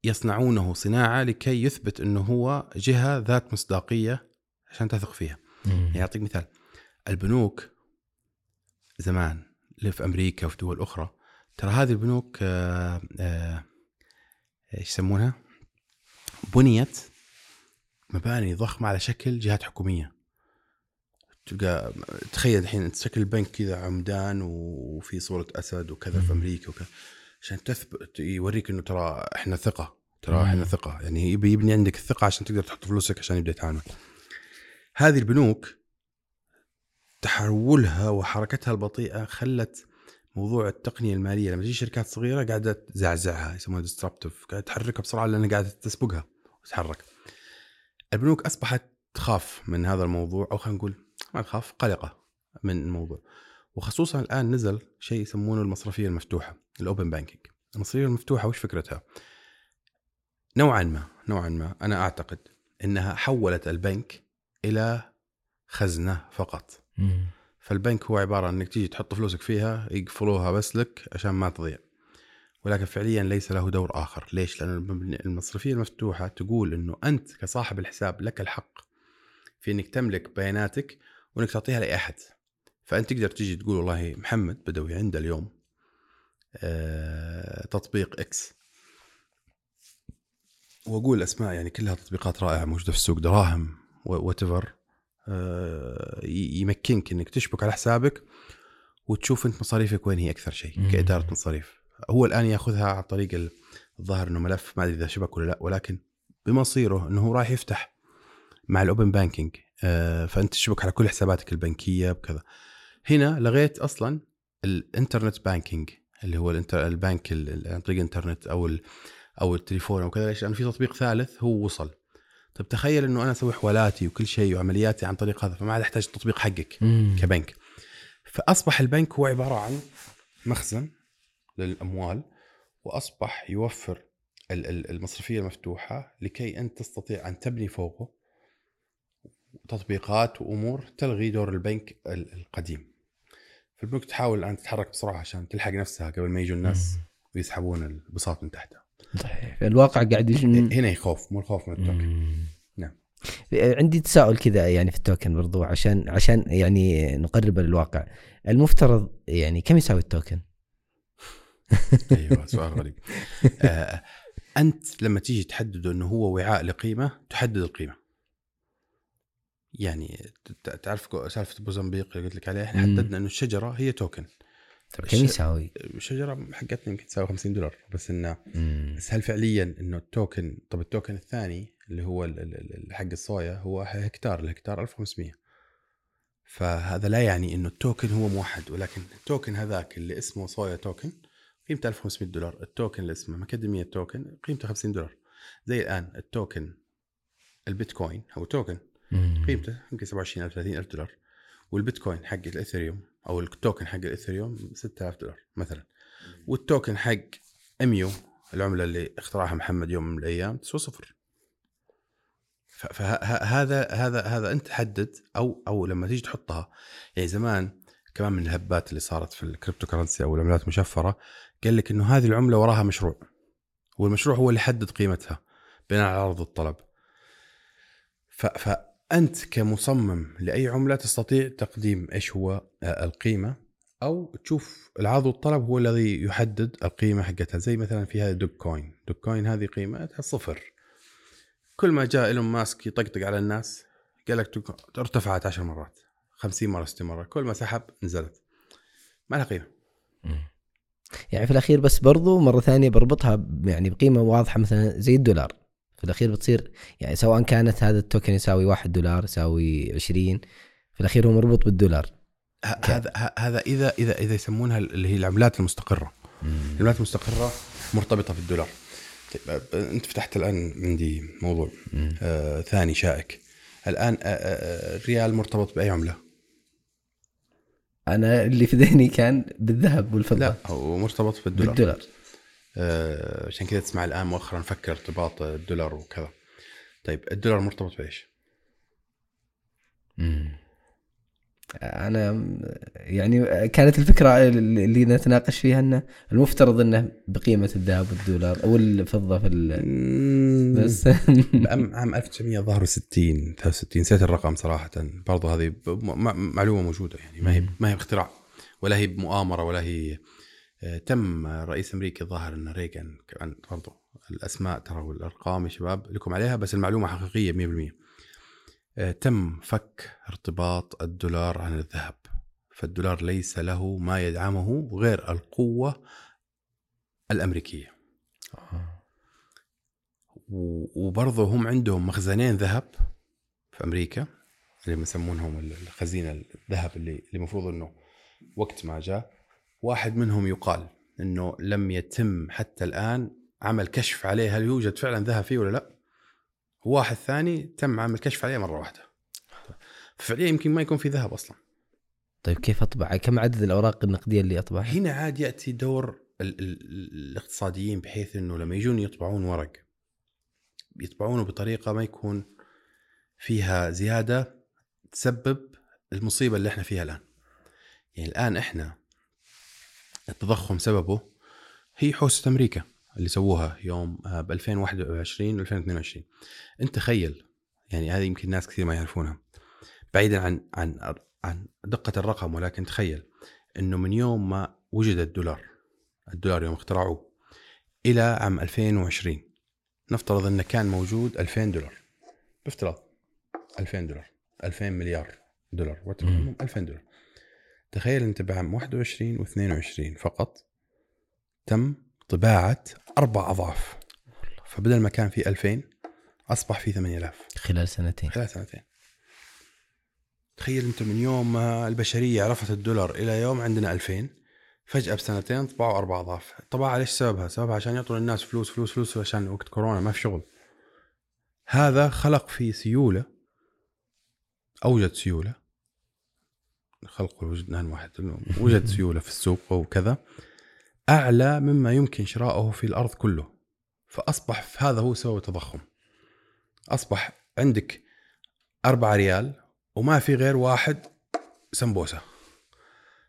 يصنعونه صناعة لكي يثبت أنه هو جهة ذات مصداقية عشان تثق فيها. يعني أعطيك مثال. البنوك زمان اللي في أمريكا وفي دول أخرى ترى هذه البنوك آه، آه، إيش يسمونها؟ بنيت مباني ضخمة على شكل جهات حكومية تلقى تخيل الحين شكل البنك كذا عمدان وفي صورة أسد وكذا في مم. أمريكا وكذا عشان تثبت يوريك إنه ترى إحنا ثقة ترى. إحنا ثقة يعني يبني عندك الثقة عشان تقدر تحط فلوسك عشان يبدأ يتعامل هذه البنوك تحولها وحركتها البطيئة خلت موضوع التقنية المالية لما تجي شركات صغيرة قاعدة تزعزعها يسمونها ديستربتيف قاعدة تحركها بسرعة لأنها قاعدة تسبقها وتتحرك. البنوك أصبحت تخاف من هذا الموضوع أو خلينا نقول ما تخاف قلقة من الموضوع. وخصوصا الآن نزل شيء يسمونه المصرفية المفتوحة الأوبن بانكينج المصرفية المفتوحة وش فكرتها؟ نوعا ما نوعا ما أنا أعتقد أنها حولت البنك إلى خزنة فقط. فالبنك هو عبارة إنك تيجي تحط فلوسك فيها يقفلوها بس لك عشان ما تضيع. ولكن فعليا ليس له دور آخر. ليش؟ لأن المصرفية المفتوحة تقول إنه أنت كصاحب الحساب لك الحق في إنك تملك بياناتك وإنك تعطيها لأي أحد. فأنت تقدر تيجي تقول والله محمد بدوي عنده اليوم آه، تطبيق إكس. وأقول أسماء يعني كلها تطبيقات رائعة موجودة في السوق دراهم وات يمكنك إنك تشبك على حسابك وتشوف أنت مصاريفك وين هي أكثر شيء. كإدارة مصاريف. هو الآن يأخذها عن طريق ال- الظاهر إنه ملف ما أدري إذا شبك ولا لا ولكن بمصيره إنه هو راح يفتح مع ال open banking آه، فأنت تشبك على كل حساباتك البنكية بكذا هنا لغيت أصلا ال internet banking اللي هو ال inter البنك ال- ال- عن طريق الانترنت أو أو التليفون أو كذا. ليش؟ لأنه في تطبيق ثالث هو وصل. طيب تخيل إنه أنا أسوي حوالاتي وكل شيء وعملياتي عن طريق هذا فما عاد أحتاج التطبيق حقك كبنك. فأصبح البنك هو عبارة عن مخزن للأموال وأصبح يوفر ال- ال- المصرفية المفتوحة لكي أنت تستطيع أن تبني فوقه تطبيقات وأمور تلغي دور البنك ال- القديم. فالبنوك تحاول الان تتحرك بسرعة عشان تلحق نفسها قبل ما يجوا الناس ويسحبون البساط من تحتها. صحيح الواقع قاعد يج- هنا يخوف مو الخوف من التوكن. نعم. عندي تساؤل كذا يعني في التوكن برضو عشان عشان يعني نقرب للواقع المفترض يعني كم يساوي التوكن؟ أيوه سؤال غريب آه أنت لما تيجي تحدد إنه هو وعاء لقيمة تحدد القيمة يعني تعرف سالفة موزمبيق اللي قلت لك عليها إحنا. حددنا إنه الشجرة هي توكن طيب كم يساوي؟ الشجرة حقتنا يمكن تساوي 50 دولار بس إنه. بس هل فعليا إنه التوكن طب التوكن الثاني اللي هو حق الصويا هو هكتار الهكتار 1500 فهذا لا يعني إنه التوكن هو موحد ولكن التوكن هذاك اللي اسمه صويا توكن قيمته 1500 دولار التوكن اللي اسمه مكاديمية توكن قيمته 50 دولار زي الآن التوكن البيتكوين هو توكن. قيمته يمكن 27000 30000 دولار والبيتكوين حق الاثيريوم أو التوكن حق الاثيريوم 6000 دولار مثلا. وال token حق اميو العملة اللي اخترعها محمد يوم من الأيام تسوى صفر. فهذا هذا هذا أنت تحدد أو أو لما تيجي تحطها. يعني زمان كمان من الهبات اللي صارت في ال crypto currency أو العملات المشفرة قال لك إنه هذه العملة وراها مشروع والمشروع هو اللي يحدد قيمتها بناء على عرض الطلب. ف فانت كمصمم لأي عملة تستطيع تقديم إيش هو آه، القيمة؟ أو تشوف العرض والطلب هو الذي يحدد القيمة حقتها. زي مثلا في هذه Dogecoin Dogecoin هذه قيمتها صفر. كل ما جاء إيلون ماسك يطقطق على الناس قال لك ارتفعت 10 مرات. 50 مرة 60 مرة. كل ما سحب نزلت. ما لها قيمة. يعني في الأخير بس برضو مرة ثانية بربطها يعني بقيمة واضحة مثلا زي الدولار. في الأخير بتصير يعني سواء كانت هذا ال token يساوي 1 دولار يساوي 20 في الأخير هو مربوط بالدولار. هذا هذا إذا إذا إذا يسمونها اللي هي العملات المستقرة. العملات المستقرة مرتبطة بالدولار. طيب أنت فتحت الآن عندي موضوع آه ثاني شائك. الآن آه, آه، الريال مرتبط بأي عملة؟ أنا اللي في ذهني كان بالذهب والفضة. لا هو مرتبط بالدولار. بالدولار. عشان كذا تسمع الآن مؤخرا نفكر ارتباط الدولار وكذا. طيب الدولار مرتبط بإيش؟ أنا يعني كانت الفكرة اللي نتناقش فيها إنه المفترض إنه بقيمة الذهب والدولار أو الفضة في بس عام 1960 63 نسيت الرقم صراحة. برضو هذه معلومة موجودة يعني ما هي ما هي اختراع ولا هي بمؤامرة ولا هي آه، تم رئيس أمريكا الظاهر انه ريغان كمان برضو الأسماء ترى والأرقام يا شباب لكم عليها بس المعلومة حقيقية 100% آه، تم فك ارتباط الدولار عن الذهب. فالدولار ليس له ما يدعمه غير القوة الأمريكية. وبرضه هم عندهم مخزنين ذهب في أمريكا اللي يسمونهم الخزينة الذهب اللي المفروض أنه وقت ما جاء. واحد منهم يقال أنه لم يتم حتى الآن عمل كشف عليه هل يوجد فعلا ذهب فيه ولا لا. وواحد ثاني تم عمل كشف عليه مرة واحدة. فعليا يمكن ما يكون في ذهب أصلا. طيب كيف أطبع؟ كم عدد الأوراق النقدية اللي أطبعها؟ هنا عاد يأتي دور ال ال الاقتصاديين بحيث إنه لما يجون يطبعون ورق يطبعونه بطريقة ما يكون فيها زيادة تسبب المصيبة اللي إحنا فيها الآن. يعني الآن إحنا التضخم سببه هي حوسة أمريكا اللي سووها يوم آه، ب 2021 2022 انت تخيل يعني هذه يمكن ناس كثير ما يعرفونها. بعيدا عن عن عن دقة الرقم ولكن تخيل إنه من يوم ما وجد الدولار الدولار يوم اخترعوه إلى عام 2020 نفترض إنه كان موجود 2000 دولار. بافتراض 2000 دولار 2000 مليار دولار. 2000 دولار. تخيل أنت بعام 21 و22 فقط تم طباعة أربع أضعاف. فبدل ما كان في 2000 أصبح في 8000 خلال سنتين. خلال سنتين. تخيل أنت من يوم ما البشرية عرفت الدولار إلى يوم عندنا 2000 فجأة بسنتين طبعوا أربع أضعاف. طبعا ليش سببها؟ سببها عشان يعطوا للناس فلوس فلوس فلوس عشان وقت كورونا ما في شغل. هذا خلق في سيولة أوجد سيولة خلق وجدنا واحد وجد سيولة في السوق وكذا. أعلى مما يمكن شراؤه في الأرض كله. فأصبح هذا هو سبب التضخم. أصبح عندك أربعة ريال وما في غير واحد سمبوسة.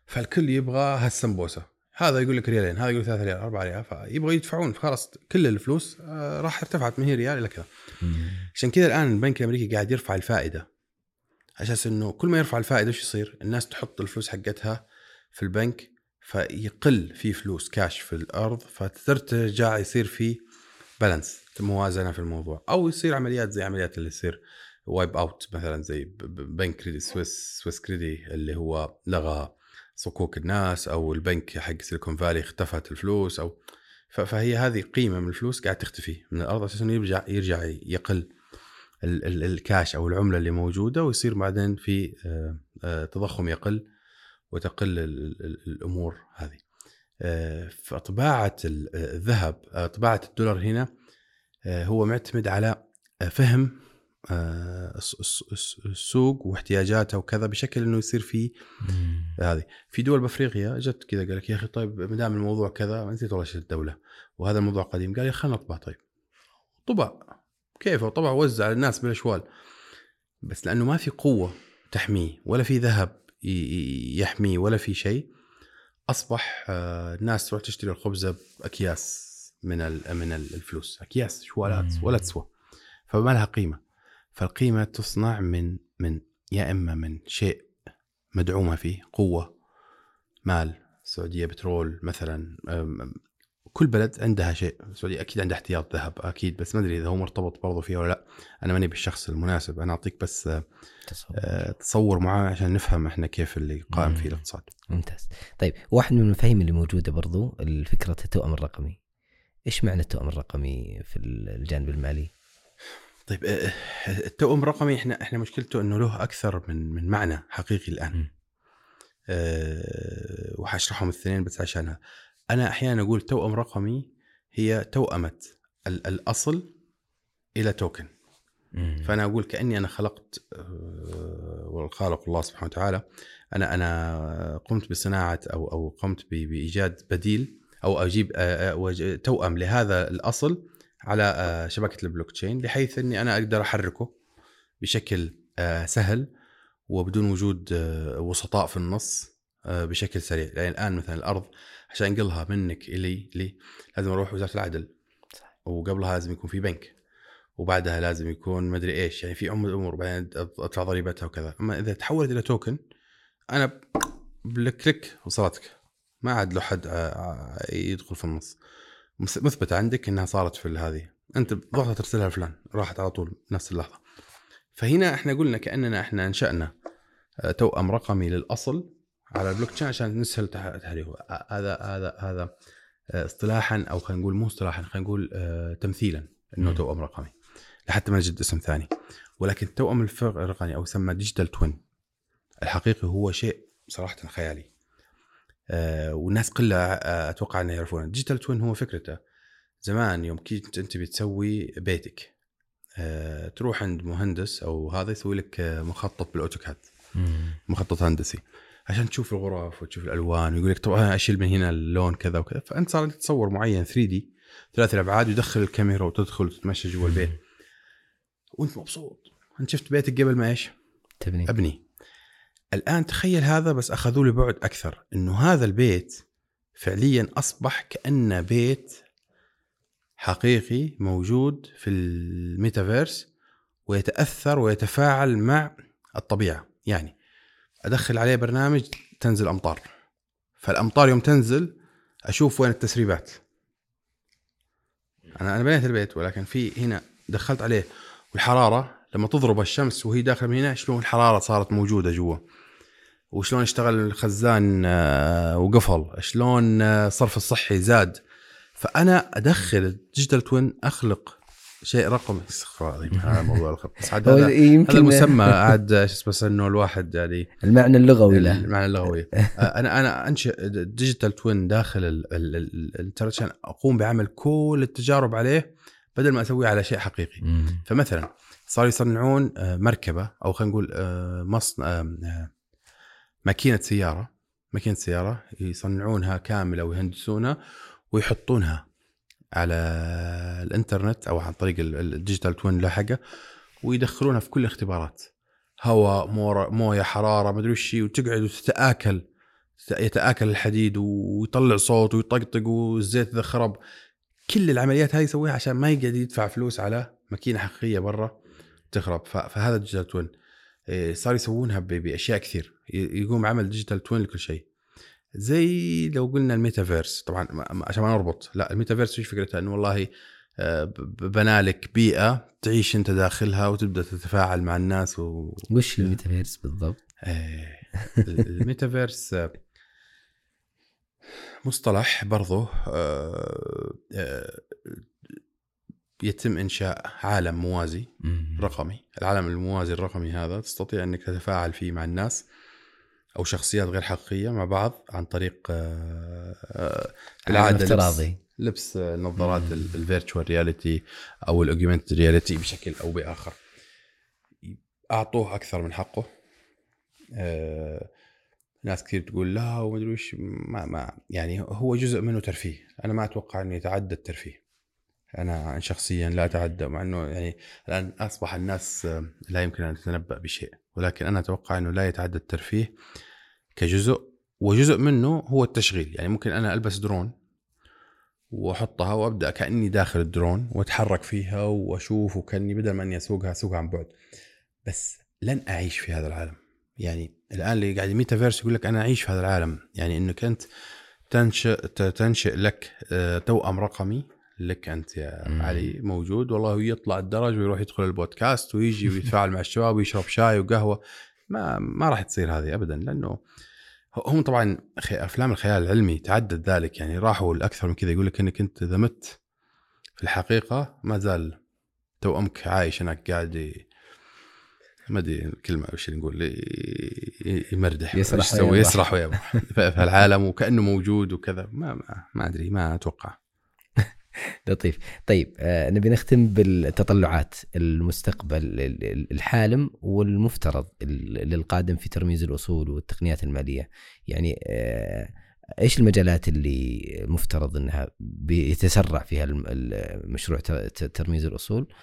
فالكل يبغى هالسمبوسة. هذا يقول لك ريالين هذا يقول ثلاثة ريال أربعة ريال فيبغى يدفعون. خلاص كل الفلوس آه، راح ارتفعت من هي ريال إلى كذا. عشان كذا الآن البنك الأمريكي قاعد يرفع الفائدة. أساس إنه كل ما يرفع الفائدة وش يصير؟ الناس تحط الفلوس حقتها في البنك فيقل في فلوس كاش في الأرض فترجع يصير في balance موازنة في الموضوع أو يصير عمليات زي عمليات اللي تصير wipe out مثلا زي بنك كريدي سويس سويس كريدي اللي هو لغى صكوك الناس أو البنك حق سيليكون فالي اختفت الفلوس أو فهي هذه قيمة من الفلوس قاعد تختفي من الأرض أساسا إنه يرجع يرجع يقل الكاش أو العملة اللي موجودة ويصير بعدين في آه، آه، تضخم يقل وتقل الأمور هذه. آه، فطباعه الذهب طباعه الدولار هنا هو معتمد على فهم الس- الس- الس- السوق واحتياجاتها وكذا بشكل إنه يصير في هذه. في دول بأفريقيا جت كذا قال لك يا أخي طيب ما دام الموضوع كذا نسيت والله الدولة. وهذا الموضوع قديم قال يا خلينا نطبع طيب. طبع كيف طبع وزع على الناس بالاشوال بس لأنه ما في قوة تحميه ولا في ذهب يحميه ولا في شيء. أصبح آه، الناس تروح تشتري الخبزة بأكياس من من ال- الفلوس. أكياس شوالات. ولا تسوى. فما لها قيمة. فالقيمة تصنع من من يا إما من شيء مدعومة فيه قوة مال السعوديه بترول مثلا كل بلد عندها شيء السعودية أكيد عندها احتياط ذهب أكيد بس ما أدري إذا هو مرتبط برضه فيها ولا لأ أنا ماني بالشخص المناسب أنا أعطيك بس آه، تصور. آه، تصور معاه عشان نفهم إحنا كيف اللي قائم مم. فيه الاقتصاد ممتاز طيب واحد من المفاهيم اللي موجودة برضو فكره التوأم الرقمي إيش معنى التوأم الرقمي في الجانب المالي؟ طيب آه، التوأم الرقمي إحنا إحنا مشكلته إنه له أكثر من من معنى حقيقي الآن مم. أه وحأشرحهم الاثنين بس عشانها أنا أحيانا أقول توأم رقمي هي توأمة ال- الأصل إلى توكن. فأنا أقول كأني أنا خلقت آه، والخالق الله سبحانه وتعالى أنا أنا قمت بصناعة أو أو قمت بإيجاد بديل أو أجيب آه، آه، توأم لهذا الأصل على شبكة البلوك تشين بحيث إني أنا أقدر أحركه بشكل سهل وبدون وجود وسطاء في النص بشكل سريع. يعني الآن مثلا الأرض عشان انقلها منك إلى لي لازم أروح وزارة العدل. صح. وقبلها لازم يكون في بنك. وبعدها لازم يكون مدري إيش يعني في عمر امور بعدين ادفع ضريبتها وكذا. أما إذا تحولت إلى token أنا بال click وصلتك. ما عاد له حد يدخل في النص. مثبتة عندك إنها صارت في هذه. أنت بضغطه ترسلها لفلان راحت على طول نفس اللحظة. فهنا إحنا قلنا كأننا إحنا أنشأنا توأم رقمي للأصل. على البلوك تشين عشان نسهل تح- تحريره. هذا هذا هذا آه، اصطلاحا أو خلينا نقول مو اصطلاحا خلينا نقول آه، تمثيلا إنه. توأم رقمي لحتى ما نجد اسم ثاني. ولكن التوأم الرقمي أو يسمى digital twin الحقيقي هو شيء صراحة خيالي. آه والناس كلها آه أتوقع إنه يعرفونه. ال digital twin هو فكرته. زمان يوم كنت أنت بتسوي بيتك تروح عند مهندس أو هذا يسوي لك مخطط بال AutoCAD. مخطط هندسي. عشان تشوف الغرف وتشوف الألوان ويقول لك طبعا أشيل من هنا اللون كذا وكذا. فأنت صار عندك تصور معين 3D ثلاث الأبعاد ويدخل الكاميرا وتدخل وتتمشى جوا البيت. وأنت مبسوط. أنت شفت بيتك قبل ما إيش؟ تبني. أبني. الآن تخيل هذا بس اخذوا لي بعد أكثر إنه هذا البيت فعليا أصبح كانه بيت حقيقي موجود في الميتافيرس ويتأثر ويتفاعل مع الطبيعة. يعني أدخل عليه برنامج تنزل أمطار. فالأمطار يوم تنزل أشوف وين التسريبات. أنا أنا بنيت البيت ولكن في هنا دخلت عليه. والحرارة لما تضرب الشمس وهي داخله من هنا شلون الحرارة صارت موجودة جوا؟ وشلون اشتغل الخزان آه، وقفل؟ شلون آه، الصرف الصحي زاد؟ فأنا أدخل ال digital twin أخلق شيء رقمي استغفر الله العظيم هذا موضوع الخلق. بس عاد هو هذا المسمى عاد شو اسمه بس إنه الواحد يعني المعنى اللغوي له. المعنى اللغوي. آه، أنا أنا أنشئ digital twin داخل ال- ال- ال- الانترنت عشان أقوم بعمل كل التجارب عليه بدل ما أسويه على شيء حقيقي. فمثلا صاروا يصنعون آه، مركبة أو خلينا نقول آه، مصنع ماكينة سيارة. ماكينة سيارة يصنعونها كاملة ويهندسونها ويحطونها. على الإنترنت أو عن طريق ال- ال- ال digital twin لاحقه ويدخلونها في كل الاختبارات. هواء موية حرارة مدري هي، وتقعد وتتآكل يتآكل الحديد ويطلع صوت ويطقطق والزيت إذا خرب. كل العمليات هذه يسويها عشان ما يقعد يدفع فلوس على ماكينة حقيقية برا تخرب. فهذا ال digital twin. إيه، صار يسوونها بأشياء كثير. يقوم عمل digital twin لكل شيء. زي لو قلنا الميتافيرس. طبعا عشان ما نربط. لا الميتافيرس إيش فكرتها؟ إنه والله آه، بنالك بيئة تعيش أنت داخلها وتبدأ تتفاعل مع الناس و... وش الميتافيرس بالضبط؟ إيه، الميتافيرس آه، مصطلح برضو آه، يتم إنشاء عالم موازي. رقمي. العالم الموازي الرقمي هذا تستطيع إنك تتفاعل فيه مع الناس أو شخصيات غير حقيقية مع بعض عن طريق آه، آه، عالم العادة لبس, افتراضي. لبس آه، نظارات ال virtual reality أو ال augmented reality بشكل أو بآخر. أعطوه أكثر من حقه. آه، ناس كثير تقول لا ومدري وش ما ما يعني هو جزء منه ترفيه. أنا ما أتوقع إنه يتعدى الترفيه. أنا شخصيا لا أتعدى مع إنه يعني الآن أصبح الناس لا يمكن أن تتنبأ بشيء. ولكن أنا أتوقع إنه لا يتعدى الترفيه كجزء وجزء منه هو التشغيل. يعني ممكن أنا ألبس درون وأحطها وأبدأ كأني داخل الدرون وأتحرك فيها وأشوف وكأني بدل ما إني أسوقها أسوقها عن بعد. بس لن أعيش في هذا العالم. يعني الآن اللي قاعد ميتافيرس يقول لك أنا أعيش في هذا العالم. يعني إنك أنت تنشئ تنشئ لك آه، توأم رقمي لك أنت يا مم. علي. موجود. والله يطلع الدرج ويروح يدخل البودكاست ويجي ويتفاعل مع الشباب ويشرب شاي وقهوة. ما ما راح تصير هذه ابدا لأنه هم طبعا أفلام الخيال العلمي تعدد ذلك. يعني راحوا لأكثر من كذا يقول لك إنك أنت اذا مت في الحقيقة ما زال توأمك عايش. هناك قاعد ما أدري الكلمة وش نقول يمردح. يسرح يسوي. يسرح في العالم وكأنه موجود وكذا. ما ما, ما أدري ما أتوقع. لطيف. طيب آه نبي نختم بالتطلعات المستقبل ال- ال- الحالم والمفترض ال- للقادم في ترميز الأصول والتقنيات المالية. يعني آه إيش المجالات اللي مفترض إنها بيتسرع فيها مشروع ترميز الأصول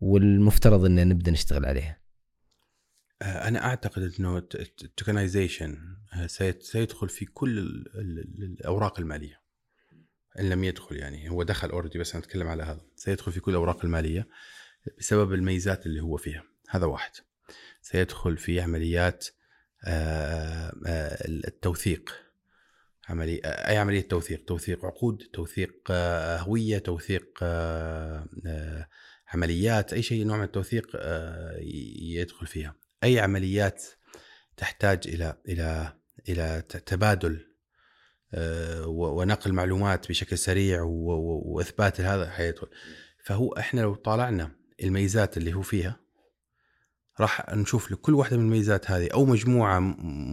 والمفترض إن نبدأ نشتغل عليها؟ آه، أنا أعتقد إنه ال tokenization سيدخل في كل ال- ال- الأوراق المالية. إن لم يدخل يعني هو دخل already بس أنا أتكلم على هذا. سيدخل في كل الاوراق المالية بسبب الميزات اللي هو فيها. هذا واحد. سيدخل في عمليات آه، آه، التوثيق. عملية أي عملية توثيق؟ توثيق عقود توثيق آه، هوية توثيق عمليات أي شيء نوع من التوثيق يدخل فيها. أي عمليات تحتاج إلى إلى ت- تبادل ونقل معلومات بشكل سريع وإثبات هذا حيدخل فهو إحنا لو طالعنا الميزات اللي هو فيها راح نشوف لكل واحدة من الميزات هذه أو مجموعة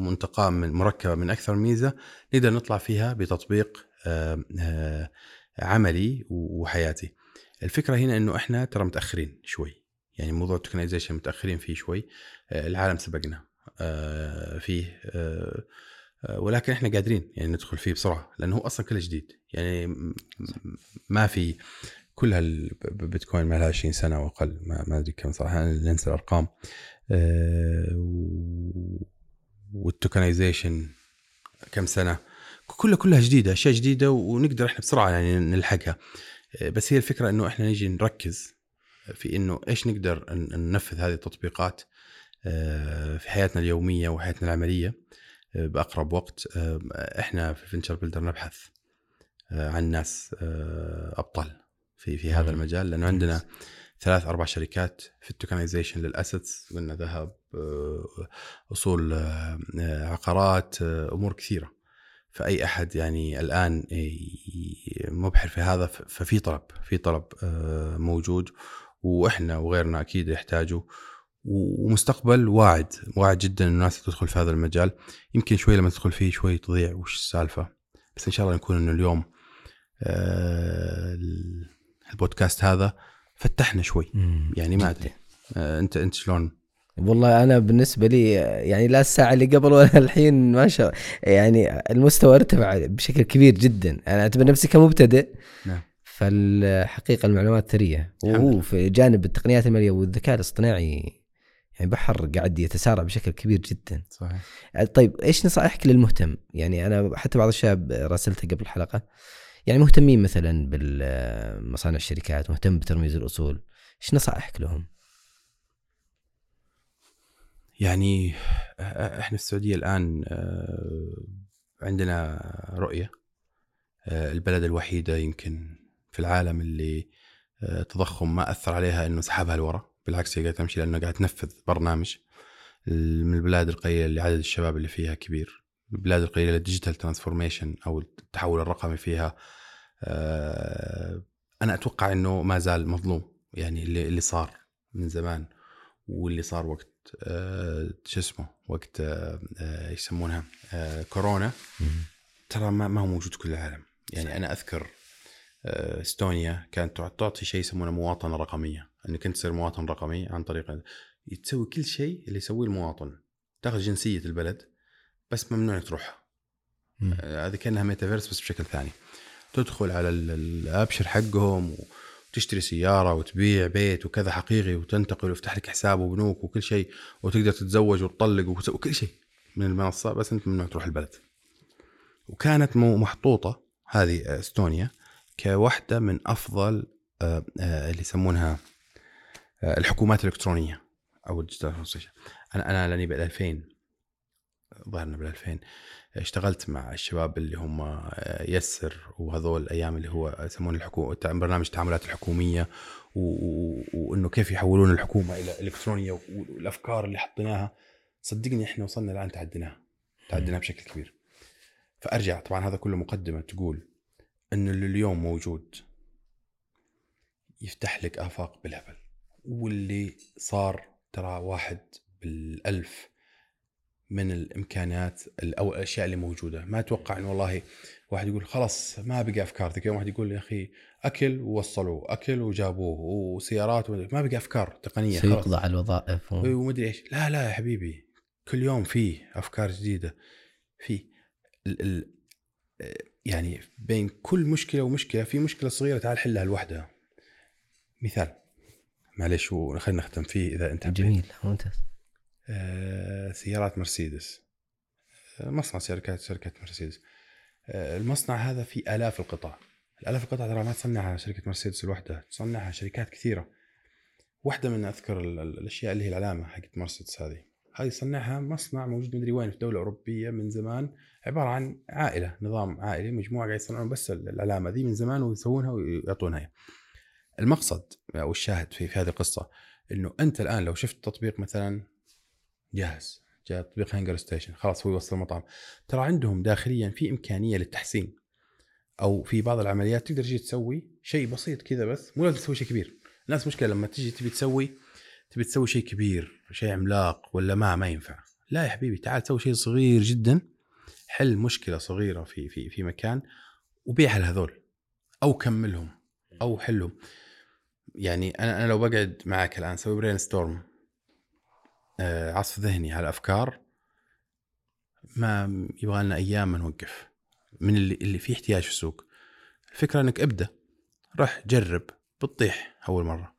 منتقاه من مركبة من أكثر ميزة نقدر نطلع فيها بتطبيق آه، آه، عملي وحياتي. الفكرة هنا إنه إحنا ترى متأخرين شوي. يعني موضوع التكنولوجيا متأخرين فيه شوي. آه، العالم سبقنا. آه، فيه آه، آه، ولكن إحنا قادرين يعني ندخل فيه بسرعة لأنه هو أصلا كله جديد. يعني ما في كل هالبيتكوين ما لها 20 سنة وأقل ما, ما أدري كم صراحة أنا ننسى الأرقام. آه، والتوكنايزيشن كم سنة كلها كلها جديدة أشياء جديدة ونقدر إحنا بسرعة يعني نلحقها. آه، بس هي الفكرة إنه إحنا نجي نركز في إنه إيش نقدر ننفذ هذه التطبيقات آه، في حياتنا اليومية وحياتنا العملية. آه، بأقرب وقت آه، إحنا في venture builder نبحث آه، عن ناس آه، أبطال في في هذا. المجال لأنه عندنا ثلاث أربع شركات في ال tokenization لل assets قلنا ذهب آه، أصول آه، آه، عقارات آه، أمور كثيرة. فأي أحد يعني الآن مبحر في هذا ففي طلب في طلب آه، موجود وإحنا وغيرنا أكيد يحتاجوا ومستقبل واعد واعد جدا الناس تدخل في هذا المجال. يمكن شوي لما تدخل فيه شوي تضيع وش السالفة. بس إن شاء الله نكون إنه اليوم آه، البودكاست هذا فتحنا شوي. يعني ما أدري. آه، أنت أنت شلون؟ والله أنا بالنسبة لي يعني لا الساعة اللي قبل ولا الحين ما شاء يعني المستوى ارتفع بشكل كبير جدا. أنا أعتبر نفسي كمبتدئ. نعم. فالحقيقة المعلومات ثرية. وهو. في جانب التقنيات المالية والذكاء الاصطناعي يعني بحر قاعد يتسارع بشكل كبير جدا. صحيح. طيب إيش نصائحك للمهتم؟ يعني أنا حتى بعض الشباب راسلته قبل الحلقة يعني مهتمين مثلا بالمصانع الشركات مهتم بترميز الأصول إيش نصائحك لهم؟ يعني آه، إحنا في السعودية الآن عندنا رؤية البلد الوحيدة يمكن في العالم اللي التضخم ما أثر عليها إنه سحبها لورا. بالعكس هي قاعدة تمشي لأنه قاعد تنفذ برنامج من البلاد القليلة اللي عدد الشباب اللي فيها كبير. البلاد القليلة ال digital transformation أو التحول الرقمي فيها آه، أنا أتوقع إنه ما زال مظلوم. يعني اللي اللي صار من زمان واللي صار وقت آه، شو اسمه؟ وقت آه، يسمونها؟ كورونا. ترى ما, ما هو موجود في كل العالم. يعني أنا أذكر إستونيا كانت تع- تعطي شيء يسمونه مواطنة رقمية. إنك أنت تصير مواطن رقمي عن طريق تسوي كل شيء اللي يسويه المواطن تاخذ جنسية البلد بس ممنوع إنك تروحها. آه، هذه كأنها ميتافيرس بس بشكل ثاني تدخل على ال- الأبشر حقهم وتشتري سيارة وتبيع بيت وكذا حقيقي وتنتقل ويفتح لك حساب وبنوك وكل شيء وتقدر تتزوج وتطلق وتسوي كل شيء من المنصة بس أنت ممنوع تروح البلد. وكانت محطوطة هذه إستونيا كواحده من أفضل آه، آه، اللي يسمونها الحكومات الإلكترونية أو الديجيتال. أنا أنا لأني بال 2000 ظهرنا بال 2000 اشتغلت مع الشباب اللي هم آه، يسر وهذول الأيام اللي هو يسمونه الحكومة برنامج التعاملات الحكومية وإنه كيف يحولون الحكومة إلى إلكترونية والأفكار اللي حطيناها. صدقني إحنا وصلنا الان تعديناها تعديناها بشكل كبير. فأرجع طبعا هذا كله مقدمة تقول إنه اللي اليوم موجود يفتح لك آفاق بالهبل. واللي صار ترى واحد بالألف من الإمكانيات ال- أو الأشياء اللي موجودة. ما أتوقع إنه والله واحد يقول خلاص ما بقى أفكار يوم واحد يقول يا أخي أكل ووصلوه أكل وجابوه وسيارات ما بقى أفكار تقنية خلاص. سيقضى على الوظائف و... إيه، ومدري إيش. لا لا يا حبيبي. كل يوم فيه أفكار جديدة. في ال ال يعني بين كل مشكلة ومشكلة في مشكلة صغيرة تعال حلها لوحدها. مثال. معلش وخلينا نختم فيه إذا أنت حبيت. جميل ممتاز. آه، سيارات مرسيدس. آه، مصنع شركات شركة مرسيدس. آه، المصنع هذا فيه آلاف القطع. الآلاف القطع ترى ما تصنعها شركة مرسيدس لوحدها تصنعها شركات كثيرة. واحدة من أذكر ال- ال- الأشياء اللي هي العلامة حقت مرسيدس هذه. هذه يصنعها مصنع موجود مدري وين في دولة أوروبية من زمان. عبارة عن عائلة نظام عائلي مجموعة قاعد يصنعون بس ال- العلامة ذي من زمان ويسوونها ويعطونها. المقصد أو الشاهد في, في هذه القصة إنه أنت الآن لو شفت تطبيق مثلا جاهز جاء تطبيق HungerStation خلاص هو يوصل المطعم ترى عندهم داخليا في إمكانية للتحسين أو في بعض العمليات تقدر تجي تسوي شيء بسيط كذا بس مو لازم تسوي شيء كبير. الناس مشكلة لما تجي تبي تسوي تبي تسوي شيء كبير شيء عملاق ولا ما ما ينفع. لا يا حبيبي تعال سوي شيء صغير جدا حل مشكلة صغيرة في في في مكان وبيعها لهذول أو كملهم أو حلهم. يعني أنا أنا لو بقعد معك الآن أسوي brainstorm عصف ذهني على افكار ما يبغى لنا أيام ما نوقف. من اللي اللي فيه احتياج في السوق. الفكرة إنك ابدأ. روح جرب. بتطيح أول مرة.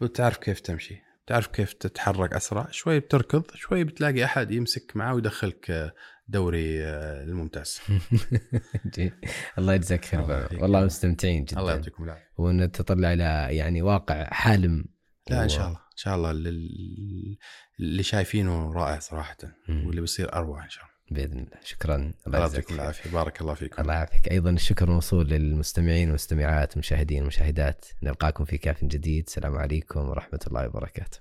بتعرف كيف تمشي. تعرف كيف تتحرك أسرع. شوي بتركض. شوي بتلاقي أحد يمسك معاه ويدخلك آه، دوري آه، الممتاز. الله يجزاك خير. والله مستمتعين جدا. الله يعطيكم العافية. ونتطلع إلى يعني واقع حالم. لا إن شاء الله. إن شاء الله اللي- شايفينه رائع صراحة. واللي بيصير أروع إن شاء الله. بإذن الله. شكرا. الله يعطيكم. العافية. بارك الله فيكم. الله يعافيك. أيضا الشكر موصول للمستمعين والمستمعات والمشاهدين والمشاهدات نلقاكم في كاف جديد. السلام عليكم ورحمة الله وبركاته.